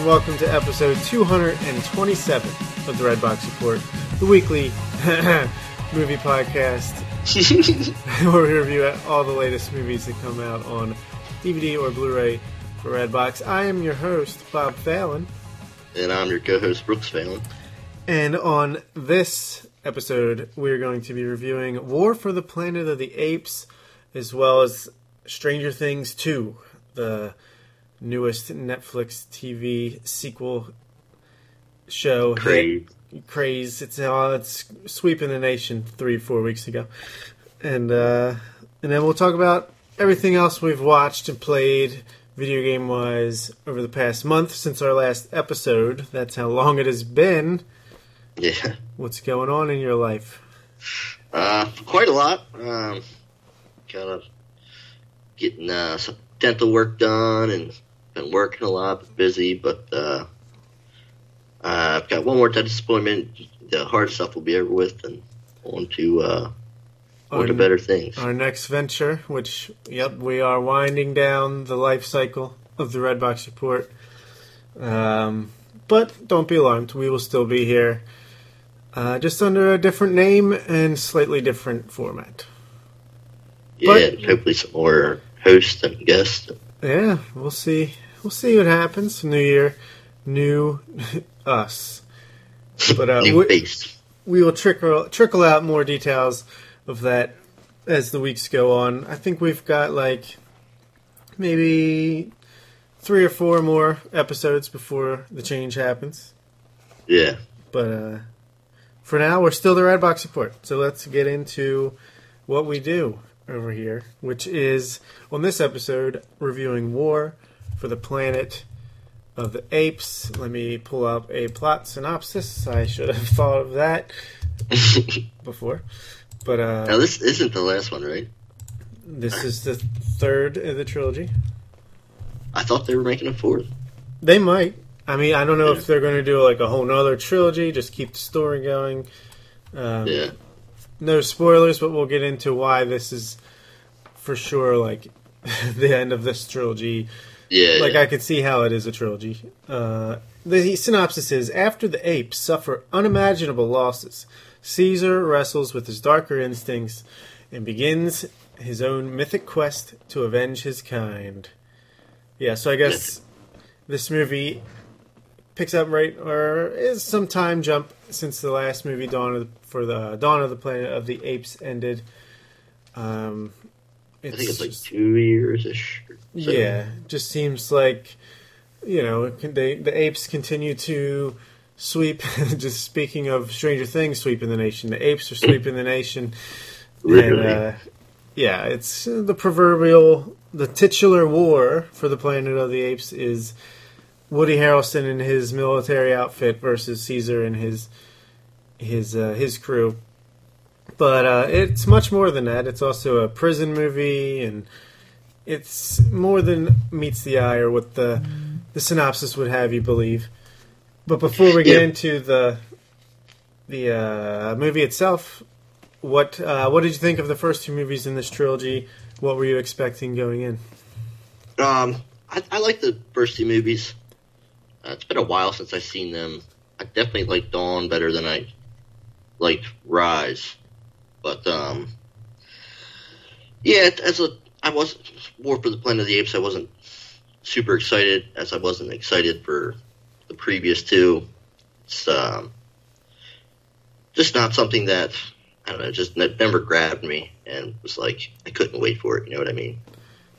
and welcome to episode 227 of the Redbox Report, the weekly movie podcast where we review all the latest movies that come out on DVD or Blu-ray for Redbox. I am your host, Bob Fallon, And I'm your co-host, Brooks Phelan. and on this episode, we're going to be reviewing War for the Planet of the Apes, as well as Stranger Things 2, the newest Netflix TV sequel show. hit. Craze. craze. It's uh, it's sweeping the nation three four weeks ago, and uh, and then we'll talk about everything else we've watched and played video game wise over the past month since our last episode. That's how long it has been. Yeah. What's going on in your life? Uh, quite a lot. Um, kind of getting uh, some dental work done and been working a lot, been busy, but uh, uh, I've got one more dentist appointment. The hard stuff will be over with and on to, uh, on to better things. Our next venture, which yep, we are winding down the life cycle of the Redbox Report. Um, but don't be alarmed, we will still be here, uh, just under a different name and slightly different format. yeah, but- and hopefully some more hosts and guests. Yeah, we'll see. We'll see what happens. New year, new us. But uh, we, we will trickle trickle out more details of that as the weeks go on. I think we've got like maybe three or four more episodes before the change happens. Yeah. But uh, for now, we're still the Redbox Report. So let's get into what we do over here, which is on this episode reviewing War for the Planet of the Apes. Let me pull up a plot synopsis. I should have thought of that before. But uh, now this isn't the last one, right? this is the third of the trilogy. I thought they were making a fourth. They might. I mean, I don't know Yeah. if they're going to do like a whole nother trilogy, just keep the story going. Um, Yeah. No spoilers, but we'll get into why this is for sure like the end of this trilogy. Yeah. Like yeah. I could see how it is a trilogy. Uh, the synopsis is: After the apes suffer unimaginable losses, Caesar wrestles with his darker instincts and begins his own mythic quest to avenge his kind. Yeah, so I guess this movie picks up right or is some time jump since the last movie Dawn of the, for the Dawn of the Planet of the Apes ended. Um, I think it's like two years ish. yeah, just seems like you know they the apes continue to sweep. just speaking of Stranger Things sweeping the nation, the apes are sweeping the nation. Really? And, uh, yeah, it's uh, the proverbial the titular war for the Planet of the Apes is Woody Harrelson in his military outfit versus Caesar and his his uh, his crew. But uh, it's much more than that. It's also a prison movie, and it's more than meets the eye, or what the the synopsis would have you believe. But before we get Yeah. into the the uh, movie itself, what uh, what did you think of the first two movies in this trilogy? What were you expecting going in? Um, I, I like the first two movies. Uh, it's been a while since I've seen them. I definitely like Dawn better than I liked Rise, but um, yeah, as a I was War for the Planet of the Apes. I wasn't super excited as I wasn't excited for the previous two. It's um, just not something that I don't know, just ne- never grabbed me and was like I couldn't wait for it. You know what I mean?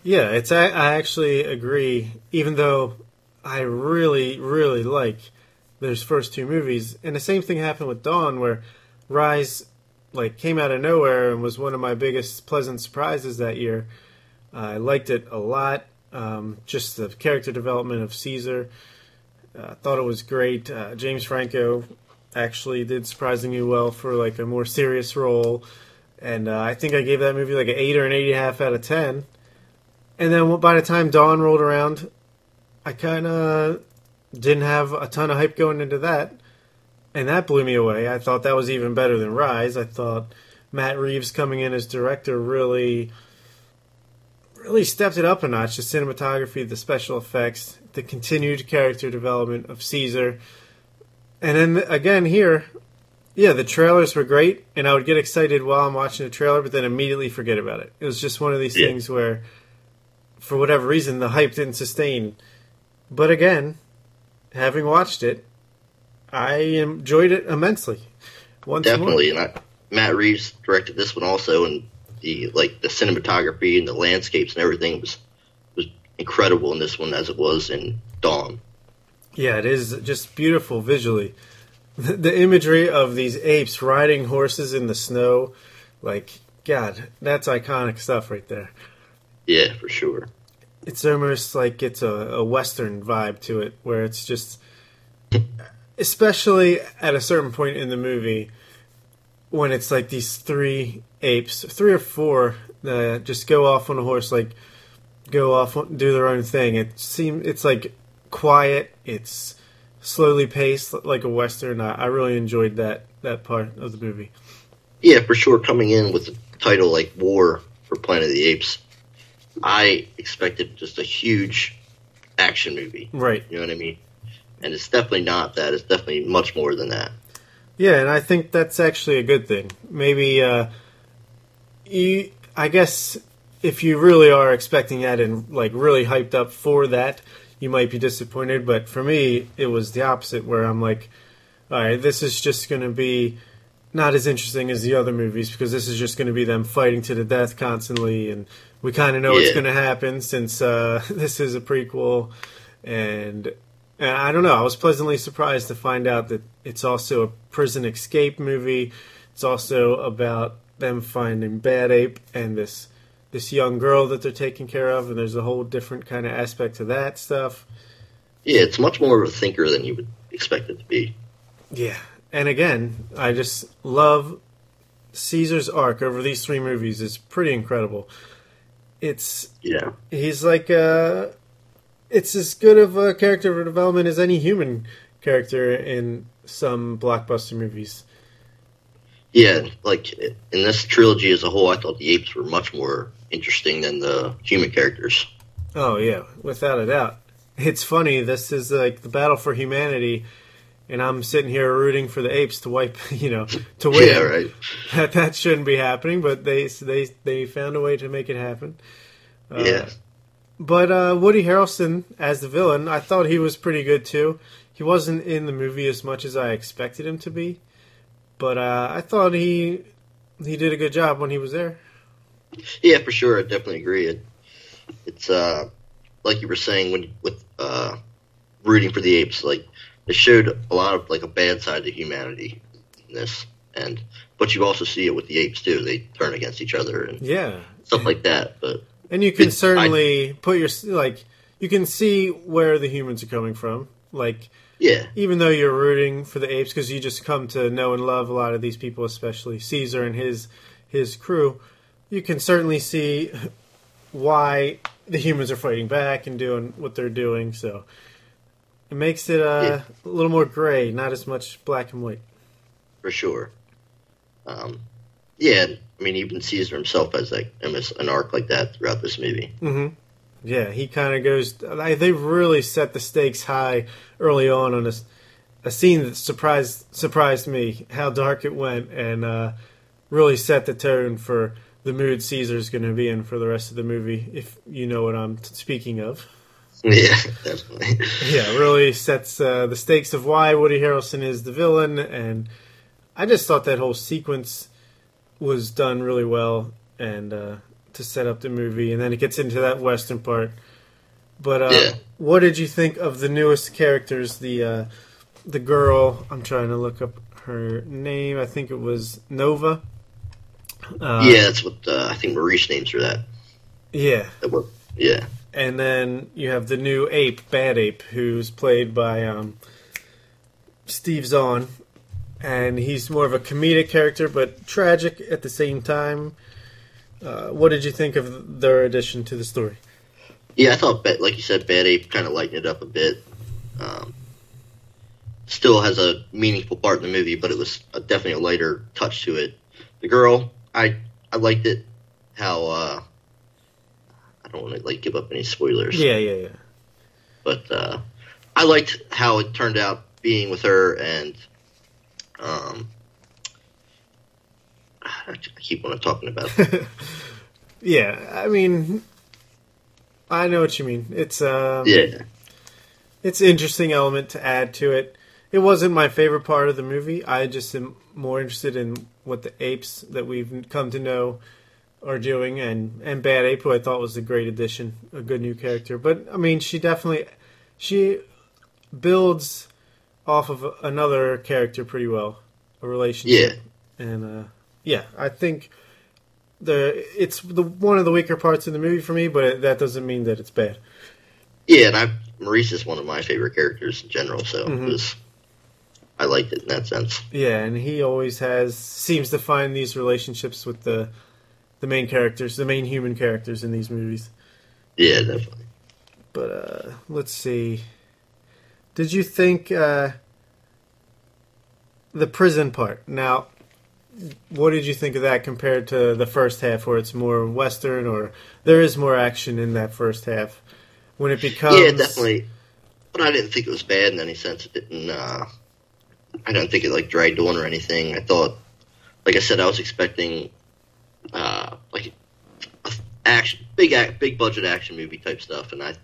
Yeah, it's I, I actually agree. Even though I really really like those first two movies, and the same thing happened with Dawn, where Rise like came out of nowhere and was one of my biggest pleasant surprises that year. I liked it a lot. Um, just the character development of Caesar, uh, thought it was great. Uh, James Franco actually did surprisingly well for like a more serious role, and uh, I think I gave that movie like an eight or an eight and a half out of ten. And then by the time Dawn rolled around, I kind of didn't have a ton of hype going into that, and that blew me away. I thought that was even better than Rise. I thought Matt Reeves coming in as director really, really stepped it up a notch. The cinematography, the special effects, the continued character development of Caesar, and then again here, yeah, the trailers were great, and I would get excited while I'm watching the trailer, but then immediately forget about it. It was just one of these Yeah. things where, for whatever reason, the hype didn't sustain. But again, having watched it, I enjoyed it immensely. Once more. Definitely, and I, Matt Reeves directed this one also, and the like the cinematography and the landscapes and everything was was incredible in this one as it was in Dawn. Yeah, it is just beautiful visually. The, the imagery of these apes riding horses in the snow, like God, that's iconic stuff right there. Yeah, for sure. It's almost like it's a, a western vibe to it, where it's just, especially at a certain point in the movie, when it's like these three apes, three or four, uh, just go off on a horse, like go off, do their own thing. It seems it's like quiet. It's slowly paced, like a western. I, I really enjoyed that that part of the movie. Yeah, for sure. Coming in with the title like War for Planet of the Apes, I expected just a huge action movie. Right. You know what I mean? And it's definitely not that. It's definitely much more than that. Yeah, and I think that's actually a good thing. Maybe, uh, you, I guess, if you really are expecting that and like really hyped up for that, you might be disappointed. But for me, it was the opposite, where I'm like, all right, this is just going to be not as interesting as the other movies because this is just going to be them fighting to the death constantly, and we kind of know what's going to happen since uh, this is a prequel, and. And I don't know. I was pleasantly surprised to find out that it's also a prison escape movie. It's also about them finding Bad Ape and this this young girl that they're taking care of, and there's a whole different kind of aspect to that stuff. Yeah, it's much more of a thinker than you would expect it to be. Yeah, and again, I just love Caesar's arc over these three movies is pretty incredible. It's Yeah. he's like uh it's as good of a character development as any human character in some blockbuster movies. Yeah, like in this trilogy as a whole, I thought the apes were much more interesting than the human characters. Oh yeah, without a doubt. It's funny. This is like the battle for humanity, and I'm sitting here rooting for the apes to wipe, you know, to win. Yeah, right. That that shouldn't be happening, but they they they found a way to make it happen. Uh, yeah. But uh, Woody Harrelson as the villain, I thought he was pretty good too. He wasn't in the movie as much as I expected him to be, but uh, I thought he he did a good job when he was there. Yeah, for sure. I definitely agree. It, it's uh, like you were saying when with uh, rooting for the apes. Like it showed a lot of like a bad side to humanity in this, and but you also see it with the apes too. They turn against each other and Yeah, stuff like that. But And you can It- certainly put your like you can see where the humans are coming from. Like yeah, even though you're rooting for the apes because you just come to know and love a lot of these people, especially Caesar and his his crew, you can certainly see why the humans are fighting back and doing what they're doing. So it makes it uh, Yeah. a little more gray, not as much black and white. for sure. Um, yeah, I mean even Caesar himself has like an arc like that throughout this movie. Mm-hmm. Yeah, he kind of goes. Like, they really set the stakes high early on on a scene that surprised surprised me how dark it went, and uh, really set the tone for the mood Caesar's going to be in for the rest of the movie. If you know what I'm speaking of, Yeah, definitely. yeah, really sets uh, the stakes of why Woody Harrelson is the villain, and I just thought that whole sequence was done really well, and uh, to set up the movie, and then it gets into that western part. But uh, Yeah. what did you think of the newest characters? The uh, the girl. I'm trying to look up her name. I think it was Nova. Uh, yeah, that's what uh, I think Maurice names her that. Yeah. that yeah, And then you have the new ape, Bad Ape, who's played by um, Steve Zahn. And he's more of a comedic character, but tragic at the same time. Uh, what did you think of their addition to the story? yeah. I thought, like you said, Bad Ape kind of lightened it up a bit. Um, still has a meaningful part in the movie, but it was a, definitely a lighter touch to it. The girl, I I liked it. How uh, don't want to like give up any spoilers. Yeah, yeah, yeah. But uh, I liked how it turned out being with her and um. I keep on talking about. yeah, I mean, I know what you mean. It's um, yeah, it's interesting element to add to it. It wasn't my favorite part of the movie. I just am more interested in what the apes that we've come to know are doing, and and Bad who I thought was a great addition, a good new character. But I mean, she definitely she builds off of another character pretty well, a relationship. Yeah, and uh, yeah, I think the it's the one of the weaker parts of the movie for me, but that doesn't mean that it's bad. Yeah, and I Maurice is one of my favorite characters in general, so mm-hmm. it was I liked it in that sense. Yeah, and he always has seems to find these relationships with the the main characters, the main human characters in these movies. Yeah, definitely. But uh, let's see. Did you think uh, the prison part? Now, what did you think of that compared to the first half, where it's more western, or there is more action in that first half? When it becomes, yeah, definitely. But I didn't think it was bad in any sense. It didn't. Uh, I don't think it like dragged on or anything. I thought, like I said, I was expecting uh, like action, big act, big budget action movie type stuff, and I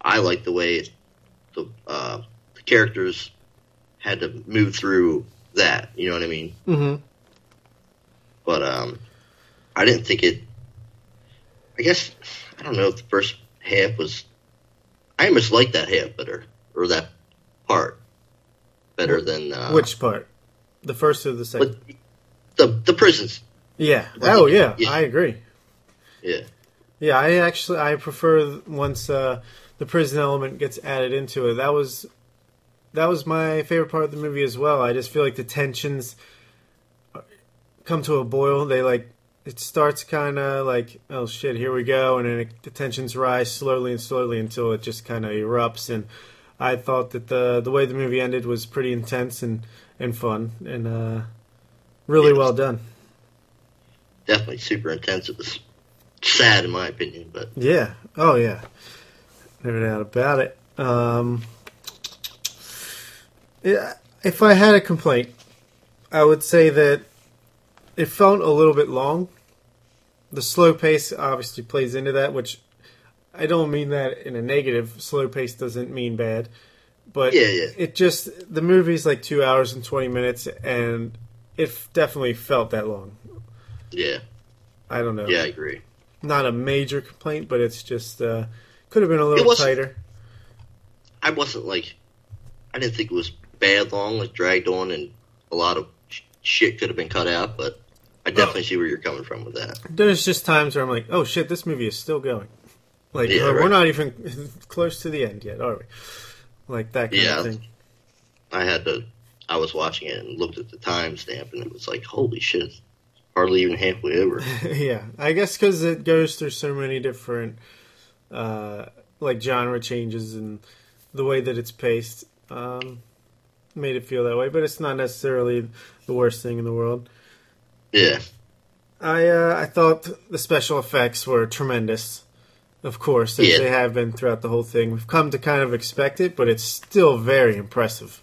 I like the way the uh, the characters had to move through that. You know what I mean? Mm-hmm. But um, I didn't think it. I guess I don't know if the first half was. I almost liked that half better, or that part better than uh, which part? The first or the second? The the prisons. Yeah. oh yeah, yeah, I agree. Yeah. Yeah, I actually I prefer once uh, the prison element gets added into it. That was that was my favorite part of the movie as well. I just feel like the tensions come to a boil. They like it starts kind of like oh shit, here we go, and then it, the tensions rise slowly and slowly until it just kind of erupts. And I thought that the the way the movie ended was pretty intense and and fun and uh, really well done. Definitely super intense. It was sad in my opinion, but yeah, oh yeah, no doubt about it. Um, yeah, if I had a complaint, I would say that it felt a little bit long. The slow pace obviously plays into that, which I don't mean that in a negative. Slow pace doesn't mean bad, but yeah, yeah. it just the movie's like two hours and twenty minutes, and it definitely felt that long. Yeah, I don't know. Yeah, I agree. Not a major complaint, but it's just uh, could have been a little tighter. I wasn't like I didn't think it was bad long, like dragged on, and a lot of shit could have been cut out, but I definitely oh. see where you're coming from with that. There's just times where I'm like, oh shit, this movie is still going. Like yeah, uh, right. we're not even close to the end yet, are we? Like that kind yeah, of thing. I had to. I was watching it and looked at the timestamp, and it was like, holy shit, hardly even halfway over. yeah, I guess because it goes through so many different, uh, like genre changes and the way that it's paced. Um, made it feel that way, but it's not necessarily the worst thing in the world. Yeah. I uh, I thought the special effects were tremendous, of course, as yeah. they have been throughout the whole thing. We've come to kind of expect it, but it's still very impressive.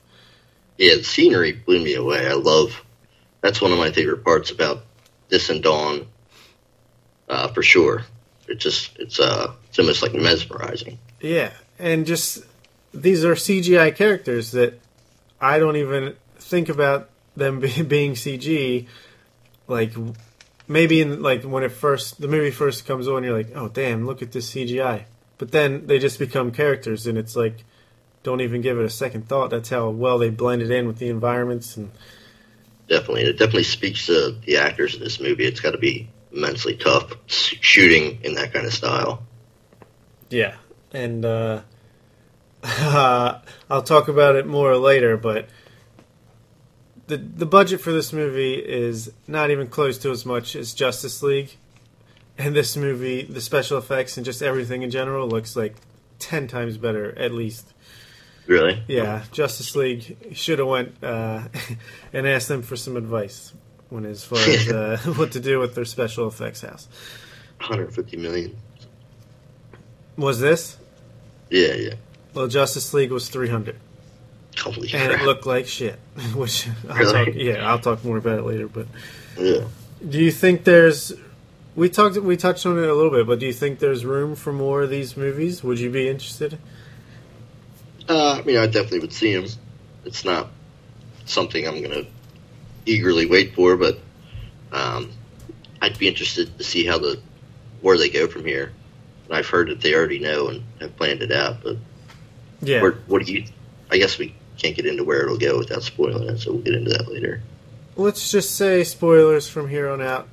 Yeah, the scenery blew me away. I love that's one of my favorite parts about this and Dawn, uh, for sure. It just it's uh it's almost like mesmerizing. Yeah, and just these are CGI characters that I don't even think about them be, being CG. Like maybe in like when it first the movie first comes on, you're like, oh damn, look at this CGI. But then they just become characters, and it's like, don't even give it a second thought. That's how well they blended in with the environments and. Definitely, it definitely speaks to the actors in this movie. It's got to be immensely tough shooting in that kind of style. Yeah, and uh, I'll talk about it more later, but the the budget for this movie is not even close to as much as Justice League. And this movie, the special effects and just everything in general looks like ten times better, at least. Really? Yeah, Justice League should have went uh, and asked them for some advice when as far as uh, what to do with their special effects house. 150 million. Was this? Yeah, yeah. Well, Justice League was 300, Holy and crap. it looked like shit. Which I'll Really? talk, yeah, I'll talk more about it later. But yeah. do you think there's? We talked, we touched on it a little bit, but do you think there's room for more of these movies? Would you be interested? Uh, I mean, I definitely would see him. It's not something I'm going to eagerly wait for, but um, I'd be interested to see how the where they go from here. And I've heard that they already know and have planned it out, but Yeah, where, what do you? I guess we can't get into where it'll go without spoiling it, so we'll get into that later. let's just say spoilers from here on out.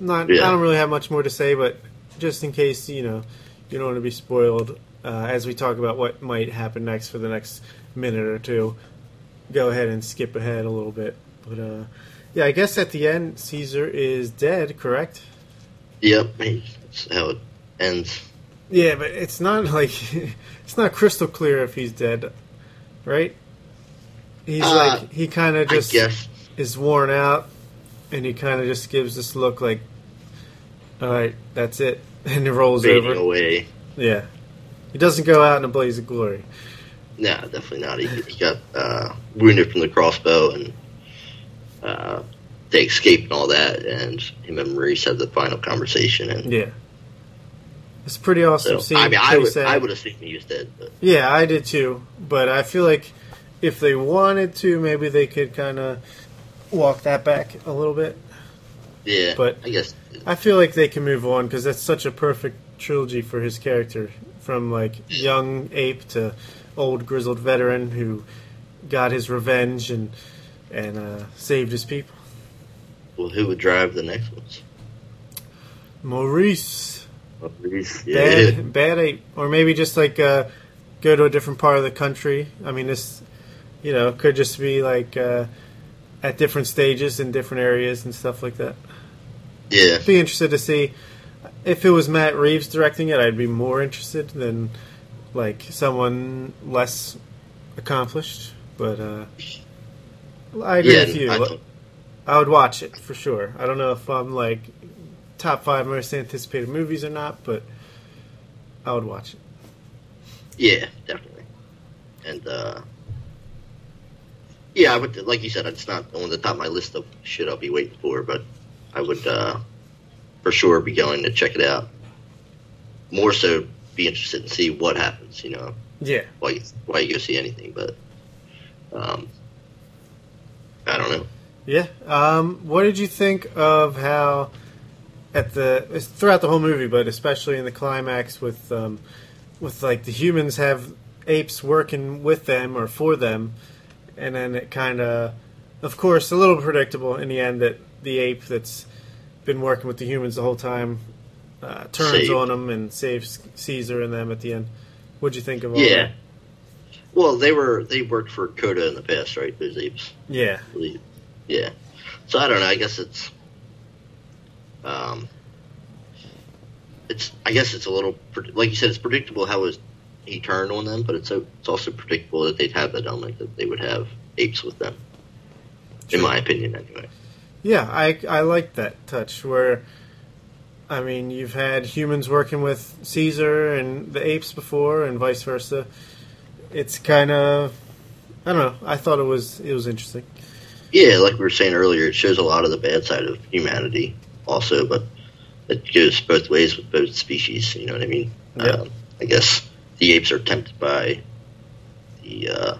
Not, Yeah. I don't really have much more to say, but just in case you know you don't want to be spoiled uh, as we talk about what might happen next for the next minute or two, go ahead and skip ahead a little bit. But uh, yeah, I guess at the end Caesar is dead, correct? Yep, that's how it ends. Yeah, but it's not like it's not crystal clear if he's dead, right? He's Uh, like he kind of just is worn out, and he kind of just gives this look like, "All right, that's it," and he rolls Fading over. away. Yeah, he doesn't go out in a blaze of glory. No, definitely not. He, he got uh, wounded from the crossbow, and uh, they escaped and all that. And him and Maurice had the final conversation. And Yeah, it's pretty awesome. so, scene, I mean, I would, sad. I would assume he was dead, but Yeah, I did too. But I feel like if they wanted to, maybe they could kind of walk that back a little bit. yeah. But- I guess I feel like they can move on because that's such a perfect trilogy for his character, from like young ape to old grizzled veteran who got his revenge and and uh, saved his people. well, who would drive the next ones? Maurice, Maurice. Yeah. bad bad ape, or maybe just like uh, go to a different part of the country. I mean, this you know could just be like uh, at different stages in different areas and stuff like that. Yeah. be interested to see if it was Matt Reeves directing it. I'd be more interested than like someone less accomplished. But uh, I agree Yeah. with you. I I, would watch it for sure. I don't know if I'm like top five most anticipated movies or not, but I would watch it. Yeah, definitely. And uh yeah, I would like you said, it's not on the top of my list of shit I'll be waiting for, but I would uh for sure be going to check it out. More so be interested in see what happens, you know, Yeah. why you why you go see anything, but um I don't know. Yeah. Um, what did you think of how at the throughout the whole movie, but especially in the climax with um, with like the humans have apes working with them or for them, and then it kind of, of course, a little predictable in the end that the ape that's been working with the humans the whole time uh, turns Saved. on them and saves Caesar and them at the end. What'd you think of all Yeah. that? Well, they were they worked for Koba in the past, right? Those apes. Yeah. Yeah. So I don't know. I guess it's, um, it's. I guess it's a little like you said. It's predictable how his, he turned on them, but it's so, it's also predictable that they'd have that element that they would have apes with them. In my opinion, anyway. Yeah, I I like that touch where, I mean, you've had humans working with Caesar and the apes before, and vice versa. It's kind of, I don't know. I thought it was it was interesting. Yeah, like we were saying earlier, it shows a lot of the bad side of humanity, also, but it goes both ways with both species. You know what I mean? Yeah. Um, I guess the apes are tempted by the uh,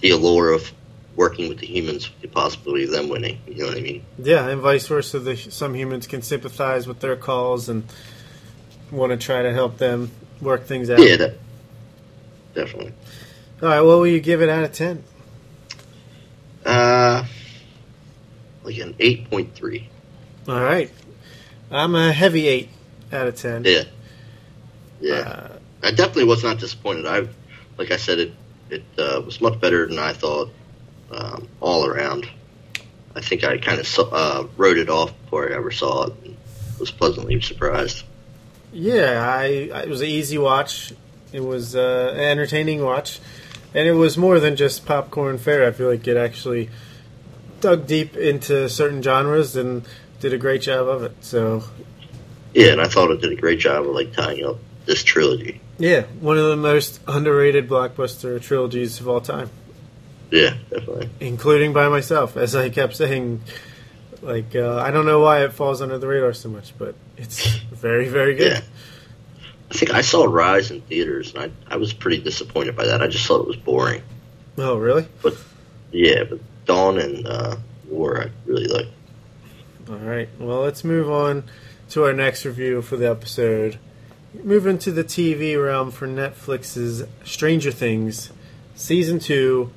the allure of working with the humans, with the possibility of them winning. You know what I mean? Yeah, and vice versa. The, some humans can sympathize with their calls and want to try to help them work things out. Yeah, that, definitely. All right, what will you give it out of ten? Uh, like an eight point three. All right, I'm a heavy eight out of ten. Yeah, yeah. Uh, I definitely was not disappointed. I, like I said, it it uh, was much better than I thought um, all around. I think I kind of uh, wrote it off before I ever saw it. and Was pleasantly surprised. Yeah, I, I it was an easy watch. It was uh, an entertaining watch, and it was more than just popcorn fare. I feel like it actually dug deep into certain genres and did a great job of it. So Yeah, and I thought it did a great job of like tying up this trilogy. Yeah, one of the most underrated blockbuster trilogies of all time, Yeah, definitely. including by myself, as I kept saying. Like uh, I don't know why it falls under the radar so much, but it's very, very good. Yeah. I think I saw Rise in theaters, and I, I was pretty disappointed by that. I just thought it was boring. Oh, really? But Yeah, but Dawn and uh, War I really like. All right. Well, let's move on to our next review for the episode. Move into the TV realm for Netflix's Stranger Things season two.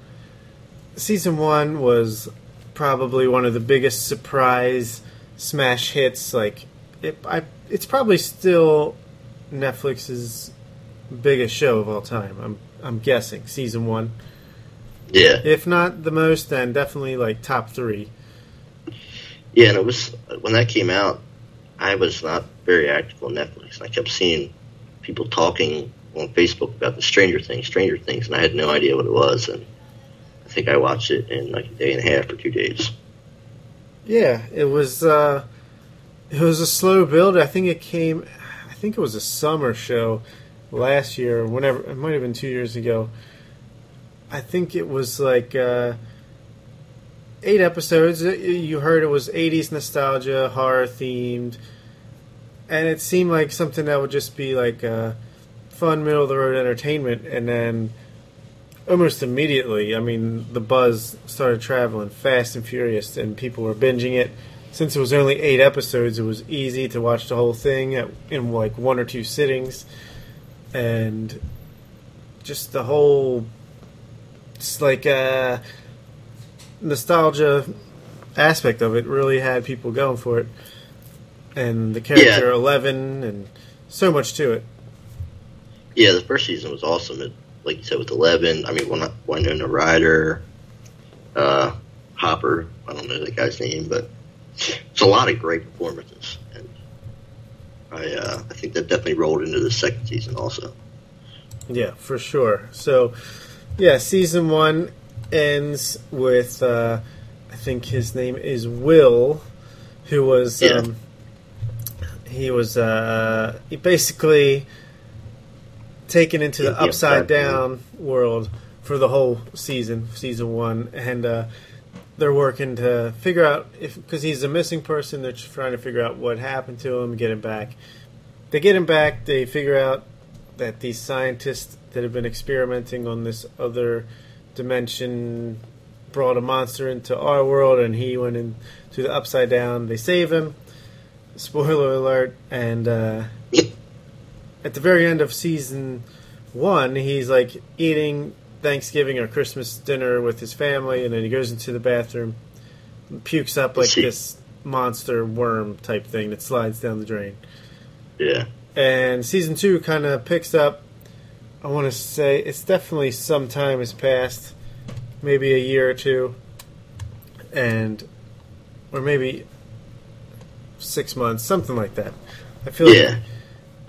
Season one was probably one of the biggest surprise smash hits. Like, it, I, it's probably still Netflix's biggest show of all time. I'm, I'm guessing season one. Yeah, If not the most, then definitely like top three. yeah, and it was when that came out. I was not very active on Netflix, I kept seeing people talking on Facebook about the Stranger Things, Stranger Things, and I had no idea what it was. And I think I watched it in like a day and a half or two days. Yeah, it was. Uh, it was a slow build. I think it came. I think it was a summer show last year. Or whenever it might have been two years ago. I think it was like uh, eight episodes. You heard it was '80s nostalgia, horror themed, and it seemed like something that would just be like uh, fun, middle of the road entertainment. And then almost immediately, I mean, the buzz started traveling fast and furious, and people were binging it. Since it was only eight episodes, it was easy to watch the whole thing at, in like one or two sittings, and just the whole, it's like uh, nostalgia aspect of it really had people going for it, and the character Yeah. Eleven, and so much to it. Yeah, the first season was awesome. It, like you said, with Eleven. I mean, Win- Winona Ryder, uh, Hopper. I don't know that guy's name, but it's a lot of great performances, and I uh, I think that definitely rolled into the second season also. Yeah, for sure. So, yeah, season one ends with uh, I think his name is Will, who was Yeah. um, he was uh, he basically taken into the upside upside down world for the whole season, season one, and uh, they're working to figure out if because he's a missing person. They're trying to figure out what happened to him, get him back. They get him back. They figure out that these scientists that have been experimenting on this other dimension brought a monster into our world, and he went into the upside down. They save him. Spoiler alert! And uh, at the very end of season one, he's like eating Thanksgiving or Christmas dinner with his family, and then he goes into the bathroom, pukes up like See. this monster worm type thing that slides down the drain. Yeah, And season two kind of picks up. I want to say it's definitely some time has passed, maybe a year or two, and or maybe six months, something like that. I feel yeah, like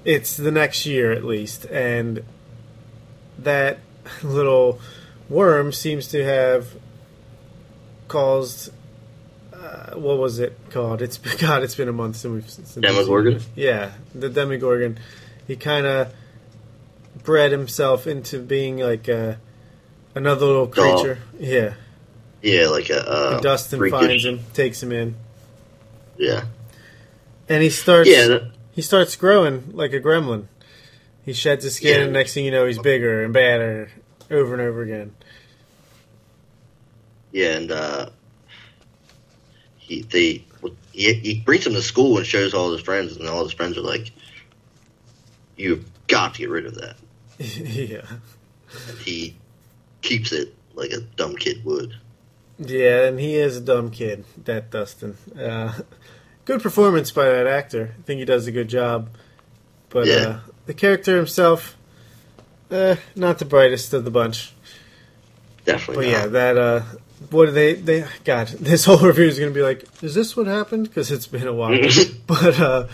it's the next year at least, and that little worm seems to have caused. Uh, what was it called? It's God. It's been a month since we've since Demogorgon? Yeah, the Demogorgon. He kind of bred himself into being like a another little creature. Yeah, yeah, like a uh, and Dustin freakish- finds him, takes him in, Yeah, and he starts. yeah, that, he starts growing like a gremlin. He sheds his skin, Yeah. and next thing you know, he's bigger and badder, over and over again. yeah, and uh, he they he, he brings him to school and shows all his friends, and all his friends are like, "You've got to get rid of that." yeah, And he keeps it like a dumb kid would. yeah, and he is a dumb kid, that Dustin. Uh, good performance by that actor. I think he does a good job, but Yeah. uh, the character himself, uh, not the brightest of the bunch. Definitely. But not. yeah, that uh, what do they they God, this whole review is going to be like, is this what happened? Because it's been a while. but uh,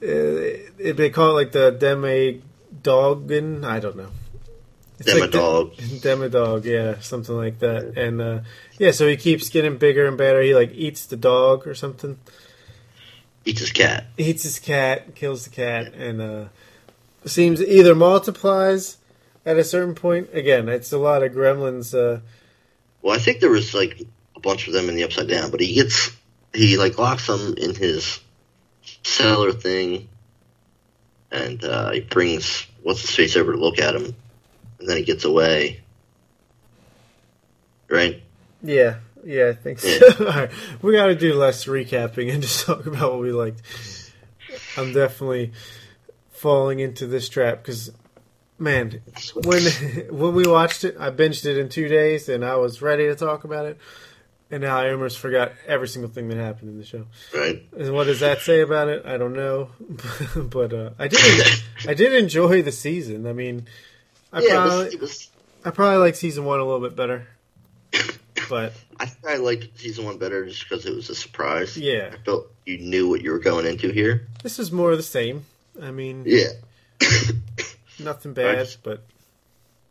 it, they call it like the Demi-Doggin. I don't know. It's like Demodog. Demodog, yeah, something like that. And uh, yeah, so he keeps getting bigger and better. He like eats the dog or something. Eats his cat. Eats his cat, kills the cat, and uh, seems either multiplies at a certain point. Again, it's a lot of gremlins. Uh, Well, I think there was like a bunch of them in the Upside Down, but he gets he like locks them in his cellar thing, and uh, he brings what's his face over to look at him, and then he gets away. Right? yeah, yeah, I think so. All right, we got to do less recapping and just talk about what we liked. I'm definitely falling into this trap because, man, when when we watched it, I binged it in two days and I was ready to talk about it, and now I almost forgot every single thing that happened in the show. Right? And what does that say about it? I don't know, but uh, I did. I did enjoy the season. I mean, I yeah, it probably was, it was. I probably like season one a little bit better, but I think I liked season one better just because it was a surprise. yeah, I felt you knew what you were going into here. this is more of the same. I mean, Yeah. nothing bad, Right. but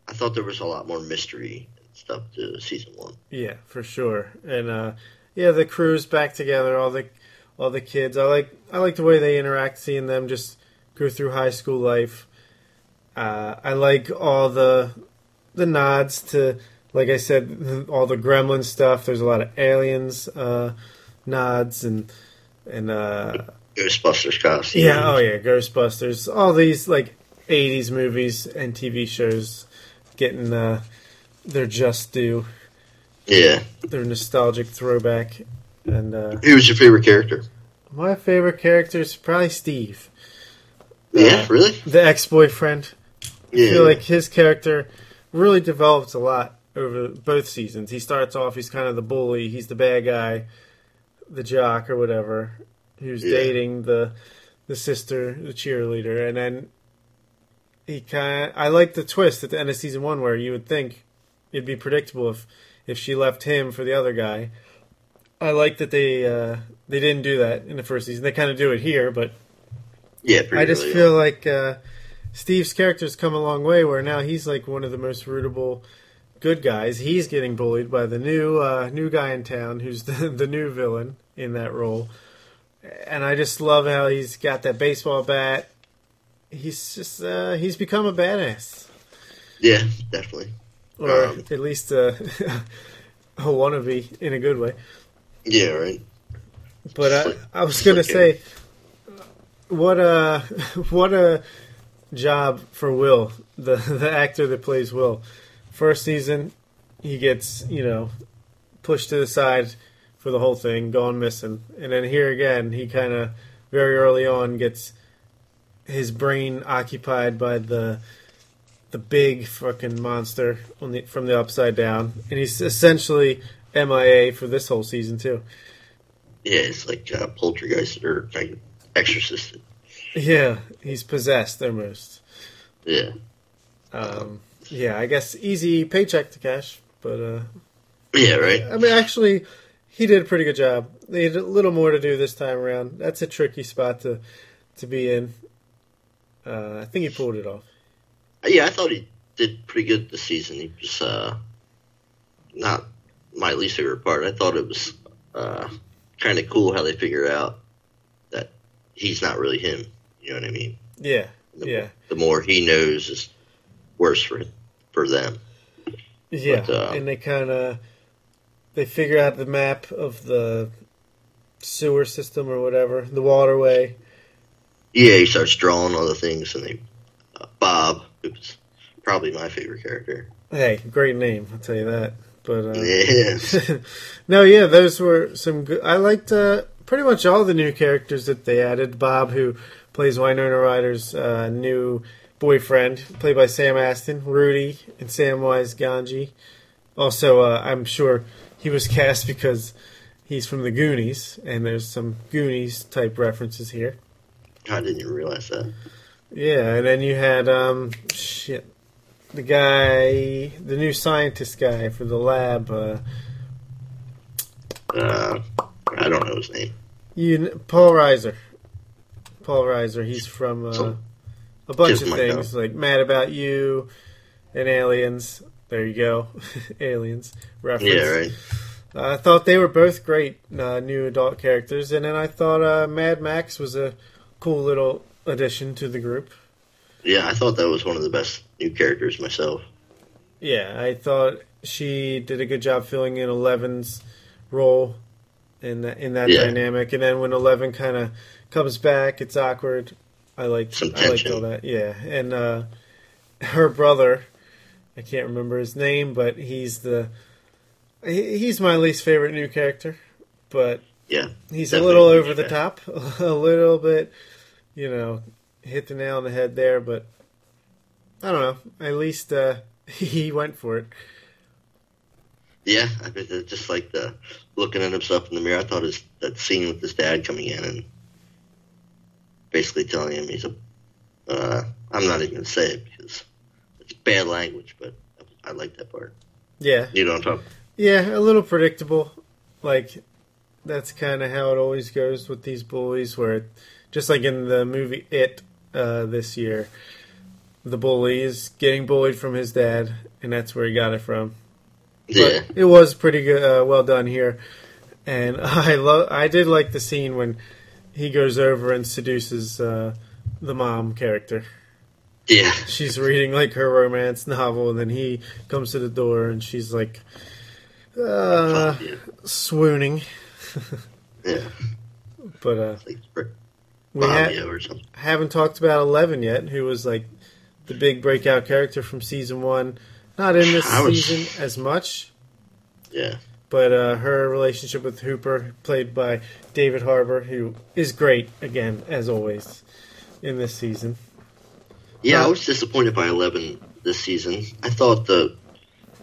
I thought there was a lot more mystery and stuff to season one. yeah, for sure. And uh, yeah, the crew's back together. All the all the kids. I like I like the way they interact. Seeing them just go through high school life. Uh, I like all the the nods to, like I said, all the Gremlin stuff. There's a lot of aliens uh, nods and and uh, Ghostbusters costume. yeah, oh yeah, Ghostbusters. All these like '80s movies and TV shows getting uh, their just due, Yeah. their nostalgic throwback. And uh, Who was your favorite character? my favorite character is probably Steve, Yeah, Uh, really? the ex-boyfriend. I Yeah. feel like his character really developed a lot over both seasons. He starts off, he's kind of the bully, he's the bad guy, the jock or whatever, who's Yeah. dating the the sister, the cheerleader, and then he kind. of I like the twist at the end of season one where you would think it'd be predictable if if she left him for the other guy. I like that they uh, they didn't do that in the first season. They kind of do it here, but yeah, pretty I just early, feel like uh, Steve's character's come a long way. Where now he's like one of the most rootable good guys. He's getting bullied by the new uh, new guy in town, who's the, the new villain in that role. And I just love how he's got that baseball bat. He's just uh, he's become a badass, Yeah, definitely. or Um, at least uh, a wannabe in a good way. Yeah, right. But I, like- I was gonna like say, what a what a job for Will, the the actor that plays Will. First season, he gets you know pushed to the side for the whole thing, gone missing, and then here again, he kind of very early on gets his brain occupied by the the big fucking monster on the from the upside down, and he's essentially MIA for this whole season too. Yeah, it's like uh, poltergeist or like exorcist. Yeah, he's possessed almost. Yeah. Um, yeah, I guess easy paycheck to cash, but uh, Yeah, right. I mean, actually, he did a pretty good job. They had a little more to do this time around. That's a tricky spot to to be in. Uh, I think he pulled it off. Yeah, I thought he did pretty good this season. He was uh, not my least favorite part. I thought it was uh, kind of cool how they figure out that he's not really him. You know what I mean? Yeah, The, yeah, the more he knows is worse for for them. yeah. But, uh, and they kind of they figure out the map of the sewer system or whatever, the waterway. Yeah, he starts drawing all the things, and they uh, Bob, who's probably my favorite character. Hey, great name, I'll tell you that. But uh, Yeah, no, yeah, those were some good. I liked uh, pretty much all the new characters that they added. Bob, who plays Winona Ryder's uh, new boyfriend, played by Sam Astin. Rudy and Samwise Gamgee. Also, uh, I'm sure he was cast because he's from the Goonies, and there's some Goonies type references here. I didn't even realize that. Yeah, and then you had um shit, the guy, the new scientist guy for the lab. Uh, Uh, I don't know his name. You, Paul Reiser. Paul Reiser. He's from uh, So- a bunch Just of things like Mad About You and Aliens. There you go, Aliens reference. Yeah, right. I thought they were both great uh, new adult characters, and then I thought uh, Mad Max was a cool little addition to the group. Yeah, I thought that was one of the best new characters myself. Yeah, I thought she did a good job filling in Eleven's role in that, in that Yeah. dynamic. And then when Eleven kind of comes back, it's awkward. I liked I liked all that. Yeah, and uh, her brother, I can't remember his name, but he's the he's my least favorite new character. But Yeah, he's a little over the top, a little bit, you know, hit the nail on the head there. But I don't know. At least uh, he went for it. yeah. I just like the looking at himself in the mirror. I thought his that scene with his dad coming in and basically telling him he's a. Uh, I'm not even gonna say it because it's bad language, but I like that part. Yeah, You know what I'm talking? yeah, a little predictable. Like that's kind of how it always goes with these bullies. Where just like in the movie It uh, this year, the bully is getting bullied from his dad, and that's where he got it from. Yeah, But it was pretty good, uh, well done here, and I love. I did like the scene when he goes over and seduces uh, the mom character. yeah, She's reading like her romance novel, and then he comes to the door, and she's like uh, yeah, swooning. yeah. But uh, like we ha- Fabio or something. haven't talked about Eleven yet, who was like the big breakout character from season one. Not in this was- season as much, Yeah, but uh, her relationship with Hopper, played by David Harbour, who is great again as always in this season. yeah. I was disappointed by Eleven this season. I thought the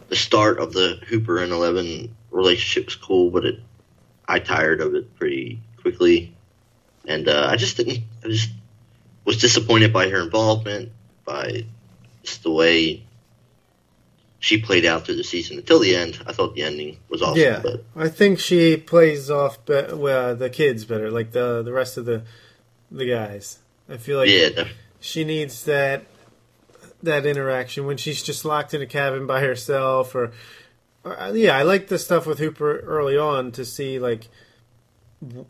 the start of the Hopper and Eleven relationship was cool, but it I tired of it pretty quickly, and uh, I just didn't. I just was disappointed by her involvement, by just the way she played out through the season until the end. I thought the ending was awesome, yeah, but I think she plays off be- well, the kids better, like the the rest of the the guys. I feel like yeah, she needs that that interaction when she's just locked in a cabin by herself or, or uh, yeah i like the stuff with hopper early on to see like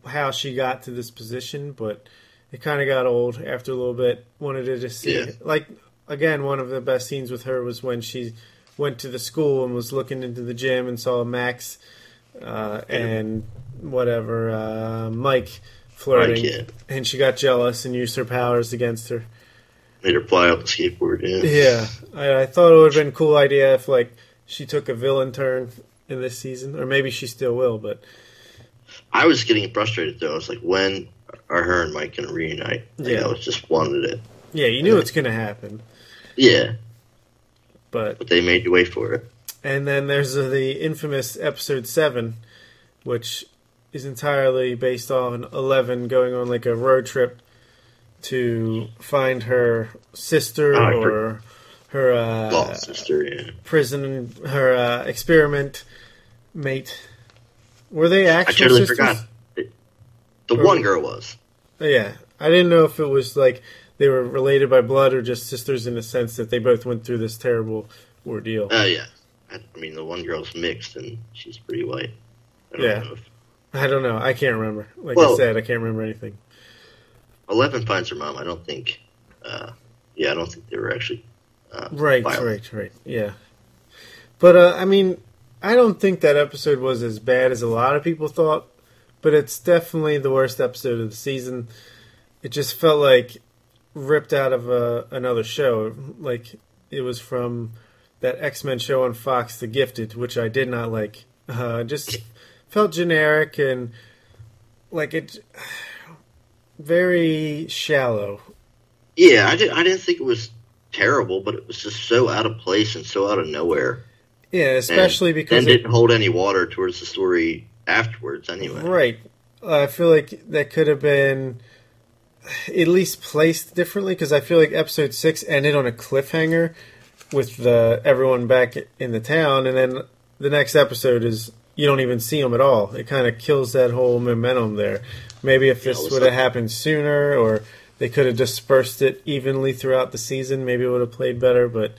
how she got to this position but it kind of got old after a little bit wanted to just see Yeah. like again one of the best scenes with her was when she went to the school and was looking into the gym and saw max uh, and whatever uh, mike flirting yeah. and she got jealous and used her powers against her made her fly off the skateboard. Yeah, yeah, I, I thought it would have been a cool idea if like she took a villain turn in this season, or maybe she still will. But I was getting frustrated though. I was like, when are her and Mike going to reunite? Like, Yeah. I was just wanted it. yeah, you knew it's gonna happen. Yeah, But but they made you wait for it. and then there's uh, the infamous episode seven, which is entirely based on Eleven going on like a road trip to find her sister I or her uh, sister. Yeah, prison, her uh, experiment mate. Were they actually? I totally sisters? forgot. The Or- one girl was. Yeah, I didn't know if it was like they were related by blood or just sisters in the sense that they both went through this terrible ordeal. Oh yeah. I, I mean, the one girl's mixed and she's pretty white. I don't Yeah. know if I don't know. I can't remember. Like I said, I can't remember anything. Eleven finds her mom. I don't think. Uh, yeah, I don't think they were actually. Uh, Right, violent. right, right. Yeah, but uh, I mean, I don't think that episode was as bad as a lot of people thought. But it's definitely the worst episode of the season. It just felt like ripped out of uh, another show. Like it was from that X Men show on Fox, The Gifted, which I did not like. Uh, just felt generic and like it very shallow. Yeah, I didn't. I didn't think it was terrible, but it was just so out of place and so out of nowhere. Yeah, especially and, because and it, didn't hold any water towards the story afterwards. Anyway, right. I feel like that could have been at least placed differently because I feel like episode six ended on a cliffhanger with the everyone back in the town, and then the next episode is you don't even see them at all. It kind of kills that whole momentum there. Maybe if this was would have happened sooner, or they could have dispersed it evenly throughout the season, maybe it would have played better. But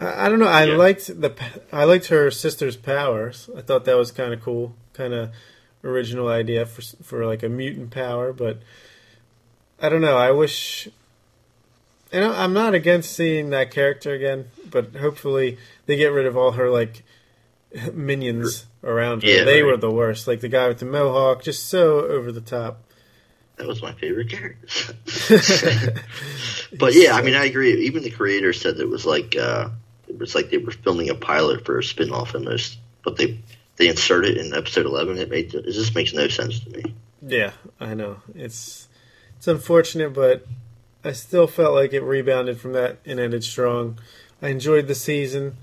I, I don't know. I Yeah. liked the I liked her sister's powers. I thought that was kind of cool, kind of original idea for for like a mutant power. But I don't know. I wish and I- I'm not against seeing that character again, but hopefully they get rid of all her like minions around her. Yeah, they right. were the worst. Like the guy with the mohawk, just so over the top. That was my favorite character. but yeah, I mean, I agree. Even the creator said that it was like uh, it was like they were filming a pilot for a spin-off almost, but they they insert it in episode eleven. It made it just makes no sense to me. Yeah, I know. It's it's unfortunate, but I still felt like it rebounded from that and ended strong. I enjoyed the season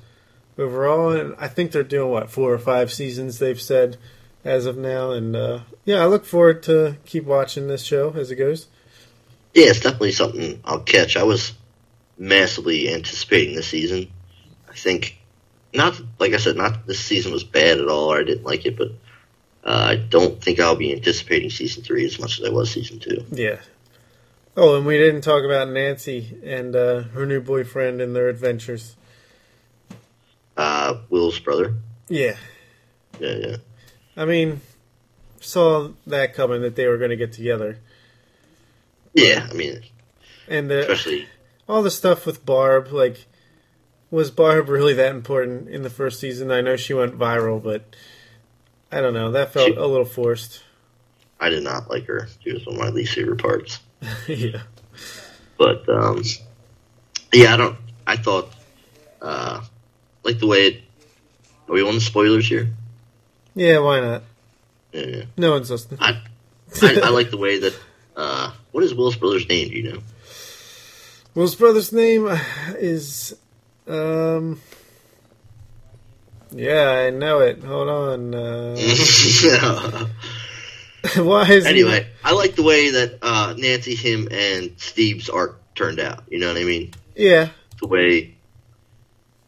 overall, and I think they're doing what four or five seasons they've said as of now, and uh, yeah, I look forward to keep watching this show as it goes. Yeah, it's definitely something I'll catch. I was massively anticipating this season. I think not like I said, not this season was bad at all or I didn't like it, but uh, I don't think I'll be anticipating season three as much as I was season two. Yeah. Oh, and we didn't talk about Nancy and uh, her new boyfriend and their adventures. Uh, Will's brother. Yeah, Yeah, yeah. I mean, saw that coming that they were going to get together, Yeah, I mean, and the, especially all the stuff with Barb, like, was Barb really that important in the first season? I know she went viral, but I don't know. That felt She- a little forced. I did not like her. She was one of my least favorite parts. yeah. But um, yeah, I don't. I thought uh, like the way it. Are we on the spoilers here? Yeah, why not? Yeah, yeah. No one's listening. I, I I like the way that. Uh, what is Will's brother's name? Do you know? Will's brother's name is. Um. Yeah, I know it. Hold on. Uh, why is he- anyway, I like the way that uh, Nancy, him, and Steve's arc turned out. You know what I mean? Yeah, The way,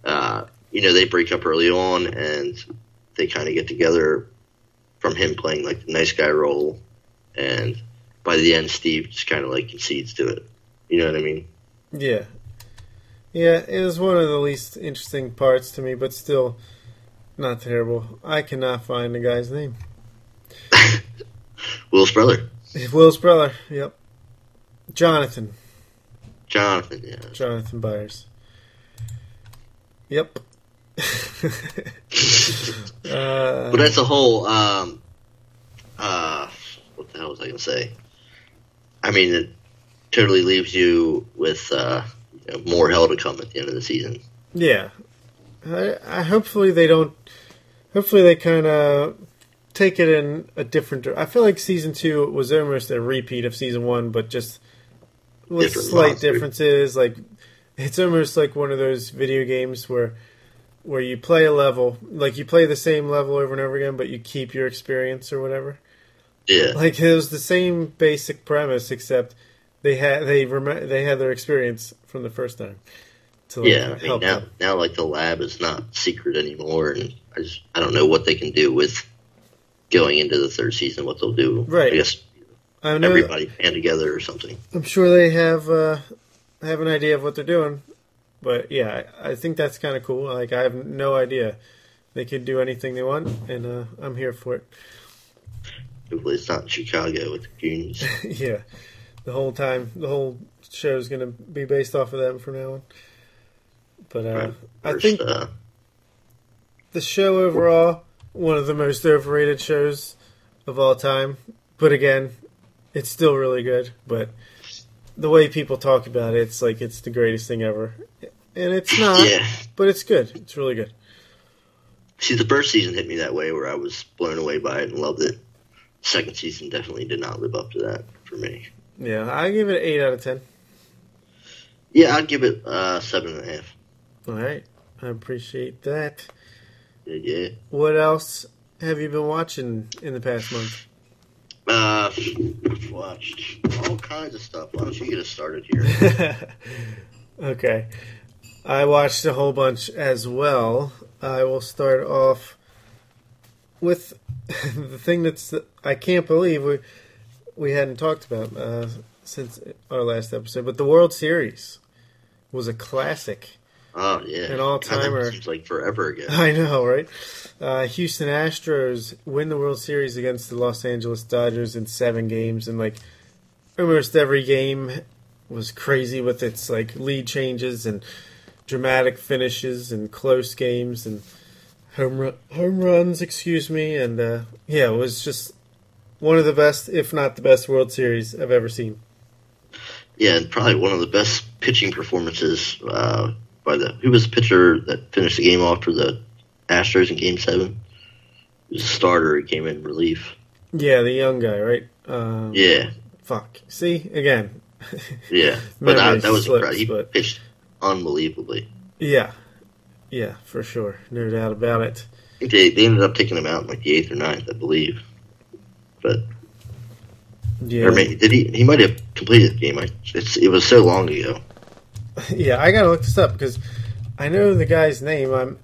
uh, you know, they break up early on and they kind of get together from him playing like the nice guy role, and by the end, Steve just kind of like concedes to it. You know what I mean? yeah, yeah. It was one of the least interesting parts to me, but still not terrible. I cannot find the guy's name. Will's brother, Will's brother. Yep. Jonathan. Jonathan. Yeah. Jonathan Byers. Yep. uh, But that's a whole. Um, uh, what the hell was I going to say? I mean, it totally leaves you with uh, you know, more hell to come at the end of the season. yeah. I, I hopefully they don't. Hopefully they kind of take it in a different. I feel like season two was almost a repeat of season one, but just with Different slight differences. Like it's almost like one of those video games where where you play a level, like you play the same level over and over again, but you keep your experience or whatever. Yeah. Like it was the same basic premise, except they had they rem- they had their experience from the first time. To like, Yeah, I mean now them. now like the lab is not secret anymore, and I just I don't know what they can do with going into the third season. What they'll do, Right. I guess I know. everybody band together or something. I'm sure they have uh, have an idea of what they're doing, but yeah, I, I think that's kind of cool. Like I have no idea. They could do anything they want, and uh, I'm here for it. Hopefully, it's not in Chicago with the Goonies. yeah, the whole time, the whole show is going to be based off of them from now on. But uh. I think uh, the show overall, one of the most overrated shows of all time. But again, it's still really good. But the way people talk about it, it's like it's the greatest thing ever, and it's not. yeah. But it's good. It's really good. See, the first season hit me that way, where I was blown away by it and loved it. Second season definitely did not live up to that for me. Yeah, I give it an eight out of ten. Yeah, I'd give it uh, seven and a half. All right, I appreciate that. Yeah. What else have you been watching in the past month? Uh, watched all kinds of stuff. Why don't you get us started here? okay, I watched a whole bunch as well. I will start off with the thing that's I can't believe we we hadn't talked about uh, since our last episode, but the World Series was a classic. Oh yeah, An all-timer. God, like forever ago. I know, right? Uh, Houston Astros win the World Series against the Los Angeles Dodgers in seven games, and like almost every game was crazy with its like lead changes and dramatic finishes and close games and home run, home runs, excuse me, and uh, yeah, it was just one of the best, if not the best, World Series I've ever seen. Yeah, and probably one of the best pitching performances uh, by the who was the pitcher that finished the game off for the Astros in Game Seven. He was a starter. He came in relief. Yeah, the young guy, right? Um, Yeah, Fuck. See again. yeah, but that, that was slips, incredible. He but- pitched unbelievably. Yeah, yeah, for sure, no doubt about it. They, they ended up taking him out in like the eighth or ninth, I believe. But Yeah, or maybe did he? He might have completed the game. I, it was so long ago. yeah. I gotta look this up because I know the guy's name. I'm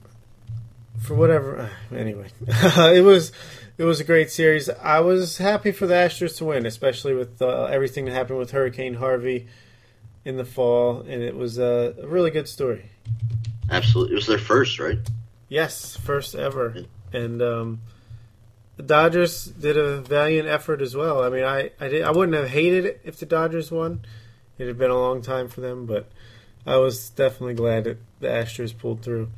for whatever. uh, Anyway, it was it was a great series. I was happy for the Astros to win, especially with uh, everything that happened with Hurricane Harvey in the fall, and it was a really good story. Absolutely, it was their first, right? Yes, first ever, and um, the Dodgers did a valiant effort as well. I mean, I I, did, I wouldn't have hated it if the Dodgers won. It had been a long time for them, but I was definitely glad that the Astros pulled through.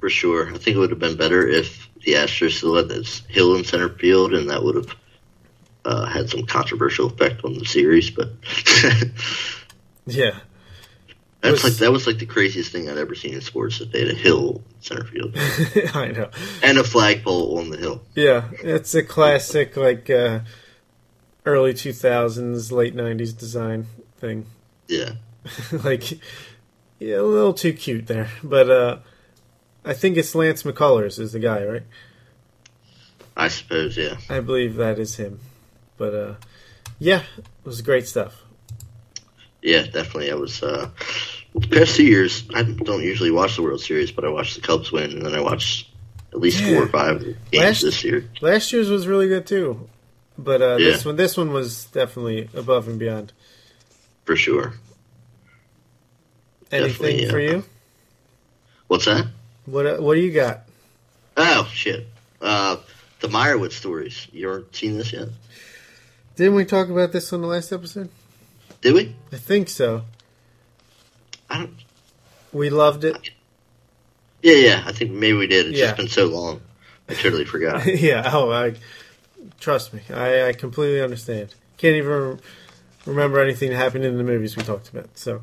For sure. I think it would have been better if the Astros still had this Hill in center field, and that would have uh, had some controversial effect on the series. But Yeah, that's Was- like that was like the craziest thing I'd ever seen in sports. That they had a hill in center field I know. and a flagpole on the hill. Yeah, it's a classic like uh, early two thousands, late nineties design thing. Yeah, like yeah, a little too cute there, but uh, I think it's Lance McCullers is the guy, right? I suppose. Yeah, I believe that is him. But uh, yeah, it was great stuff. yeah, definitely. I was. Uh, the past two years, I don't usually watch the World Series, but I watched the Cubs win, and then I watched at least Yeah. four or five games Last- this year. Last year's was really good too, but uh, this one, this one was definitely above and beyond. For sure. Anything Definitely, for you? What's that? What uh, What do you got? Oh shit. Uh, the Meyerowitz stories. You ever seen this yet? Didn't we talk about this on the last episode? Did we? I think so. I don't. We loved it. Yeah, yeah. I think maybe we did. It's Yeah. just been so long. I totally forgot. yeah. Oh, I trust me. I, I completely understand. Can't even remember anything that happened in the movies we talked about. So,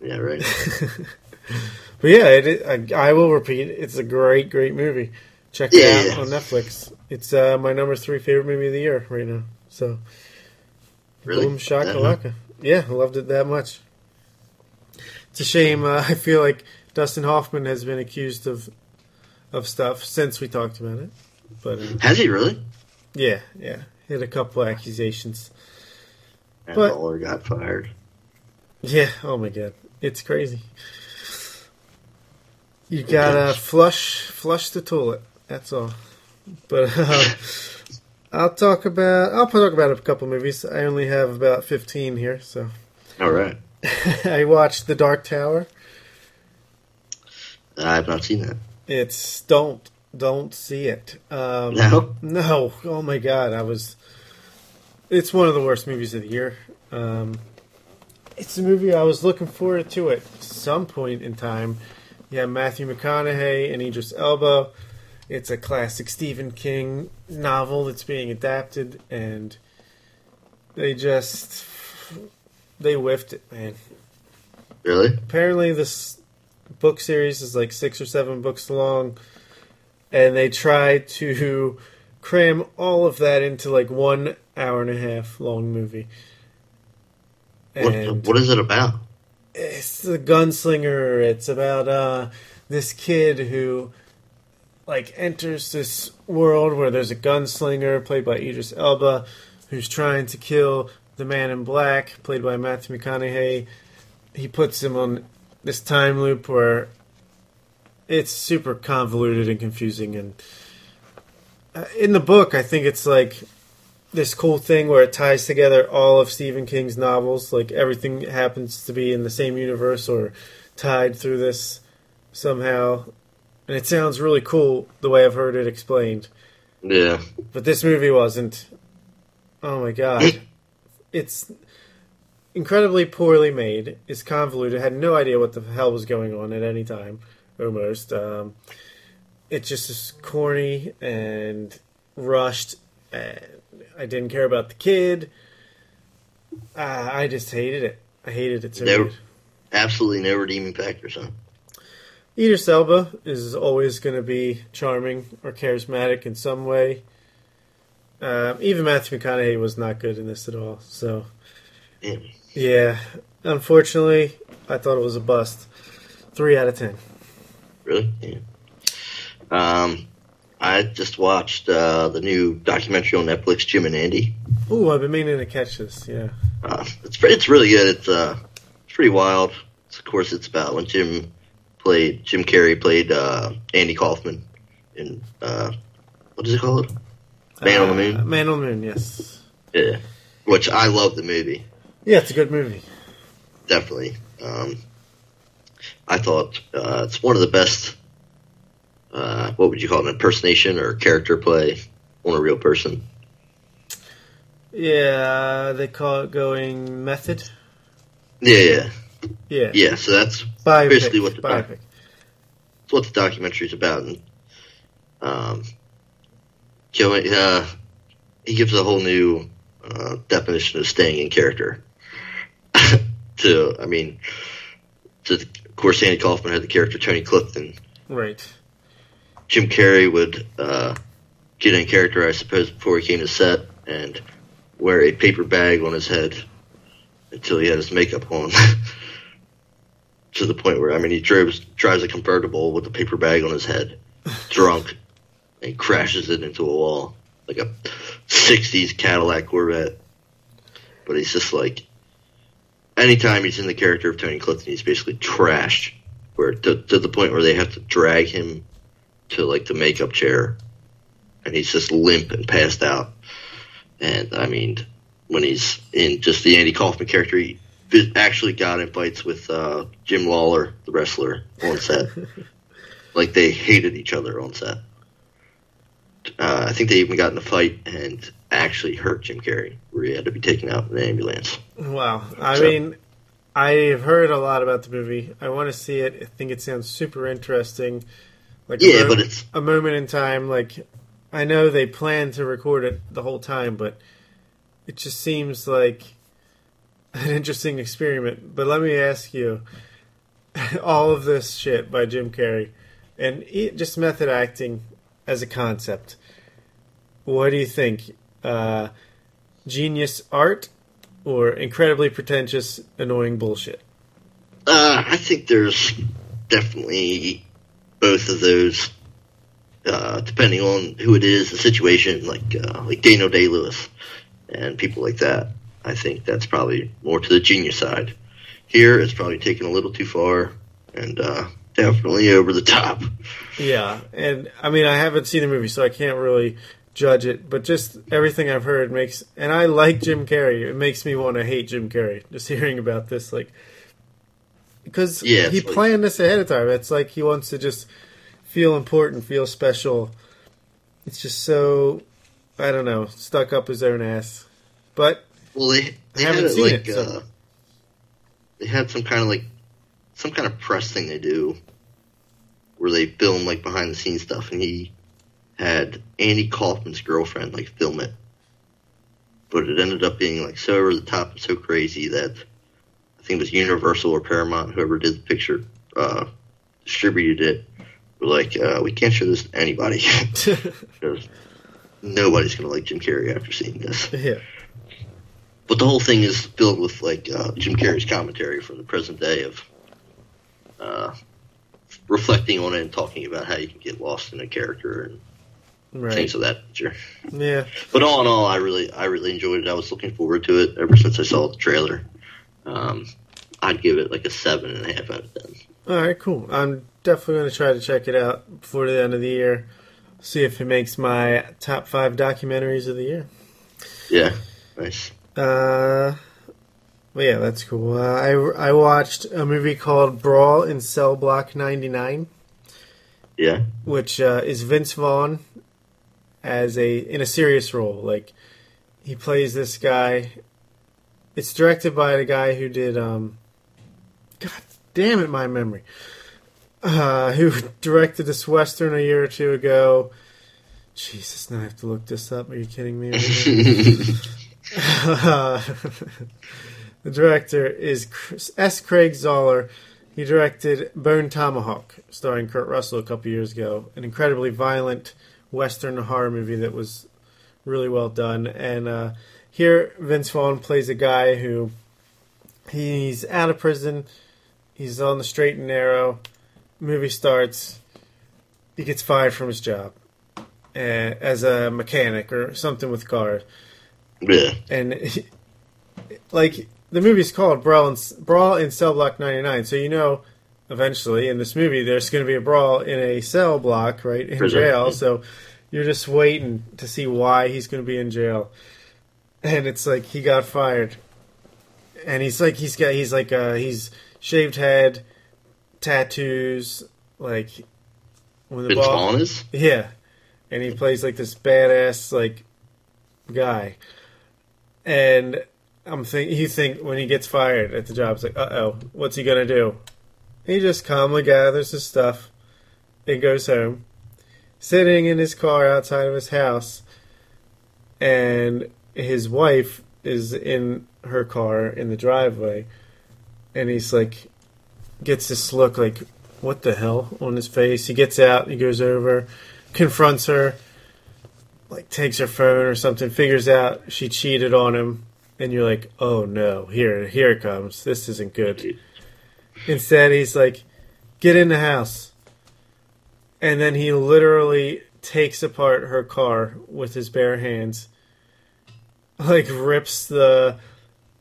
yeah, right. but yeah, it, I, I will repeat. It's a great, great movie. Check it Yeah, out yeah. on Netflix. It's uh, my number three favorite movie of the year right now. So, Really? boom shakalaka. Yeah, I loved it that much. It's a shame. Uh, I feel like Dustin Hoffman has been accused of of stuff since we talked about it. But uh, Has he really? yeah, yeah, Had a couple accusations. And But- got fired. Yeah. Oh my god, it's crazy. You gotta flush flush the toilet. That's all. But uh, I'll talk about I'll talk about a couple movies. I only have about fifteen here, so All right. I watched The Dark Tower. I have not seen that. It's don't don't see it. Um, No? no. Oh my god, I was. It's one of the worst movies of the year. Um, it's a movie I was looking forward to at some point in time. Yeah, Matthew McConaughey and Idris Elba. It's a classic Stephen King novel that's being adapted, and they just they whiffed it, man Really? apparently this book series is like six or seven books long and they tried to cram all of that into like one hour and a half long movie What, what is it about? it's the gunslinger it's about uh this kid who like enters this world where there's a gunslinger played by Idris Elba who's trying to kill the man in black played by Matthew McConaughey he puts him on this time loop where it's super convoluted and confusing and uh, in the book I think it's like this cool thing where it ties together all of Stephen King's novels. Like everything happens to be in the same universe or tied through this somehow. And it sounds really cool the way I've heard it explained. Yeah. But this movie wasn't. Oh my god. It's incredibly poorly made. It's convoluted. Had no idea what the hell was going on at any time, almost. Um, it just is corny and rushed. And I didn't care about the kid. Uh, I just hated it. I hated it so Never- much. Absolutely no redeeming factors, huh? Idris Elba is always going to be charming or charismatic in some way. Um, even Matthew McConaughey was not good in this at all. So, Damn. yeah, unfortunately, I thought it was a bust. Three out of ten. Really? Yeah. Um, I just watched uh, the new documentary on Netflix, Jim and Andy. Ooh, I've been meaning to catch this. Yeah. Uh, it's it's really good. It's uh, it's pretty wild. It's, Of course, it's about when Jim played Jim Carrey played uh, Andy Kaufman in uh, what is it called? Man on the Uh, Moon. Man on the Moon. Yes. Yeah, which I love the movie. Yeah, it's a good movie. Definitely. Um, I thought uh, it's one of the best. Uh, what would you call it? An impersonation or character play on a real person. Yeah, they call it going method. Yeah, yeah, Yeah. yeah. So that's Biopic. Basically what the biopic. That's what the documentary's about. And, um, Joey, uh, he gives a whole new uh, definition of staying in character. to, I mean, to, of course, Andy Kaufman had the character Tony Clifton. Right. Jim Carrey would uh, get in character, I suppose, before he came to set and wear a paper bag on his head until he had his makeup on. to the point where, I mean, he drives drives a convertible with a paper bag on his head, drunk, and crashes it into a wall like a '60s Cadillac Corvette. But he's just like, anytime he's in the character of Tony Clifton, he's basically trashed. Where to, to the point where they have to drag him to like the makeup chair, and he's just limp and passed out. And I mean, when he's in just the Andy Kaufman character, he actually got in fights with uh, Jim Lawler, the wrestler, on set. like they hated each other on set. Uh, I think they even got in a fight and actually hurt Jim Carrey, where he had to be taken out in an ambulance. Wow. I So- mean, I've heard a lot about the movie. I want to see it. I think it sounds super interesting. Like a Yeah, mo- but it's a moment in time. Like I know they plan to record it the whole time, but it just seems like an interesting experiment. But let me ask you, all of this shit by Jim Carrey and just method acting as a concept. What do you think? Uh, genius art or incredibly pretentious, annoying bullshit? Uh, I think there's definitely both of those, uh, depending on who it is, the situation. Like uh, like Daniel Day Lewis and people like that. I think that's probably more to the genius side. Here, it's probably taken a little too far and uh, definitely over the top. Yeah, and I mean, I haven't seen the movie, so I can't really judge it. But just everything I've heard makes, and I like Jim Carrey. It makes me want to hate Jim Carrey just hearing about this, like, because Yeah, he like- planned this ahead of time. It's like he wants to just feel important, feel special. It's just so, I don't know, stuck up his own ass. But Well, they they haven't had it seen like it, so- uh, they had some kind of like some kind of press thing they do where they film like behind the scenes stuff, and he had Andy Kaufman's girlfriend like film it, but it ended up being like so over the top and so crazy that I think it was Universal or Paramount, whoever did the picture, uh, distributed it. Were like, uh, we can't show this to anybody because nobody's gonna like Jim Carrey after seeing this. yeah, But the whole thing is filled with like uh, Jim Carrey's commentary from the present day of uh, reflecting on it and talking about how you can get lost in a character and right, things of that nature. yeah. But all in all, I really, I really enjoyed it. I was looking forward to it ever since I saw the trailer. Um, I'd give it like a seven and a half out of ten. All right, cool. I'm definitely going to try to check it out before the end of the year. See if it makes my top five documentaries of the year. Yeah, nice. Uh, well, yeah, that's cool. Uh, I I watched a movie called Brawl in Cell Block 99, Yeah, which uh, is Vince Vaughn as a in a serious role. Like he plays this guy It's directed by the guy who did. Um, God damn it, my memory. Uh, who directed this western a year or two ago? Jesus, now I have to look this up. Are you kidding me? uh, the director is S. Craig Zahler. He directed Bone Tomahawk, starring Kurt Russell a couple years ago. An incredibly violent western horror movie that was really well done. And uh, here, Vince Vaughn plays a guy who he's out of prison. He's on the straight and narrow. Movie starts. He gets fired from his job uh, as a mechanic or something with cars. Yeah. And he, like the movie's called Brawl in, Brawl in Cell Block 99, so you know eventually in this movie there's going to be a brawl in a cell block, right, in Prison. jail. So you're just waiting to see why he's going to be in jail. And it's like he got fired. And he's like he's got he's like uh he's shaved head, tattoos, like when the Vince ball. yeah, and he plays like this badass like guy, and I'm think you think when he gets fired at the job, it's like, uh oh, what's he gonna do? He just calmly gathers his stuff and goes home, sitting in his car outside of his house, and his wife is in her car in the driveway, and he's like, gets this look like, what the hell on his face. He gets out, he goes over, confronts her, like takes her phone or something, figures out she cheated on him, and you're like, oh no, here, here it comes. This isn't good. Instead, he's like, get in the house. And then he literally takes apart her car with his bare hands, like rips the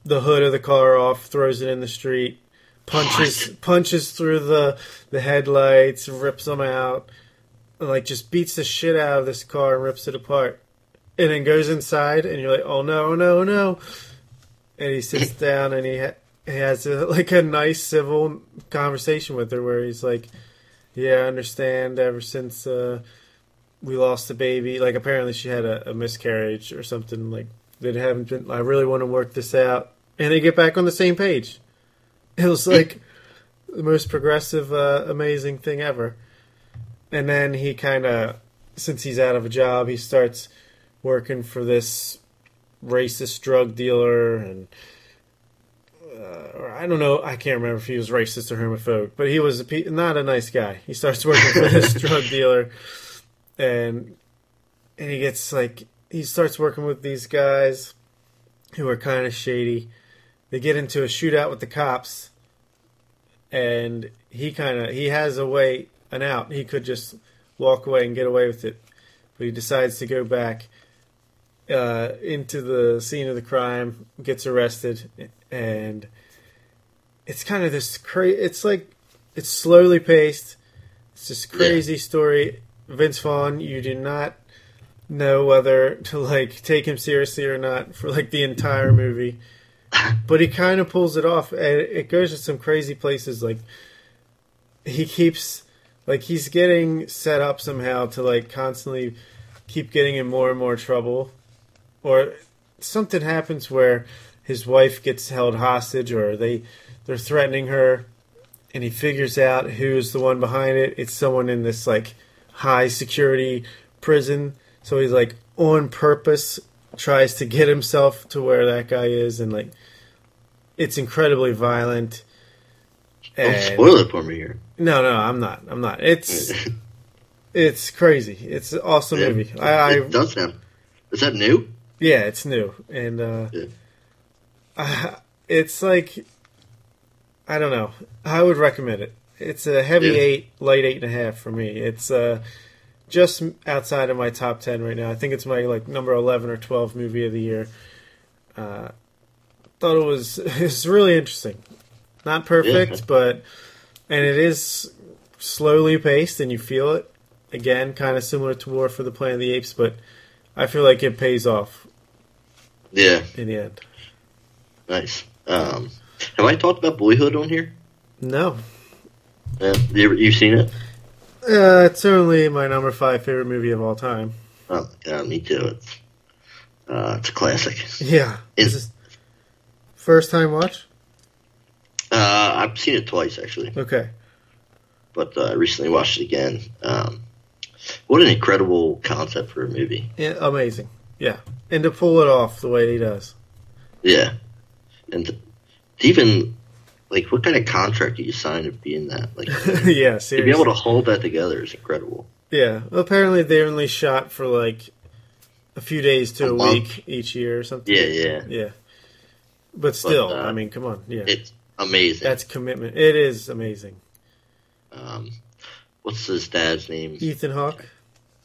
the hood of the car off, throws it in the street, punches punches through the the headlights, rips them out, like just beats the shit out of this car and rips it apart, and then goes inside, and you're like, oh no, no, no, and he sits down and he ha- he has a, like a nice civil conversation with her where he's like, yeah, I understand. Ever since uh, we lost the baby, like apparently she had a, a miscarriage or something. Like they haven't been. I really want to work this out, and they get back on the same page. It was like the most progressive, uh, amazing thing ever. And then he kind of, since he's out of a job, he starts working for this racist drug dealer and. Uh, or I don't know. I can't remember if he was racist or homophobic, but he was a, pe- not a nice guy. He starts working for this drug dealer, and and he gets like he starts working with these guys who are kind of shady. They get into a shootout with the cops, and he kind of he has a way an out. He could just walk away and get away with it, but he decides to go back uh, into the scene of the crime, gets arrested, and it's kind of this crazy. It's like it's slowly paced. It's this crazy story. Vince Vaughn, you do not know whether to like take him seriously or not for like the entire movie, but he kind of pulls it off, and it goes to some crazy places. Like he keeps like he's getting set up somehow to like constantly keep getting in more and more trouble. Or something happens where his wife gets held hostage or they they're threatening her and he figures out who's the one behind it. It's someone in this like high security prison so he's like on purpose tries to get himself to where that guy is and like it's incredibly violent Don't and- spoil it for me here. no no i'm not i'm not it's it's crazy it's an awesome Yeah. movie i, I it does sound. Is that new? Yeah, it's new, and uh, Yeah. uh, it's like I don't know. I would recommend it. It's a heavy Yeah. eight, light eight and a half for me. It's uh, just outside of my top ten right now. I think it's my like number eleven or twelve movie of the year. Uh, thought it was it's really interesting. Not perfect, Yeah. but and it is slowly paced, and you feel it. Again, kind of similar to War for the Planet of the Apes, but I feel like it pays off Yeah, in the end. nice. Um, have I talked about Boyhood on here? No, Uh, you, you seen it? Uh, it's certainly my number five favorite movie of all time. Oh, yeah, me too. It's uh, it's a classic. Yeah, Is- this First time watch? Uh, I've seen it twice actually, Okay. but uh, I recently watched it again. Um, what an incredible concept for a movie! Yeah, amazing. Yeah. And to pull it off the way he does. Yeah, and to even like what kind of contract do you sign to be in that? Like yeah, seriously. to be able to hold that together is incredible. Yeah. Well, apparently they only shot for like a few days to A a, week each year or something. Yeah, yeah, Yeah. But still, uh, I mean, come on. Yeah. it's amazing. That's commitment. It is amazing. um, what's his dad's name? Ethan Hawke.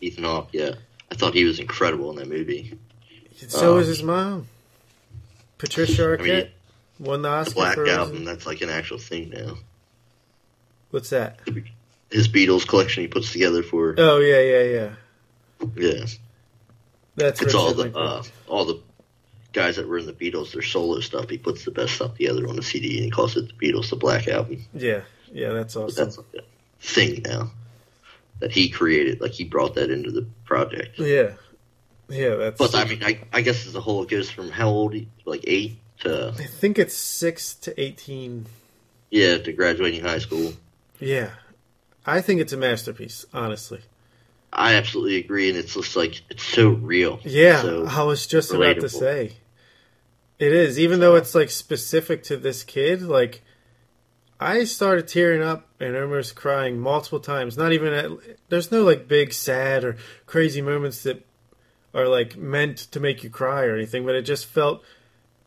Ethan Hawke. Yeah, I thought he was incredible in that movie. So Um, is his mom. Patricia Arquette I mean, won the the Oscar Black for Album. That's like an actual thing now. What's that? His Beatles collection he puts together for Oh yeah, yeah, yeah. yeah. That's It's all the uh, all the guys that were in the Beatles, their solo stuff. He puts the best stuff together on a CD and he calls it the Beatles, the Black Album. Yeah, yeah, that's But awesome. that's like a thing now that he created. Like he brought that into the project. Yeah, yeah, that's. But I mean, I, I guess as a whole, it goes from how old? Like eight to I think it's six to eighteen. yeah to graduating high school. Yeah, I think it's a masterpiece. Honestly. I absolutely agree, and it's just like it's so real. Yeah, So I was just about to say. It is, even though it's like specific to this kid. Like, I started tearing up and almost crying multiple times. Not even at. There's no like big sad or crazy moments that are like meant to make you cry or anything, but it just felt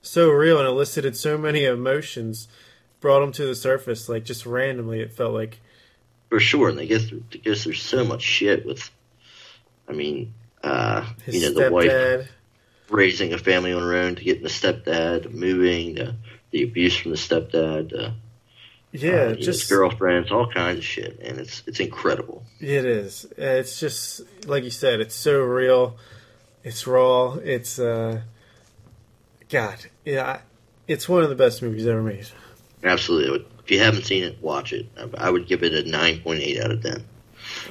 so real and elicited so many emotions. Brought them to the surface, like just randomly. It felt like for sure, and they get through because there's so much shit with. I mean, uh, his you know, the wife raising a family on her own, to getting the stepdad, moving, the, the abuse from the stepdad, the, Yeah, uh, you know, just girlfriends, all kinds of shit, and it's it's incredible. It is. It's just like you said. It's so real. It's raw. It's uh, God. Yeah, it's one of the best movies ever made. Absolutely, if you haven't seen it, watch it. I, would give it a nine point eight out of ten.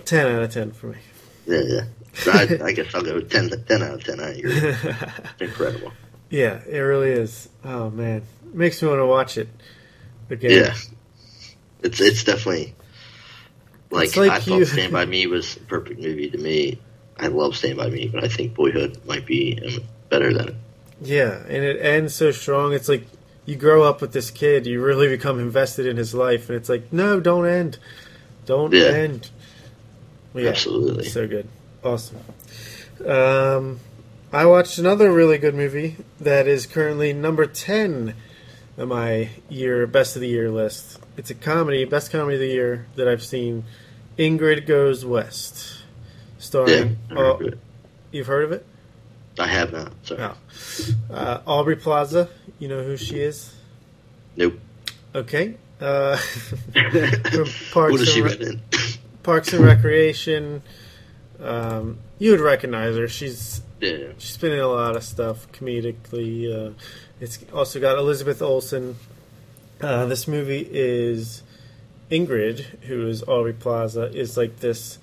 Ten out of ten for me. Yeah, yeah. I, I guess I'll go 10, 10 out of ten. I agree. It's incredible. yeah, it really is. Oh man, makes me want to watch it again. Yeah, it's it's definitely like, It's like I thought you- Stand by Me was a perfect movie to me. I love Stand by Me, but I think Boyhood might be um, better than it. Yeah, and it ends so strong. It's like you grow up with this kid, you really become invested in his life, and it's like, no, don't end, don't Yeah. end. Yeah, Absolutely. so good, awesome. Um, I watched another really good movie that is currently number ten on my year best of the year list. It's a comedy, best comedy of the year that I've seen. Ingrid Goes West, starring. Heard Au- you've heard of it? I have not. Sorry. No. Uh, Aubrey Plaza, you know who she is? Nope. Okay. Uh, what Parks and in? Parks and Recreation. Um, you would recognize her. She's yeah. she's been in a lot of stuff comedically. Uh, it's also got Elizabeth Olsen. Uh, this movie is Ingrid, who is Aubrey Plaza, is like this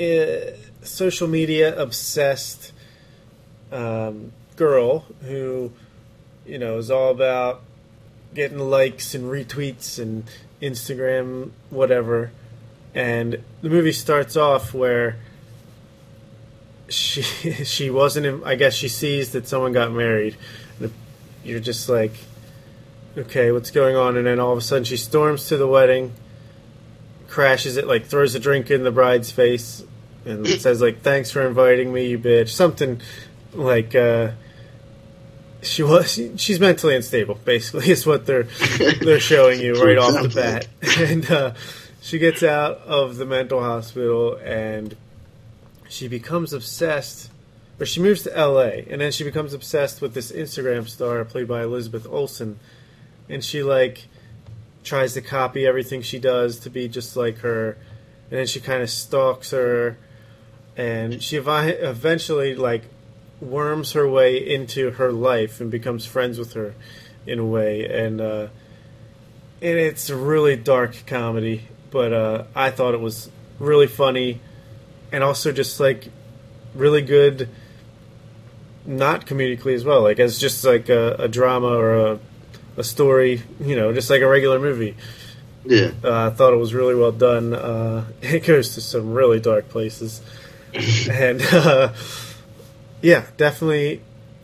uh, social media obsessed um, girl who, you know, is all about getting likes and retweets and Instagram whatever. And the movie starts off where she she wasn't. In, I guess she sees that someone got married. You're just like, okay, what's going on? And then all of a sudden, she storms to the wedding, crashes it, like throws a drink in the bride's face, and says like, "Thanks for inviting me, you bitch." Something like. uh she was she, she's mentally unstable basically is what they're they're showing you right off the bat. And uh, she gets out of the mental hospital and she becomes obsessed or she moves to LA and then she becomes obsessed with this Instagram star played by Elizabeth Olsen. And she like tries to copy everything she does to be just like her. And then she kind of stalks her. And she eventually like worms her way into her life and becomes friends with her in a way and uh and it's a really dark comedy but uh I thought it was really funny and also just like really good not comedically as well, like as just like a, a drama or a, a story, you know, just like a regular movie. Yeah. Uh, I thought it was really well done. Uh, it goes to some really dark places, and uh, yeah, definitely.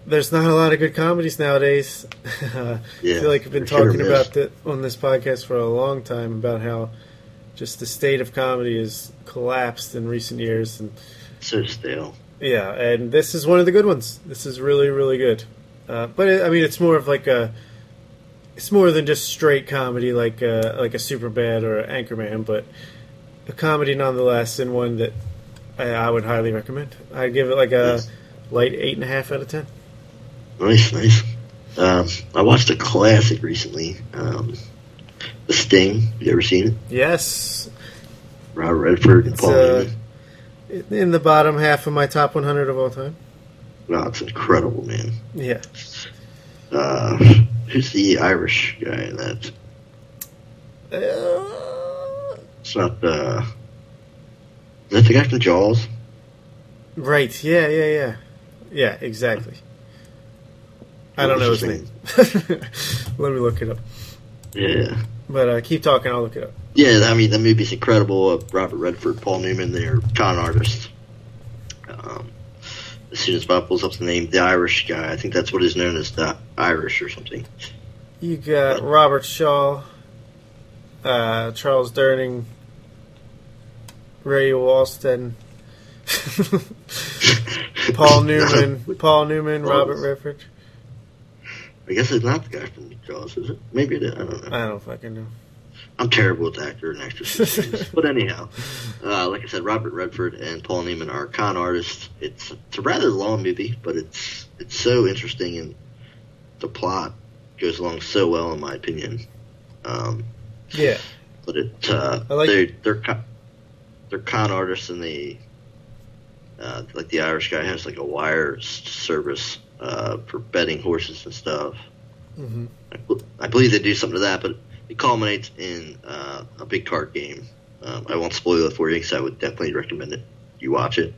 There's not a lot of good comedies nowadays. Uh, Yeah. I feel like I've been talking about that on this podcast for a long time about how just the state of comedy has collapsed in recent years, and So stale. yeah, and this is one of the good ones. This is really, really good. Uh, but it, I mean, it's more of like a, it's more than just straight comedy, like a, like a Superbad or Anchorman, but a comedy nonetheless, and one that I, I would highly recommend. I'd give it like a Nice. Light eight and a half out of ten. Nice, nice. Um, I watched a classic recently. Um, the Sting. You ever seen it? Yes, Robert Redford and It's, Paul uh, Newman. in the bottom half of my top 100 of all time. No, it's incredible, man. Yeah, Uh, who's the Irish guy in that? uh, It's not uh Is that the guy from Jaws? right. Yeah, yeah, yeah, yeah. Exactly. I don't know What's his name. Let me look it up. Yeah. But uh, keep talking. I'll look it up. Yeah, I mean that movie's incredible. Uh, Robert Redford, Paul Newman, they're con artists. Um, as soon as Bob pulls up the name, the Irish guy, I think that's what is known as the Irish or something. You got Robert Shaw, uh, Charles Durning, Ray Walston, Paul Newman, Paul Newman, Robert Redford. I guess it's not the guy from Jaws, is it? Maybe it is. I don't know. I don't fucking know. I'm terrible with actor and actresses. but anyhow, uh, like I said, Robert Redford and Paul Newman are con artists. It's it's a rather long movie, but it's it's so interesting and the plot goes along so well, in my opinion. Um, Yeah, but it uh, I like- they're they're con, they're con artists and they uh, like the Irish guy has like a wire service uh, for betting horses and stuff. hmm I, I believe they do something to that, but it culminates in uh, a big card game. Um, I won't spoil it for you because I would definitely recommend it. You watch it.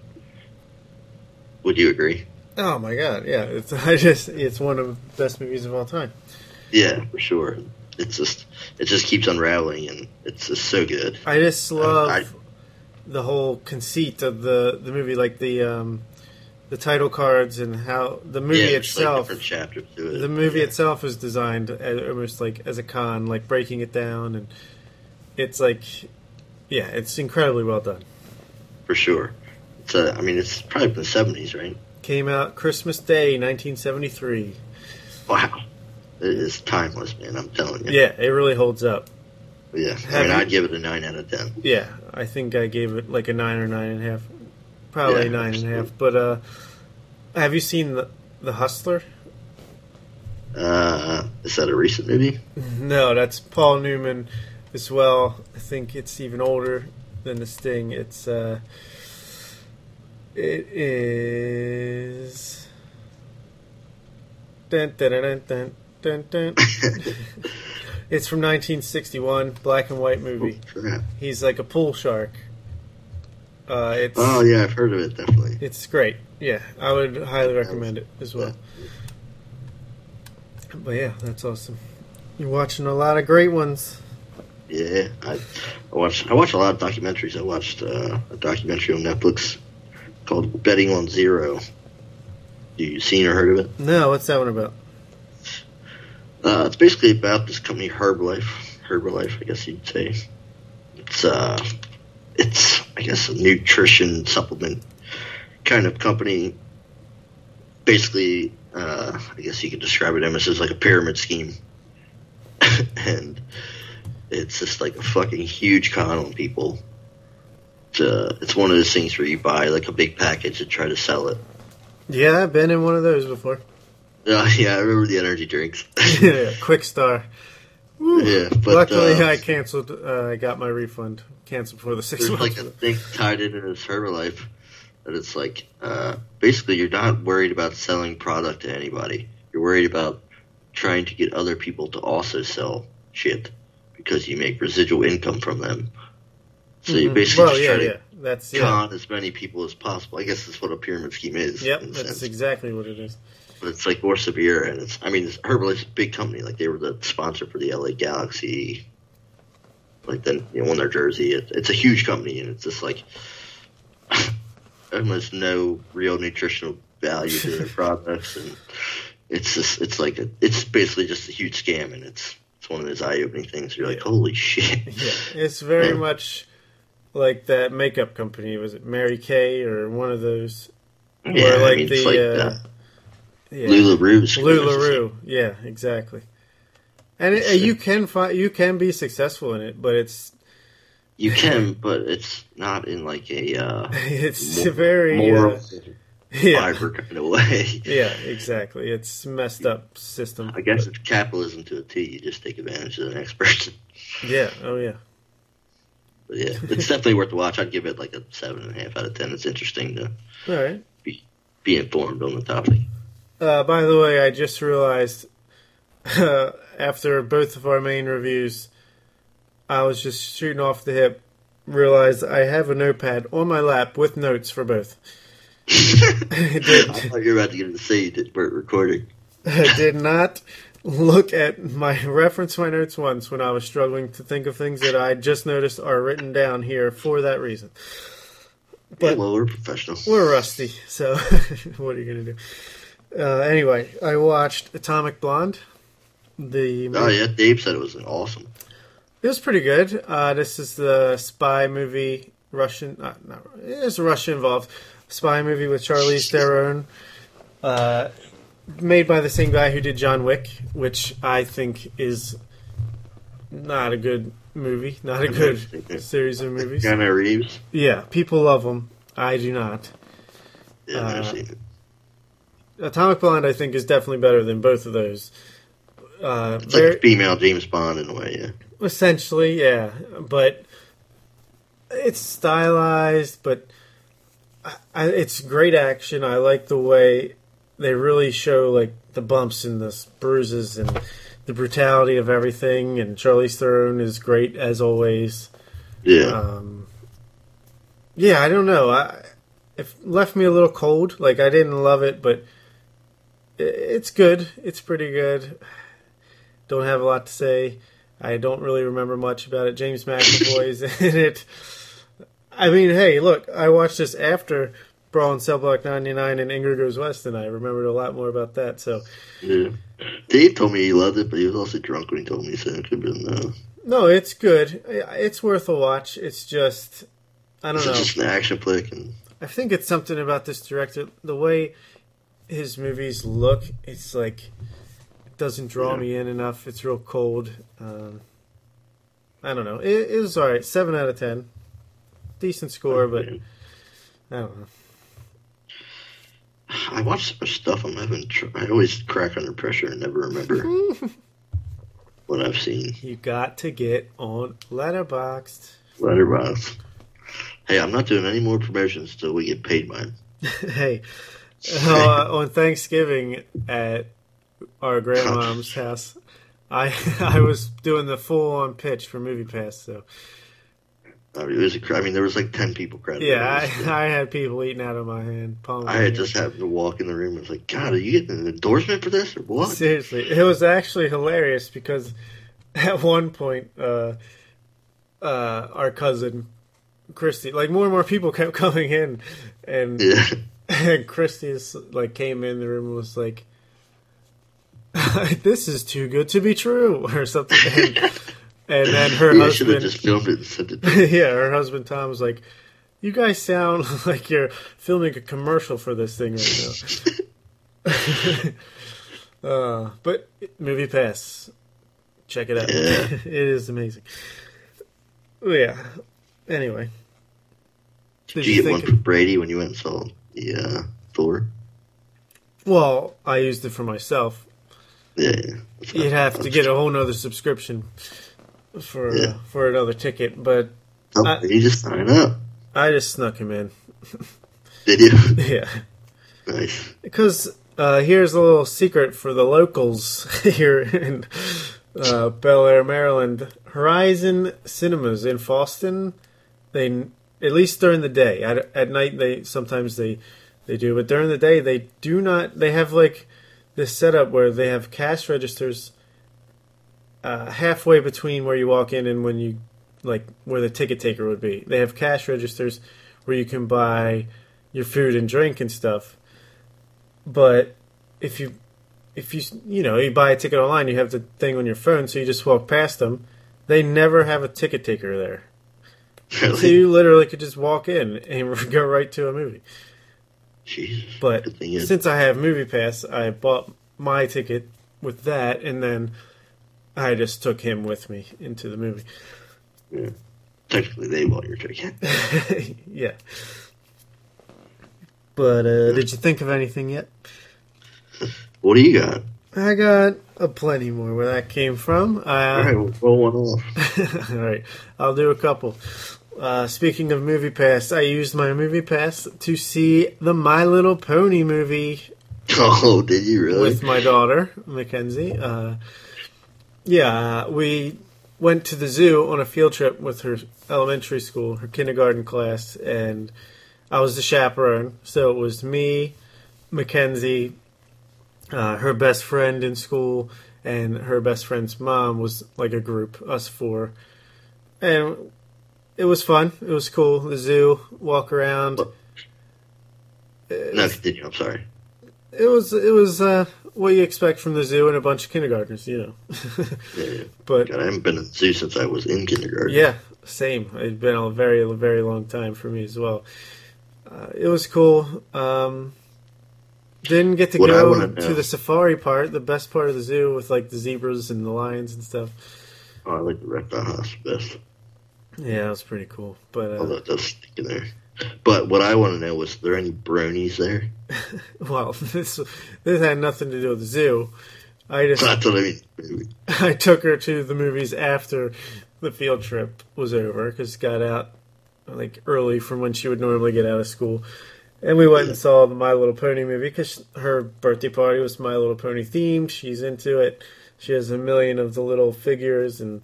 Would you agree? Oh my god, yeah. It's I just it's one of the best movies of all time. Yeah, for sure. It's just it just keeps unraveling and it's just so good. I just love I- the whole conceit of the the movie, like the um, the title cards and how the movie yeah, like, itself. different chapters to it. the movie yeah. itself is designed as, almost like as a con, like breaking it down, and it's like, yeah, it's incredibly well done. for sure. It's a, I mean, it's probably from the seventies, right? Came out Christmas Day, 1973. Wow, it is timeless, man. I'm telling you. Yeah, it really holds up. Yeah. I mean, I'd give it a nine out of ten. Yeah, I think I gave it like a nine or nine and a half, probably Yeah, nine and a half. absolutely. But uh, have you seen the the Hustler? Uh, is that a recent movie? No, that's Paul Newman as well. I think it's even older than the Sting. It's uh, it is. Dun, dun, dun, dun, dun, dun. it's from 1961, black and white movie. Crap. He's like a pool shark. Uh, it's Oh yeah, I've heard of it definitely. it's great. Yeah, I would highly recommend it as well. But yeah, that's awesome. You're watching a lot of great ones. Yeah, I, I watched I watched a lot of documentaries. I watched uh, a documentary on Netflix called Betting on Zero. You seen or heard of it? No, what's that one about? Uh, it's basically about this company Herbalife. Herbalife, I guess you'd say. It's uh, it's I guess a nutrition supplement kind of company. Basically, uh, I guess you could describe it as like a pyramid scheme, and it's just like a fucking huge con on people. It's, uh, it's one of those things where you buy like a big package and try to sell it. Yeah, I've been in one of those before. Uh, yeah, I remember the energy drinks. yeah, Quixtar. Woo. Yeah, but, luckily uh, I canceled. Uh, I got my refund canceled before the six there's months. like a thing tied into this Herbalife that it's like uh, basically you're not worried about selling product to anybody. You're worried about trying to get other people to also sell shit because you make residual income from them. So you Mhm. basically Well, just yeah, try to yeah. that's yeah. con as many people as possible. I guess that's what a pyramid scheme is. Yep, that's sense. exactly what it is. It's like more severe and it's i mean it's Herbalife's a big company like they were the sponsor for the la galaxy like then you know on their jersey it, it's a huge company and it's just like almost no real nutritional value to their products and it's just it's like a, it's basically just a huge scam and it's it's one of those eye-opening things you're like holy shit Yeah, it's very Yeah. much like that makeup company. Was it Mary Kay or one of those? yeah like i mean it's the, like uh, Yeah. Lularoe. Yeah, exactly. And it, you can find you can be successful in it, but it's you can but it's not in like a uh it's mo- very moral uh, yeah fiber kind of way yeah exactly. It's messed up system. I guess it's capitalism to a T. You just take advantage of the next person. Yeah. Oh yeah. But yeah, it's definitely worth the watch. I'd give it like a seven and a half out of ten. It's interesting to All right. be be informed on the topic. Uh, by the way, I just realized uh, after both of our main reviews, I was just shooting off the hip. Realized I have a notepad on my lap with notes for both. I did. thought you were about to get to say that we're recording. I did not look at my reference my notes once when I was struggling to think of things that I just noticed are written down here for that reason. But But- well, we're professional. We're rusty, so what are you gonna do? Uh, anyway, I watched Atomic Blonde. The Oh yeah, Dave said it was awesome. It was pretty good. Uh, this is the spy movie, Russian. Uh, not, it's Russia involved. Spy movie with Charlize Theron, uh, made by the same guy who did John Wick, which I think is not a good movie, not a good series of movies. Keanu Reeves. Yeah, people love them. I do not. Yeah, I've Uh, seen it. Atomic Blonde, I think, is definitely better than both of those. Uh, It's very, like female James Bond in a way. Yeah. Essentially, yeah, but it's stylized, but I, I, it's great action. I like the way they really show like the bumps and the bruises and the brutality of everything. And Charlize Theron is great as always. Yeah. Um, yeah, I don't know. I it left me a little cold. Like I didn't love it, but it's good. It's pretty good. Don't have a lot to say. I don't really remember much about it. James McAvoy's in it. I mean, hey, look, I watched this after Brawl in Cell Block 99 and Ingrid Goes West, and I remembered a lot more about that. So, yeah. Dave told me he loved it, but he was also drunk when he told me, so it could have been uh, no, it's good. It's worth a watch. It's just, I don't it's know. just an action flick, and I think it's something about this director. The way his movies look, it's like it doesn't draw Yeah. me in enough. It's real cold. Um, I don't know. It, it was all right. Seven out of ten. Decent score, but I don't know. I watch so much stuff. I'm having. Tr- I always crack under pressure and never remember what I've seen. You got to get on Letterboxd. Letterbox. Hey, I'm not doing any more promotions till we get paid mine. hey, uh, on Thanksgiving at our grandmom's house, I I was doing the full on pitch for Movie Pass. So I mean, it was a, I mean, there was like ten people credited. yeah, I, I had people eating out of my hand. I had just happened to walk in the room. and was like, God, are you getting an endorsement for this or what? Seriously, it was actually hilarious because at one point, uh, uh, our cousin Christy, like more and more people kept coming in, and, Yeah. And Christy's like came in the room and was like, "This is too good to be true," or something. And, and then her yeah, I should have husband, just filmed it and sent it. Yeah, her husband Tom was like, "You guys sound like you're filming a commercial for this thing right now." uh, but Movie Pass, check it out. Yeah. it is amazing. Yeah. Anyway, Did you get one for Brady when you went and saw the uh, Thor? Well, I used it for myself. Yeah. You'd have to get a whole nother subscription for Yeah. uh, for another ticket, but Oh, I- you just sign up. I just snuck him in. Did you? Yeah. nice. Because uh, here's a little secret for the locals here in uh, Bel Air, Maryland. Horizon Cinemas in Fallston. They At least during the day. At, at night, they sometimes they they do, but during the day they do not. They have like this setup where they have cash registers uh, halfway between where you walk in and when you like where the ticket taker would be. They have cash registers where you can buy your food and drink and stuff. But if you if you you know you buy a ticket online, you have the thing on your phone, so you just walk past them. They never have a ticket taker there, Really? so you literally could just walk in and go right to a movie. Jesus. But Good thing is- since I have Movie Pass, I bought my ticket with that, and then I just took him with me into the movie. Yeah. Technically, they bought your ticket. yeah. But uh, did you think of anything yet? What do you got? I got a plenty more where that came from. All right, we'll roll one off. all right, I'll do a couple. Uh, speaking of Movie Pass, I used my Movie Pass to see the My Little Pony movie Oh, did you really? with my daughter Mackenzie. Uh, yeah, we went to the zoo on a field trip with her elementary school, her kindergarten class, and I was the chaperone. So it was me, Mackenzie, uh, her best friend in school, and her best friend's mom was like a group, us four, and it was fun. It was cool. The zoo, walk around. no, continue. I'm sorry. It was it was uh, what you expect from the zoo and a bunch of kindergartners, you know. Yeah, yeah. but God, I haven't been at the zoo since I was in kindergarten. yeah, same. It's been a very very long time for me as well. Uh, it was cool. Um, didn't get to What go to the safari part, the best part of the zoo with like the zebras and the lions and stuff. Oh, I like the reptile house best. Yeah, it was pretty cool. But uh, Although it does stick in there. But what I want to know was, there any bronies there? well, this this had nothing to do with the zoo. I just That's what I mean. I took her to the movies after the field trip was over because got out like early from when she would normally get out of school, and we went and saw the My Little Pony movie because her birthday party was My Little Pony themed. She's into it. She has a million of the little figures, and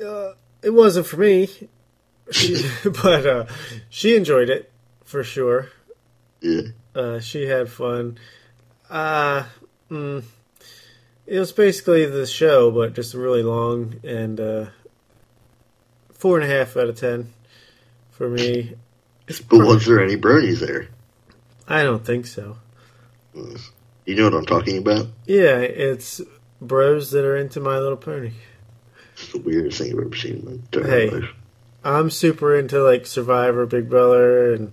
uh, it wasn't for me. She, but uh, she enjoyed it for sure. Yeah. Uh, she had fun. Uh, mm, it was basically the show, but just really long and uh, four and a half out of ten for me. But was there any bronies there? I don't think so. You know what I'm talking about? Yeah, it's bros that are into My Little Pony. It's the weirdest thing I've ever seen in my entire Hey. life. I'm super into like Survivor, Big Brother, and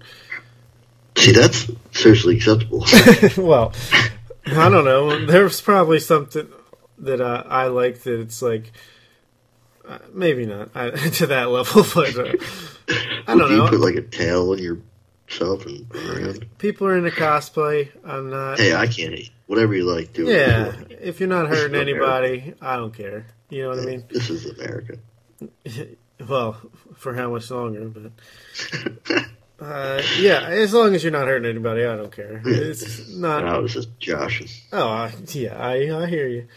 See, that's socially acceptable. well, I don't know. There's probably something that uh, I like that it's like uh, maybe not uh, to that level, but I don't you know. put like a tail on yourself and run around? People are into cosplay. I'm not. Hey, I can't eat. Whatever you like, do. yeah, you like. if you're not hurting America. anybody, I don't care. You know what I mean? This is America. Well, for how much longer? But uh, yeah, as long as you're not hurting anybody, I don't care. It's not. I was just joshing. Oh, I, yeah, I I hear you.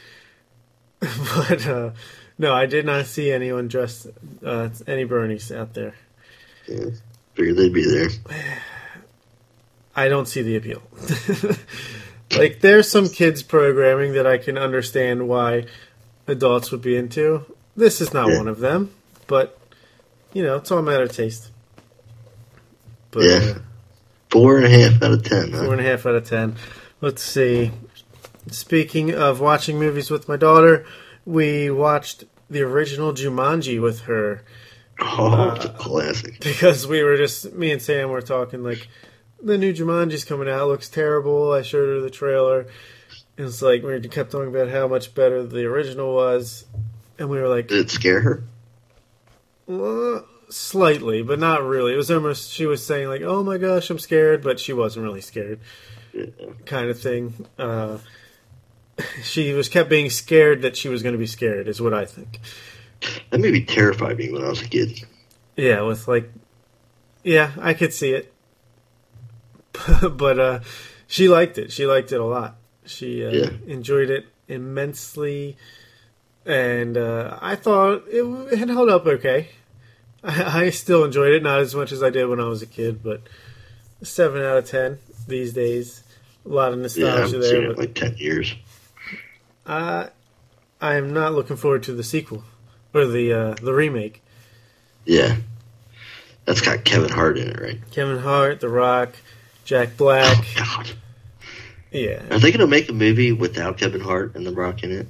but uh, no, I did not see anyone dressed uh, any Bernies out there. Yeah. Figured they'd be there. I don't see the appeal. like there's some kids programming that I can understand why adults would be into. This is not Yeah. one of them, but you know, it's all a matter of taste. But Yeah. uh, Four and a half out of ten. Huh? Four and a half out of ten. Let's see. Speaking of watching movies with my daughter, we watched the original Jumanji with her Oh, it's a classic. because we were just me and Sam were talking like the new Jumanji's coming out looks terrible. I showed her the trailer. It was like we kept talking about how much better the original was, and we were like, Did it scare her? "Uh, slightly, but not really. It was almost she was saying like, "Oh my gosh, I'm scared," but she wasn't really scared. Yeah. kind of thing. Uh, she was kept being scared that she was going to be scared, is what I think. That maybe terrified me when I was a kid. Yeah, with like, yeah, I could see it, but uh, she liked it. She liked it a lot. She uh, Yeah. enjoyed it immensely, and uh, I thought it, it held up okay. I, I still enjoyed it, not as much as I did when I was a kid, but seven out of ten these days. A lot of Yeah, I nostalgia seen there, like ten years. uh, I am not looking forward to the sequel or the uh, the remake. Yeah, that's got Kevin Hart in it, right? Kevin Hart, The Rock, Jack Black. Oh God, Yeah, are they gonna make a movie without Kevin Hart and The Rock in it?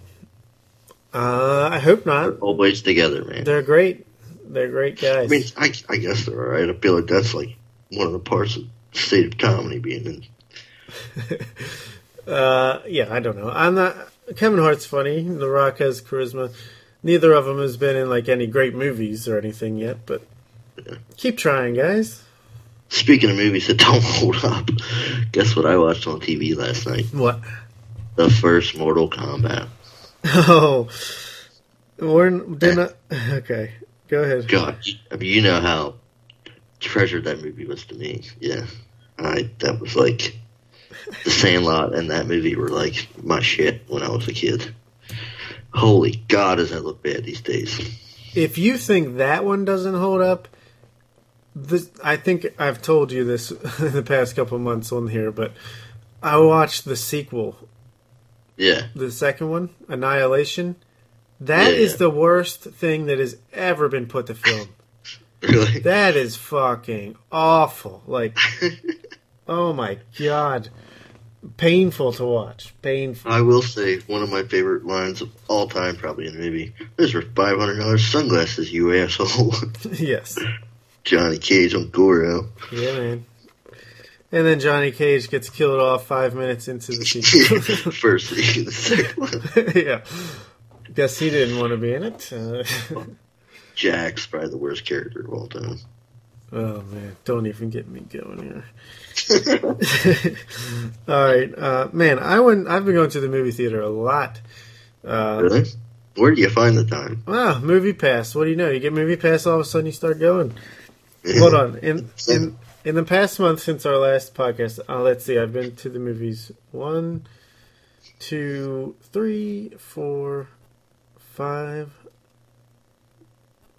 uh, I hope not. Always together, man. They're great. They're great guys. I mean, I, I guess they're alright. I feel like that's like one of the parts of state of comedy being in. Uh, yeah, I don't know. I'm not. Kevin Hart's funny. The Rock has charisma. Neither of them has been in like any great movies or anything yet, but keep trying, guys. Speaking of movies that don't hold up, guess what I watched on TV last night? What? The first Mortal Kombat. Oh, we're didn't. I, okay, go ahead. God, you- I mean, you know how treasured that movie was to me. Yeah, I that was like the Sandlot and that movie were like my shit when I was a kid. Holy God, does that look bad these days? If you think that one doesn't hold up, this I think I've told you this in the past couple months on here, but I watched the sequel, Yeah, the second one, Annihilation. That Yeah. is the worst thing that has ever been put to film. really. That is fucking awful. Like, oh my god, painful to watch. Painful. I will say one of my favorite lines of all time, probably in the movie. Those are five hundred dollars sunglasses, you asshole. yes. Johnny Cage on Goro. Yeah, man. And then Johnny Cage gets killed off five minutes into the sequel. First scene, the second one. yeah. Guess he didn't want to be in it. Uh, Jax's probably the worst character of all time. oh man, don't even get me going here. All right, uh, man. I went. I've been going to the movie theater a lot. Uh, really? Where do you find the time? Ah, movie pass. What do you know? You get movie pass, all of a sudden you start going. Hold on. In in in the past month since our last podcast, uh, let's see. I've been to the movies one, two, three, four, five,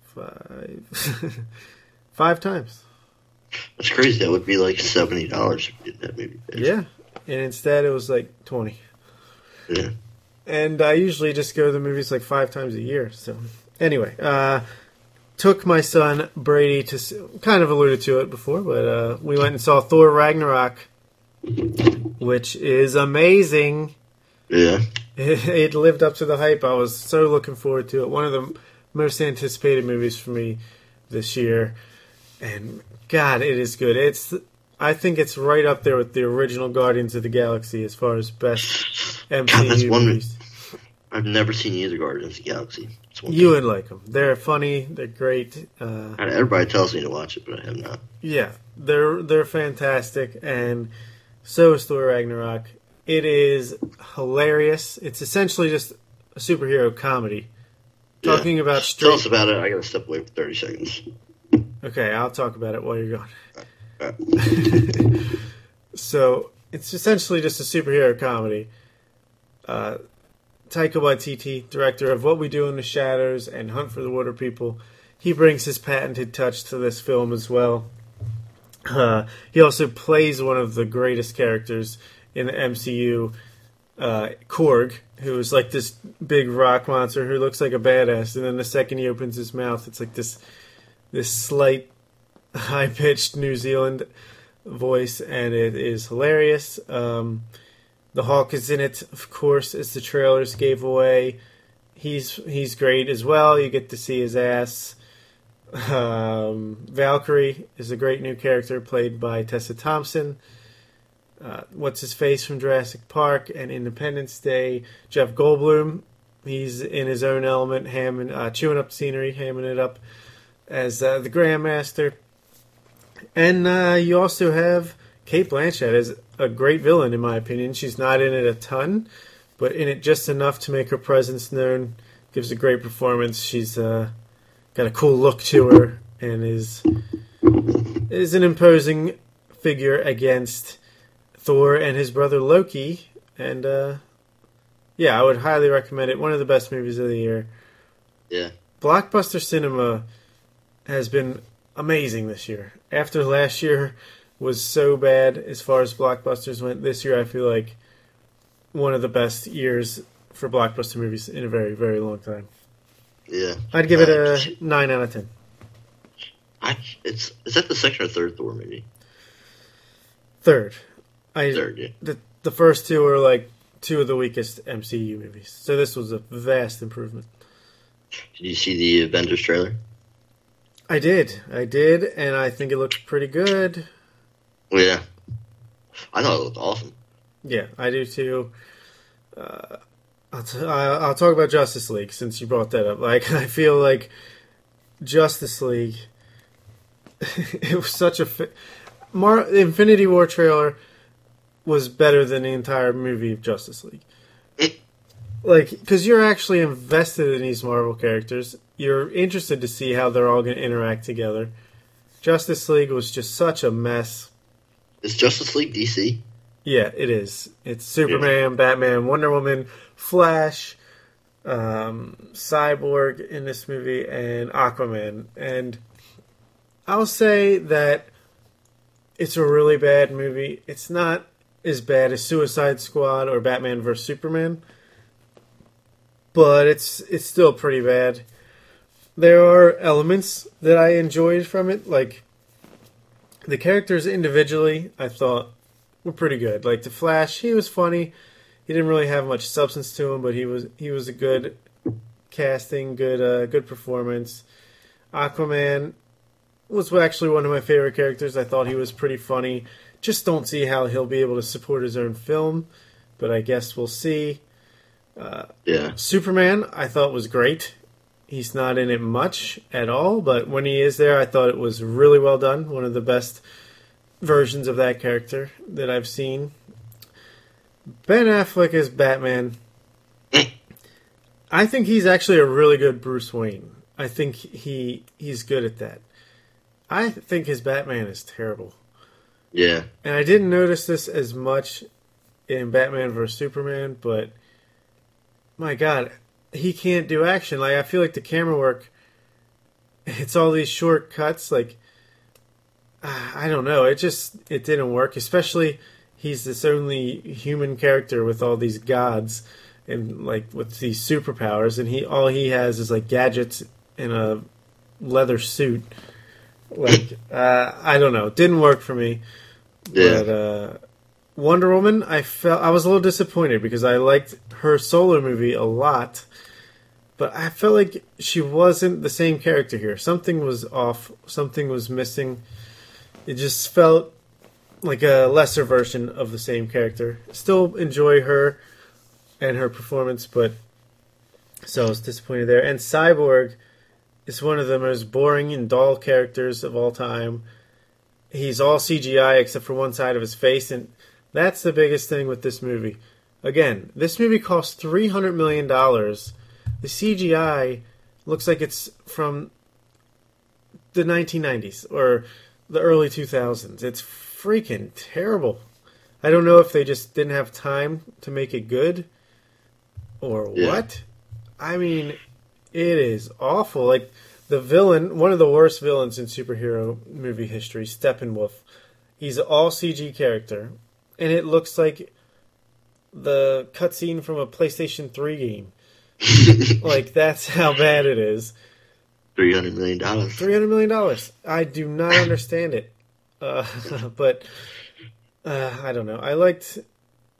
five, five times. That's crazy. That would be like seventy dollars if you did that movie. Yeah, and instead it was like twenty. Yeah. And I usually just go to the movies like five times a year. So anyway, uh, took my son Brady to kind of alluded to it before, but uh, we went and saw Thor Ragnarok, which is amazing. Yeah. It, it lived up to the hype. I was so looking forward to it. One of the most anticipated movies for me this year, and God, it is good. It's I think it's right up there with the original Guardians of the Galaxy as far as best God, MCU one. movies. I've never seen either Guardians of the Galaxy. You would like them. They're funny. They're great. Uh, Everybody tells me to watch it, but I have not. yeah, they're they're fantastic, and so is Thor Ragnarok. It is hilarious. It's essentially just a superhero comedy, Yeah. talking about Tell us about it. I gotta step away for thirty seconds. Okay, I'll talk about it while you're gone. So it's essentially just a superhero comedy. Uh, Taika Waititi, director of What We Do in the Shadows and Hunt for the Wilderpeople, he brings his patented touch to this film as well. Uh, he also plays one of the greatest characters in the MCU, uh, Korg, who is like this big rock monster who looks like a badass, and then the second he opens his mouth, it's like this this slight, high pitched New Zealand voice, and it is hilarious. Um, the Hulk is in it, of course, as the trailers gave away. He's he's great as well. You get to see his ass. Um, Valkyrie is a great new character played by Tessa Thompson. Uh, what's his face from Jurassic Park and Independence Day? Jeff Goldblum. He's in his own element, hamming, uh, chewing up scenery, hamming it up as uh, the Grandmaster. And uh, you also have Cate Blanchett as a great villain, in my opinion. She's not in it a ton, but in it just enough to make her presence known. Gives a great performance. She's uh, got a cool look to her and is is an imposing figure against Thor and his brother Loki. And uh, yeah, I would highly recommend it. One of the best movies of the year. Yeah. Blockbuster Cinema has been amazing this year. After last year was so bad as far as blockbusters went, this year I feel like one of the best years for blockbuster movies in a very, very long time. Yeah. I'd give it Uh, a nine out of ten. I, it's is that the second or third Thor movie? Third, I Third, yeah. the the first two are like two of the weakest MCU movies, so this was a vast improvement. Did you see the Avengers trailer? I did, I did, and I think it looked pretty good. Yeah. I thought it looked awesome. Yeah, I do too. Uh, I'll, t- I- I'll talk about Justice League since you brought that up. Like, I feel like Justice League. it was such a fi- Mar- the Infinity War trailer was better than the entire movie of Justice League. like, because you're actually invested in these Marvel characters. You're interested to see how they're all going to interact together. Justice League was just such a mess. Is Justice League DC? Yeah, it is. It's Superman, Batman, Wonder Woman, Flash, um, Cyborg in this movie, and Aquaman. And I'll say that it's a really bad movie. It's not as bad as Suicide Squad or Batman vs Superman, but it's it's still pretty bad. There are elements that I enjoyed from it, like the characters individually. I thought were pretty good. Like the Flash, he was funny. He didn't really have much substance to him, but he was he was a good casting, good uh, good performance. Aquaman was actually one of my favorite characters. I thought he was pretty funny. Just don't see how he'll be able to support his own film, but I guess we'll see. Uh, Yeah. Superman, I thought was great. He's not in it much at all, but when he is there, I thought it was really well done. One of the best versions of that character that I've seen. Ben Affleck as Batman. I think he's actually a really good Bruce Wayne. I think he he's good at that. I think his Batman is terrible. Yeah. And I didn't notice this as much in Batman vs Superman, but my God, he can't do action. Like I feel like the camera work, it's all these short cuts. Like ah, I don't know, it just it didn't work. Especially he's this only human character with all these gods and like with these superpowers, and he all he has is like gadgets in a leather suit. Like uh, I don't know, it didn't work for me. Yeah. But uh, Wonder Woman, I felt I was a little disappointed because I liked her solo movie a lot, but I felt like she wasn't the same character here. Something was off. Something was missing. It just felt like a lesser version of the same character. Still enjoy her and her performance, but so I was disappointed there. And Cyborg is one of the most boring and dull characters of all time he's all CGI except for one side of his face, and that's the biggest thing with this movie. Again, this movie cost three hundred million dollars. The CGI looks like it's from the nineteen nineties or the early two thousands. It's freaking terrible. I don't know if they just didn't have time to make it good or Yeah. what. I mean, it is awful. Like the villain, one of the worst villains in superhero movie history, Steppenwolf. He's an all CG character, and it looks like the cutscene from a PlayStation 3 game. like that's how bad it is. Three hundred million dollars. Three hundred million dollars. I do not understand it, uh, but uh, I don't know. I liked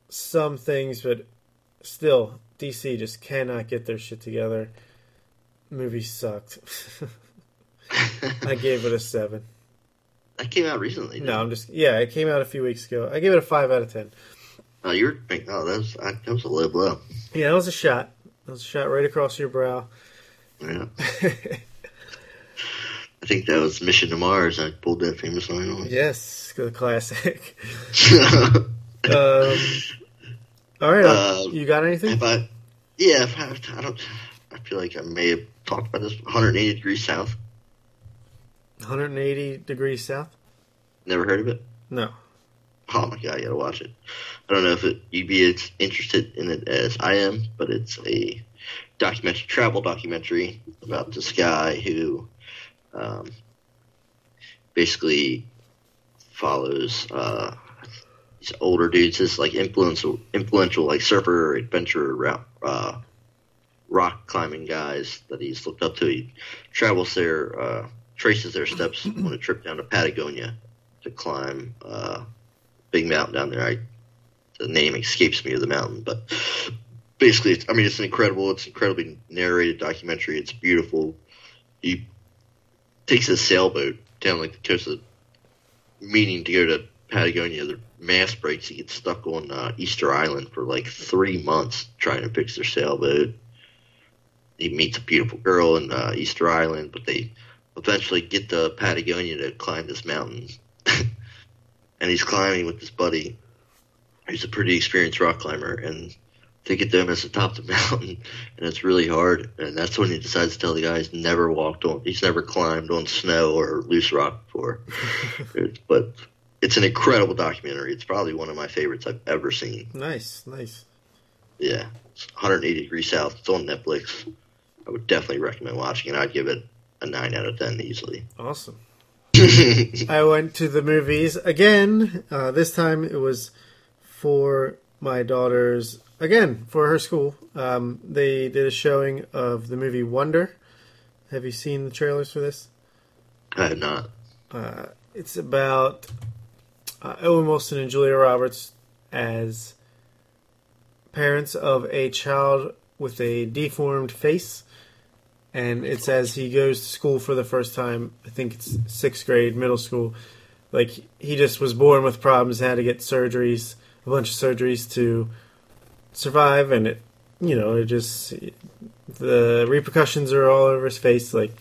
some things, but still, DC just cannot get their shit together. Movie sucked. I gave it a seven. That came out recently. No, I'm just yeah. It came out a few weeks ago. I gave it a five out of ten. Oh, you were. Thinking, oh, that was. I, that was a low blow. Yeah, that was a shot. That was a shot right across your brow. Yeah. I think that was Mission to Mars. I pulled that famous line on. yes, the classic. Um, all right, uh, Um, you got anything? I? Yeah, I, I don't. I feel like I may have talked about this. 180 degrees south. 180 degrees south? Never heard of it. No. Oh my god, you gotta watch it. I don't know if it, you'd be as interested in it as I am, but it's a documentary, travel documentary about this guy who Um, basically follows uh, these older dudes, this like influential, influential like surfer, adventurer, uh, rock climbing guys that he's looked up to. He travels their, uh, traces their steps on a trip down to Patagonia to climb uh, big mountain down there. I, the name escapes me of the mountain, but basically, it's, I mean, it's an incredible. It's incredibly narrated documentary. It's beautiful. He takes a sailboat down like the coast of, meaning to go to Patagonia. The mast breaks. He gets stuck on uh, Easter Island for like three months trying to fix their sailboat. He meets a beautiful girl in uh, Easter Island, but they eventually get to Patagonia to climb this mountain. and he's climbing with his buddy, who's a pretty experienced rock climber, and they get them as the top of the mountain, and it's really hard. And that's when he decides to tell the guy he's never walked on, he's never climbed on snow or loose rock before. but it's an incredible documentary. It's probably one of my favorites I've ever seen. Nice, nice. Yeah, it's 180 degrees south. It's on Netflix. I would definitely recommend watching it. I'd give it a nine out of ten easily. Awesome. I went to the movies again. Uh, this time it was for my daughter's again for her school. Um, they did a showing of the movie Wonder. Have you seen the trailers for this? I have not. Uh, it's about uh, Owen Wilson and Julia Roberts as parents of a child with a deformed face. And it says he goes to school for the first time. I think it's sixth grade, middle school. Like he just was born with problems, had to get surgeries, a bunch of surgeries to survive, and it, you know, it just the repercussions are all over his face, like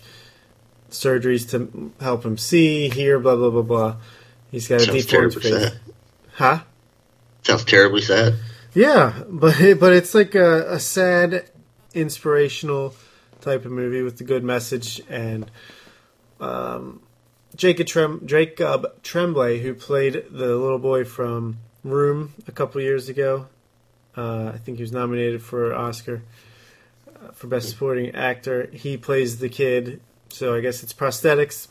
surgeries to help him see, hear, blah blah blah blah. He's got Sounds a deformed face. sad. Huh? Sounds terribly sad. Yeah, but it, but it's like a, a sad, inspirational type of movie with a good message and um, Jacob Trem- Jacob Tremblay, who played the little boy from Room a couple years ago. Uh, I think he was nominated for Oscar uh, for Best Supporting Actor. He plays the kid, so I guess it's prosthetics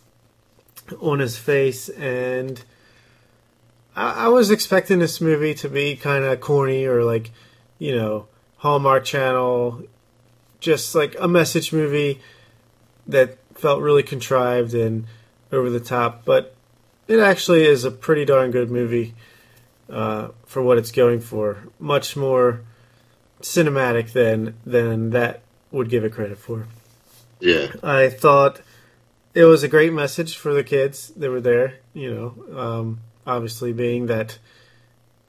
on his face, and I, I was expecting this movie to be kind of corny or like, you know, Hallmark Channel, just like a message movie that felt really contrived and over the top, but it actually is a pretty darn good movie uh, for what it's going for. Much more cinematic than than that would give it credit for. Yeah. I thought it was a great message for the kids that were there. You know, um, obviously being that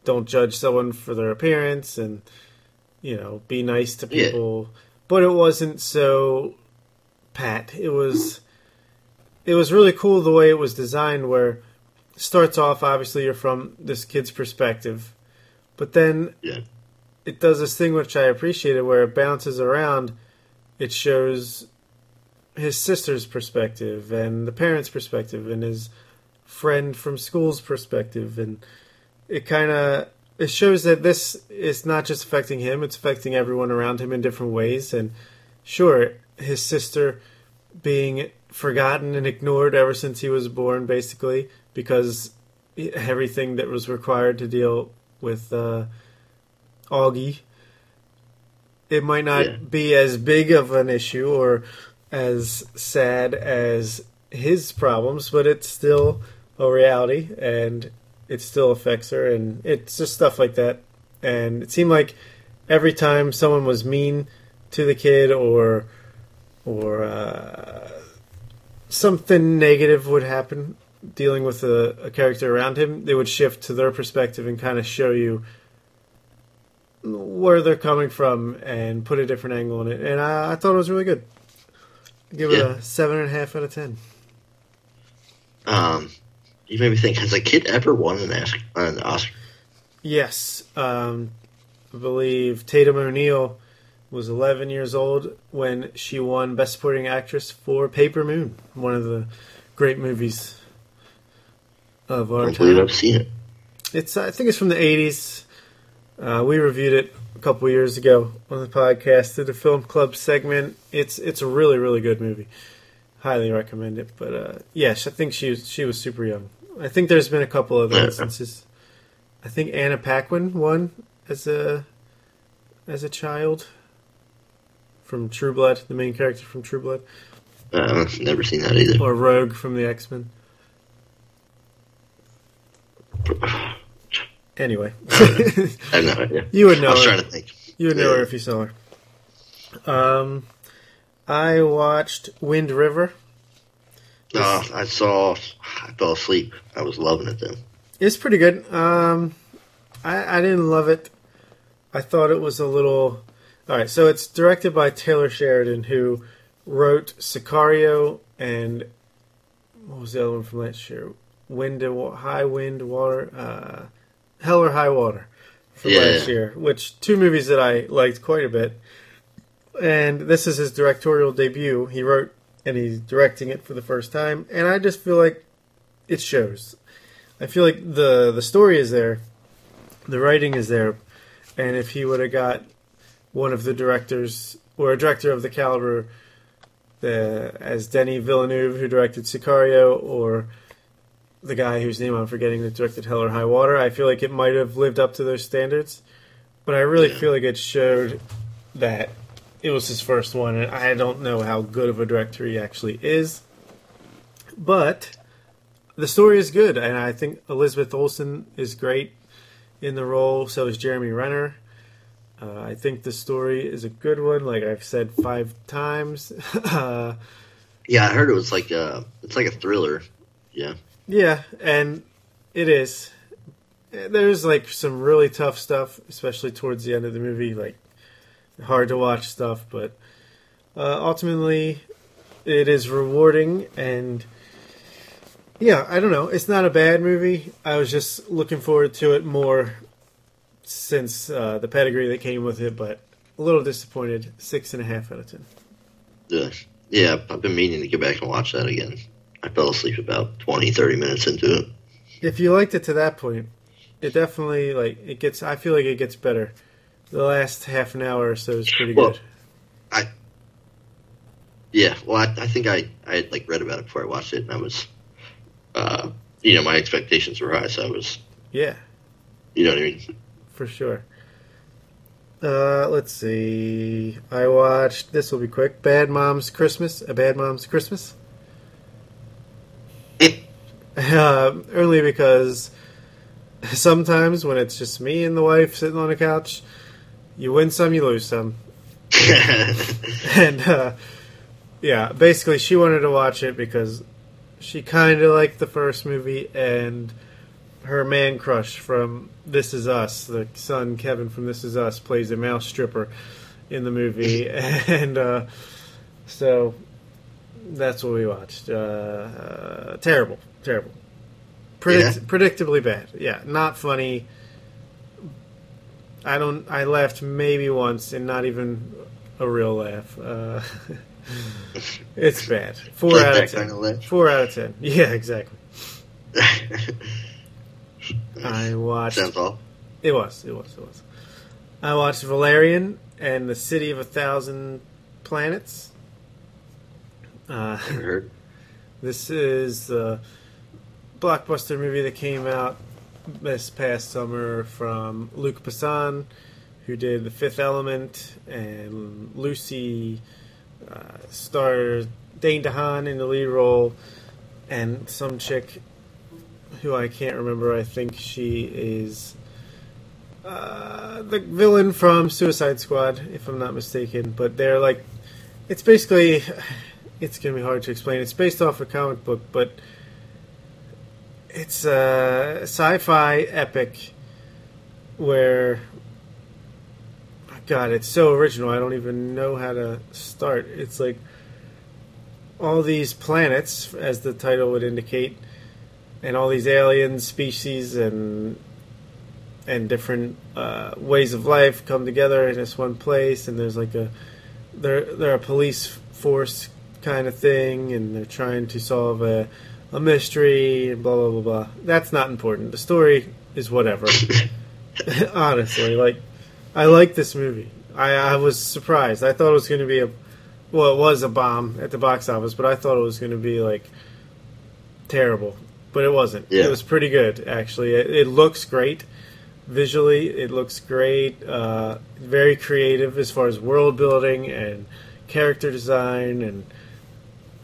don't judge someone for their appearance and you know be nice to Yeah. But it wasn't so pat. It was it was really cool the way it was designed, where it starts off obviously you're from this kid's perspective, but then Yeah. it does this thing which I appreciated where it bounces around. It shows his sister's perspective and the parents' perspective and his friend from school's perspective and it kind of it shows that this is not just affecting him it's affecting everyone around him in different ways. And sure his sister being forgotten and ignored ever since he was born basically because everything that was required to deal with uh, Auggie. It might not Yeah. be as big of an issue or as sad as his problems, but it's still a reality. And it still affects her and it's just stuff like that. And it seemed like every time someone was mean to the kid or or uh, something negative would happen dealing with a, a character around him, they would shift to their perspective and kind of show you where they're coming from and put a different angle on it. And I, I thought it was really good. Give it a seven and a half out of ten. Um, you made me think: Has a kid ever won an Oscar? An Oscar? Yes, um, I believe Tatum O'Neal was 11 years old when she won Best Supporting Actress for Paper Moon, one of the great movies of our believe time. I've seen it. It's I think it's from the 80s. Uh, we reviewed it a couple years ago on the podcast, did a film club segment. It's it's a really really good movie. highly recommend it. But uh, yes, I think she was she was super young. I think there's been a couple of instances. I think Anna Paquin won as a as a child from True Blood, the main character from True Blood, Uh, never seen that either. or Rogue from the X Men. Anyway, I have no idea. you would know. I was her. trying to think. You would know Yeah. her if you saw her. Um, I watched Wind River. No, I saw. I fell asleep. I was loving it then. It's pretty good. Um, I, I didn't love it. I thought it was a little. All right, so it's directed by Taylor Sheridan, who wrote Sicario and what was the other one from last year? Wind and High Wind Water, uh, Hell or High Water from Yeah. last year, which two movies that I liked quite a bit. And this is his directorial debut. He wrote and he's directing it for the first time, and I just feel like it shows. I feel like the the story is there, the writing is there, and if he would have got one of the directors or a director of the caliber, the as Denis Villeneuve who directed Sicario, or the guy whose name I'm forgetting that directed Hell or High Water, I feel like it might have lived up to those standards. But I really Yeah. feel like it showed that it was his first one, and I don't know how good of a director he actually is. But the story is good, and I think Elizabeth Olsen is great in the role. So is Jeremy Renner. Uh, I think the story is a good one. Like I've said five times. uh, Yeah, I heard it was like a. It's like a thriller. Yeah. yeah, and it is. There's like some really tough stuff, especially towards the end of the movie. Like hard to watch stuff, but uh, ultimately, it is rewarding and. Yeah, I don't know. It's not a bad movie. I was just looking forward to it more since uh, the pedigree that came with it, but a little disappointed. Six and a half out of ten. Yeah. Yeah, I've been meaning to get back and watch that again. I fell asleep about 20, 30 minutes into it. If you liked it to that point, it definitely like it gets. I feel like it gets better. The last half an hour or so is pretty Well, good. Yeah, well, I, I think I, I had like read about it before I watched it, and I was, uh, you know, my expectations were high, so I was, Yeah, you know what I mean? for sure. Uh, let's see. I watched. This will be quick. Bad Mom's Christmas. A Bad Mom's Christmas. uh, only because sometimes when it's just me and the wife sitting on a couch, you win some, you lose some. and uh, yeah, basically, she wanted to watch it because she kind of liked the first movie, and her man crush from This Is Us, the son Kevin from This Is Us, plays a mouse stripper in the movie, and uh, so that's what we watched. Uh, uh, terrible, terrible, Predict- Yeah. predictably bad. Yeah, not funny. I don't. I laughed maybe once, and not even a real laugh. Uh, it's bad. Four Like out of ten. kind of. Four out of ten. Yeah, exactly. I watched. Off. It was. It was. It was. I watched Valerian and the City of a Thousand Planets. Uh, this is the blockbuster movie that came out this past summer from Luc Besson, who did The Fifth Element and Lucy. Uh, stars Dane DeHaan in the lead role, and some chick who I can't remember. I think she is uh, the villain from Suicide Squad, if I'm not mistaken. But they're like, it's basically, it's gonna be hard to explain. It's based off a comic book, but it's a sci-fi epic where, God, it's so original. I don't even know how to start. It's like all these planets, as the title would indicate, and all these alien species and and different uh, ways of life come together in this one place. And there's like a they're they're a police force kind of thing, and they're trying to solve a a mystery and blah blah blah blah. That's not important. The story is whatever. Honestly, like I like this movie. I, I was surprised. I thought it was going to be a well, it was a bomb at the box office, but I thought it was going to be like terrible, but it wasn't. Yeah. It was pretty good actually. It, it looks great visually. It looks great. Uh, very creative as far as world building and character design, and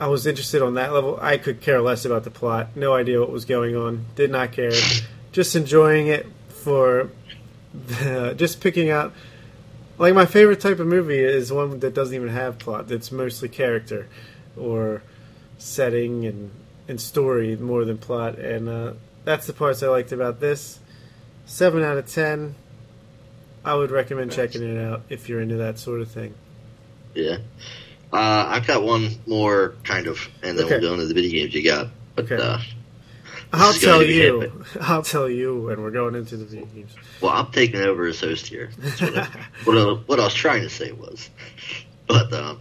I was interested on that level. I could care less about the plot. No idea what was going on. Did not care. Just enjoying it for the, just picking out. Like my favorite type of movie is one that doesn't even have plot. That's mostly character, or setting and and story more than plot. And uh, that's the parts I liked about this. Seven out of ten. I would recommend checking it out if you're into that sort of thing. Yeah. Uh, I've got one more kind of, and then Okay. we'll go into the video games you got. But Okay. uh, I'll tell you. I'll tell you when we're going into the video games. well, I'm taking over as host here. What, I, what, I, what I was trying to say was, but um,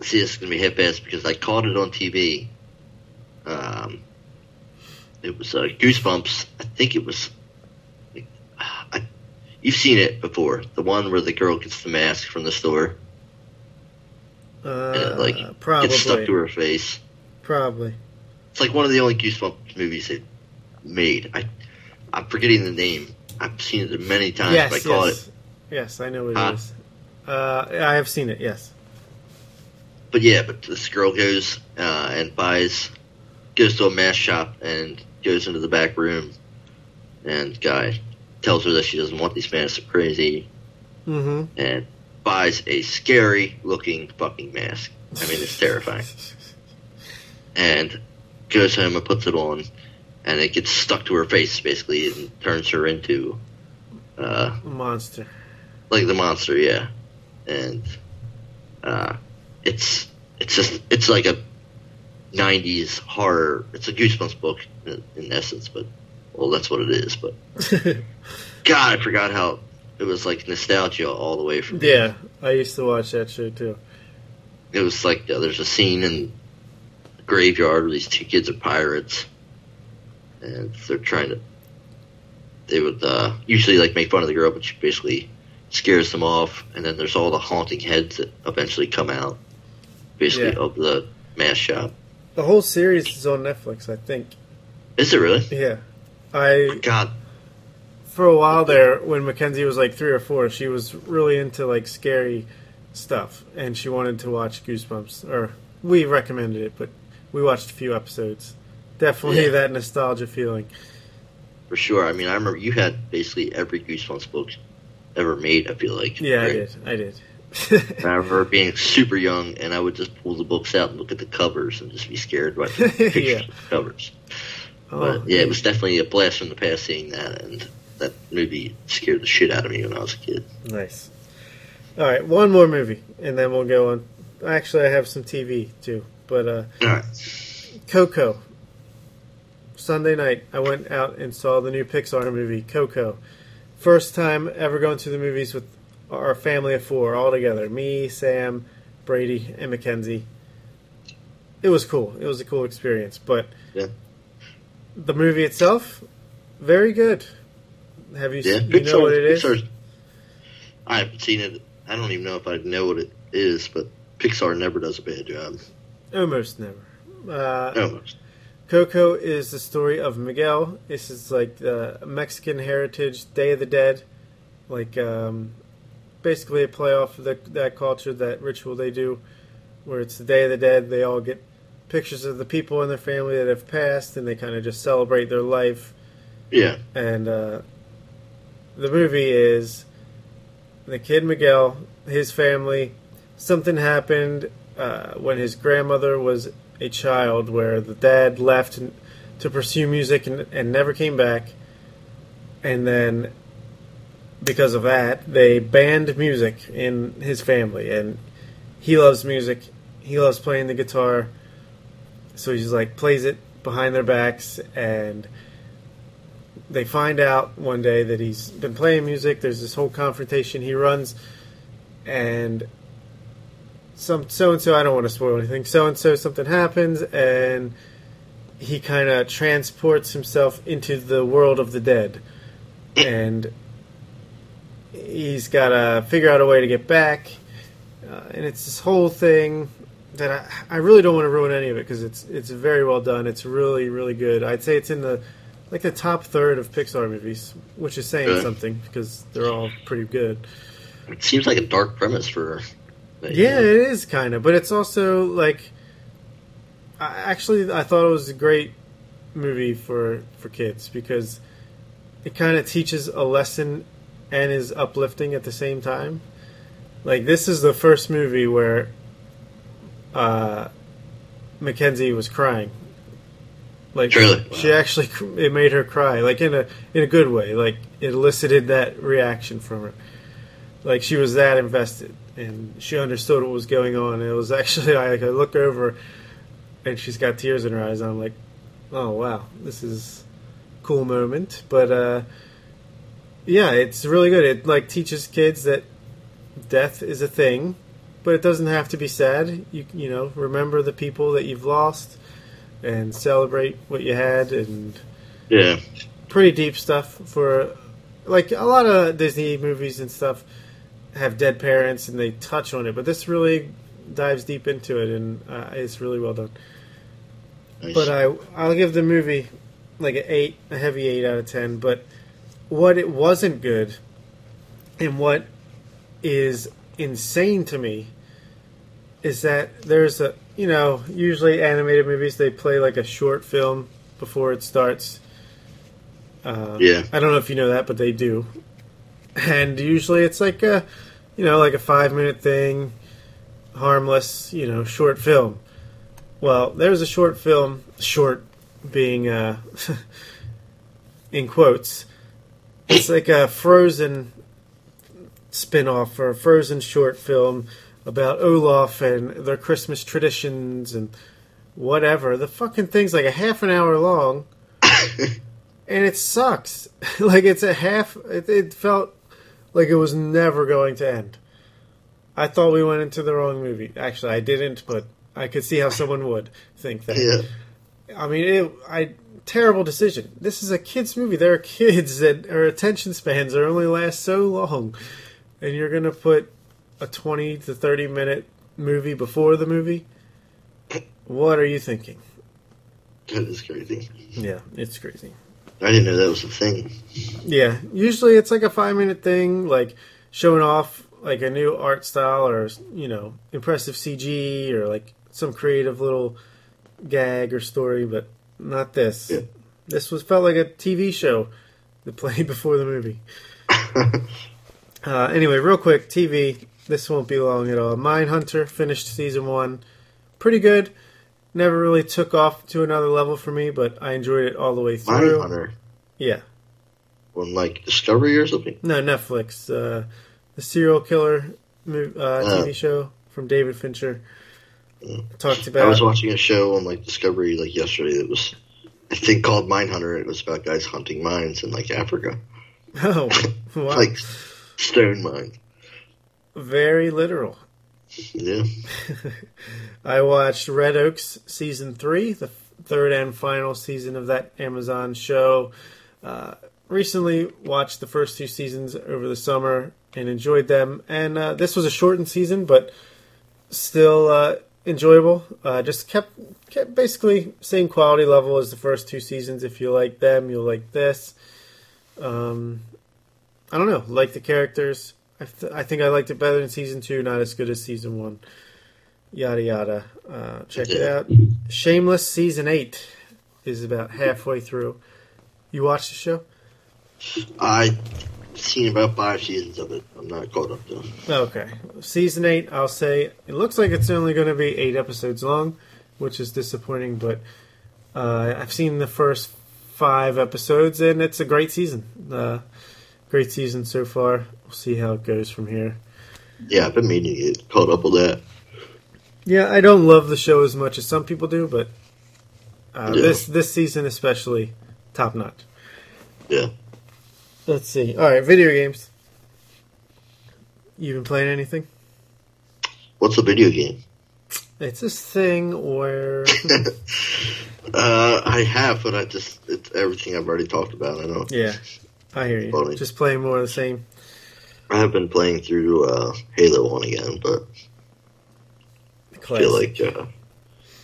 see, this is gonna be hip ass because I caught it on TV. Um, it was uh, Goosebumps. I think it was. I, you've seen it before, the one where the girl gets the mask from the store Uh, and it like probably, gets stuck to her face. probably. It's like one of the only Goosebumps movies they made. I, I'm forgetting the name. I've seen it many times, yes, but I yes, it. yes. I know what Huh? it is. Uh, I have seen it. Yes. But yeah, but this girl goes uh, and buys, goes to a mask shop and goes into the back room, and guy tells her that she doesn't want these masks, crazy, Mm-hmm. and buys a scary looking fucking mask. I mean, it's terrifying. And goes home and puts it on, and it gets stuck to her face basically, and turns her into uh, a Monster. like the monster, yeah. And uh, it's it's just it's like a '90s horror. It's a Goosebumps book in, in essence, but well, that's what it is. But God, I forgot how it was like nostalgia all the way from. yeah, I used to watch that show too. It was like uh, there's a scene in a graveyard where these two kids are pirates, and they're trying to. They would uh, usually like make fun of the girl, but she basically scares them off. And then there's all the haunting heads that eventually come out, basically Yeah. of the mask shop. The whole series is on Netflix, I think. Is it really? Yeah, I God, for a while there when Mackenzie was like three or four, she was really into like scary stuff, and she wanted to watch Goosebumps. Or we recommended it, but we watched a few episodes. Definitely Yeah. that nostalgia feeling. for sure. I mean, I remember you had basically every Goosebumps book ever made. I feel like. Yeah, I did. I did. I remember being super young, and I would just pull the books out and look at the covers and just be scared by the pictures Yeah. of the covers. oh, But yeah, it was definitely a blast from the past seeing that, and that movie scared the shit out of me when I was a kid. nice. All right, one more movie, and then we'll go on. Actually, I have some TV too, but uh, All right, Coco. Sunday night, I went out and saw the new Pixar movie, Coco. First time ever going to the movies with our family of four all together me, Sam, Brady, and Mackenzie. It was cool. It was a cool experience, but Yeah. the movie itself, very good. Have you, yeah, s- you know what it is? Pixar's- I haven't seen it. I don't even know if I know what it is, but Pixar never does a bad job. Almost never. Uh, Almost. Coco is the story of Miguel. This is like the Mexican heritage, Day of the Dead, like um, basically a play off of the, that culture, that ritual they do, where it's the Day of the Dead. They all get pictures of the people in their family that have passed, and they kind of just celebrate their life. Yeah, And uh, the movie is the kid Miguel, his family. Something happened uh, when his grandmother was a child, where the dad left to pursue music and, and never came back. And then, because of that, they banned music in his family. And he loves music. He loves playing the guitar. So he's like plays it behind their backs and they find out one day that he's been playing music. There's this whole confrontation. He runs, and some so and so. I don't want to spoil anything. So and so something happens, and he kind of transports himself into the world of the dead, and he's got to figure out a way to get back. uh, and it's this whole thing that I, I really don't want to ruin any of it because it's it's very well done. It's really really good. I'd say it's in the like the top third of Pixar movies, which is saying Really? something because they're all pretty good. It seems like a dark premise for. like, Yeah, you know, it is kind of, but it's also like. I, actually, I thought it was a great movie for for kids because it kind of teaches a lesson and is uplifting at the same time. Like this is the first movie where uh, Mackenzie was crying. Like Really? she Wow. actually, it made her cry, like in a in a good way. Like it elicited that reaction from her. Like she was that invested, and she understood what was going on. It was actually I like I look over, and she's got tears in her eyes. And I'm like, oh wow, this is a cool moment. But uh, yeah, it's really good. It like teaches kids that death is a thing, but it doesn't have to be sad. You you know, remember the people that you've lost, and celebrate what you had, and Yeah. pretty deep stuff for like a lot of Disney movies and stuff have dead parents and they touch on it, but this really dives deep into it and uh, it's really well done. Nice. But I I'll give the movie like an eight, a heavy eight out of ten. But what it wasn't good, and what is insane to me, is that there's a you know usually animated movies they play like a short film before it starts. Uh, Yeah. I don't know if you know that, but they do. And usually it's like a, you know, like a five minute thing, harmless, you know, short film. Well, there's a short film, short being uh, in quotes. It's like a Frozen spin-off or a Frozen short film about Olaf and their Christmas traditions and whatever. The fucking thing's like a half an hour long and it sucks. like it's a half. It, it felt like it was never going to end. I thought we went into the wrong movie. Actually, I didn't, but I could see how someone would think that. yeah. I mean, it, I terrible decision. This is a kids movie. There are kids that our attention spans are only last so long, and you're gonna put a twenty to thirty minute movie before the movie. What are you thinking? That is crazy. Yeah, it's crazy. I didn't know that was a thing. Yeah, usually it's like a five minute thing, like showing off like a new art style or you know impressive CG or like some creative little gag or story, but not this. Yeah. This was felt like a TV show that played before the movie. Uh, anyway, real quick, TV. This won't be long at all. Mindhunter finished season one, pretty good. Never really took off to another level for me, but I enjoyed it all the way through. Mindhunter Yeah. on like Discovery or something. No, Netflix. Uh, the serial killer uh, Oh. TV show from David Fincher Mm. talked I was watching a show on like Discovery like yesterday that was I think called Mindhunter. It was about guys hunting mines in like Africa, oh, wow. like stone mines. Very literal. Yeah, I watched Red Oaks season three, the third and final season of that Amazon show. Uh, recently watched the first two seasons over the summer and enjoyed them. And uh, this was a shortened season, but still uh, enjoyable. Uh, just kept kept basically same quality level as the first two seasons. If you like them, you'll like this. Um, I don't know, like the characters. I, th- I think I liked it better than season two. Not as good as season one. Yada yada. Uh, check it out. Shameless season eight is about halfway through. You watched the show? I've seen about five seasons of it. I'm not caught up though. Okay. Season 8, I'll say, it looks like it's only going to be 8 episodes long, which is disappointing, but uh, I've seen the first 5 episodes, and it's a great season. Uh, great season so far. We'll see how it goes from here. Yeah, I've been meaning to get caught up with that. Yeah, I don't love the show as much as some people do, but uh, Yeah. this this season especially, top notch. Yeah. Let's see. All right, video games. You been playing anything? What's a video game? It's this thing where uh, I have, but I just it's everything I've already talked about. I know. Yeah, I hear you. Funny. Just playing more of the same. I have been playing through uh, Halo One again, but I feel like uh,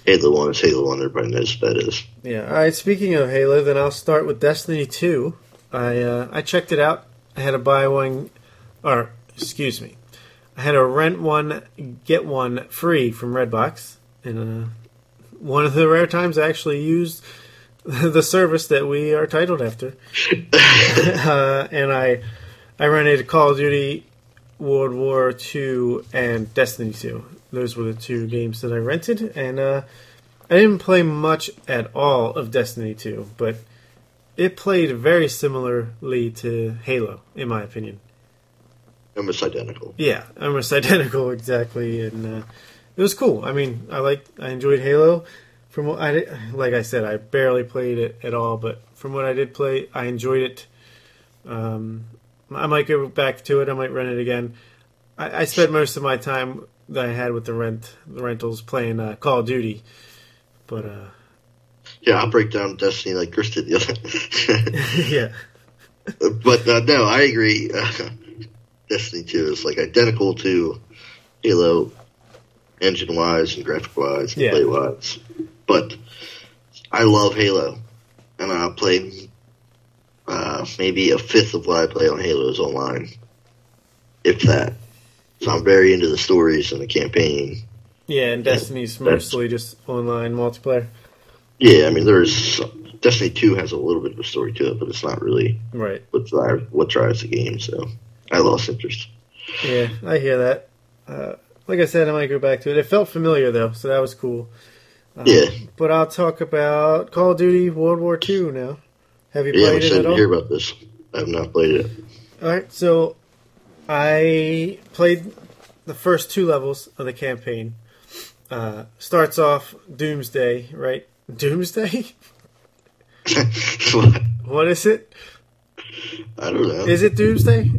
Halo One is Halo One. Everybody knows what that is. Yeah. All right. Speaking of Halo, then I'll start with Destiny Two. I uh, I checked it out. I had to buy one, or excuse me, I had to rent one, get one free from Redbox, and uh, one of the rare times I actually used the service that we are titled after. uh, and I I rented Call of Duty World War II and Destiny 2. Those were the two games that I rented, and uh, I didn't play much at all of Destiny 2, but it played very similarly to Halo, in my opinion. Almost identical. Yeah, almost identical, exactly, and uh, it was cool. I mean, I like, I enjoyed Halo. From what I did, like I said, I barely played it at all, but from what I did play, I enjoyed it. Um, I might go back to it. I might rent it again. I, I spent most of my time that I had with the rent, the rentals, playing uh, Call of Duty. But uh, yeah, I'll break down Destiny like Chris did the other. yeah, but uh, no, I agree. Destiny Two is like identical to Halo, engine wise and graphic wise and Yeah. play wise. But I love Halo, and I play uh, maybe a fifth of what I play on Halo is online, if that. So I'm very into the stories and the campaign. yeah, and Destiny's mostly just online multiplayer. Yeah, I mean, there's Destiny Two has a little bit of a story to it, but it's not really Right. what drives what drives the game. So I lost interest. Yeah, I hear that. Uh, like I said, I might go back to it. It felt familiar though, so that was cool. Uh, Yeah. But I'll talk about Call of Duty World War II now. Have you Yeah, played it excited at to all? hear about this. I have not played it. All right, so I played the first two levels of the campaign. Uh, starts off Doomsday, right? Doomsday? what? What is it? I don't know. Is it Doomsday?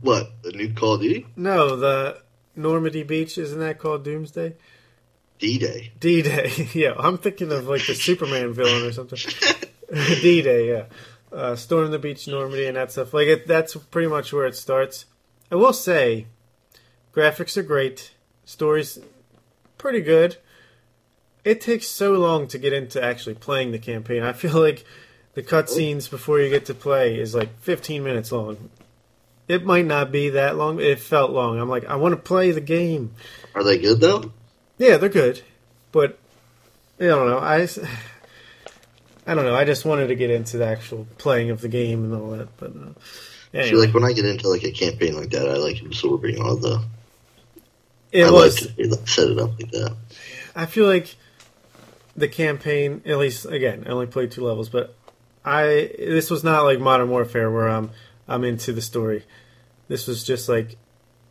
what the new Call of Duty No, the Normandy Beach isn't that called Doomsday? D Day? D Day. yeah, I'm thinking of like the Superman villain or something. D Day. Yeah, uh, storm the beach, Normandy, and that stuff. Like it, that's pretty much where it starts. I will say, graphics are great, stories pretty good. It takes so long to get into actually playing the campaign. I feel like the cutscenes before you get to play is like 15 minutes long. It might not be that long. It felt long. I'm like, I want to play the game. Are they good though? Yeah, they're good, but I don't know. I, I don't know. I just wanted to get into the actual playing of the game and all that. But uh, anyway, feel like when I get into like a campaign like that, I like absorbing all the. it I was. like, set it up like that. I feel like the campaign, at least again, I only played two levels, but I this was not like Modern Warfare where I'm I'm into the story. This was just like,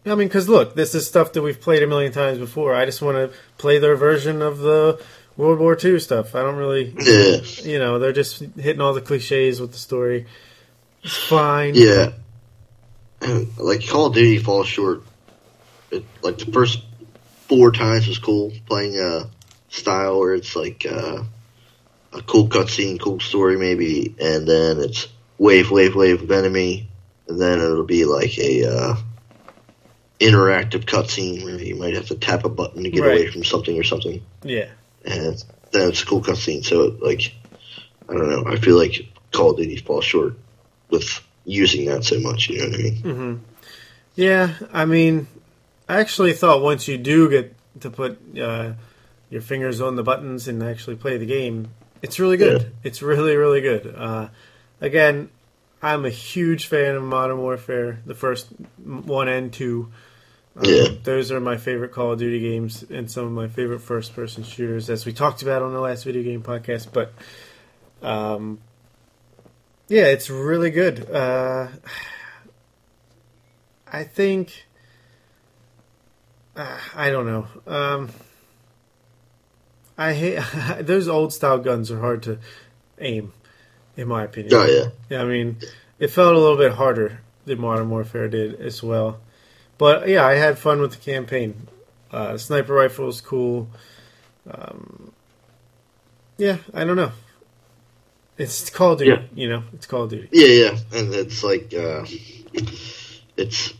I mean, because look, this is stuff that we've played a million times before. I just want to play their version of the World War II stuff. I don't really, Yeah, you know, they're just hitting all the cliches with the story. It's fine. yeah. Like Call of Duty falls short. It, like the first four times was cool playing a style where it's like uh, a cool cutscene, cool story maybe, and then it's wave, wave, wave of enemy, and then it'll be like a uh, interactive cutscene where you might have to tap a button to get Right. away from something or something, Yeah. And then it's a cool cutscene. So like, I don't know. I feel like Call of Duty falls short with using that so much. You know what I mean? hmm Yeah, I mean, I actually thought once you do get to put uh, your fingers on the buttons and actually play the game, it's really good. Yeah. It's really, really good. Uh, again, I'm a huge fan of Modern Warfare, the first one and two. Um, Yeah. Those are my favorite Call of Duty games and some of my favorite first person shooters, as we talked about on the last video game podcast. But um, yeah, it's really good. Uh, I think. Uh, I don't know. Um, I hate those old style guns are hard to aim, in my opinion. Oh yeah. Yeah, I mean, it felt a little bit harder than Modern Warfare did as well. But yeah, I had fun with the campaign. Uh, sniper rifle is cool. Um, yeah, I don't know. It's Call of Duty, Yeah. you know. It's Call of Duty. Yeah, yeah, and it's like uh, it's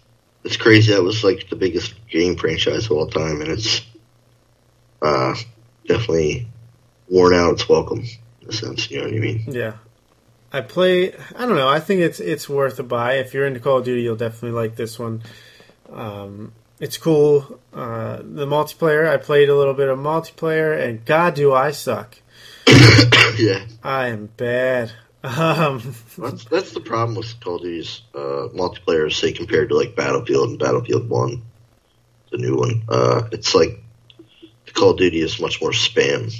it's crazy. That was like the biggest game franchise of all time, and it's uh, definitely worn out its welcome in a sense. You know what I mean? Yeah. I play. I don't know. I think it's it's worth a buy. If you're into Call of Duty, you'll definitely like this one. Um, it's cool. Uh, the multiplayer. I played a little bit of multiplayer, and God, do I suck! yeah, I am bad. Um, that's, that's the problem with Call of Duty's uh, multiplayer. Say compared to like Battlefield and Battlefield One, the new one. Uh, it's like Call of Duty is much more spam.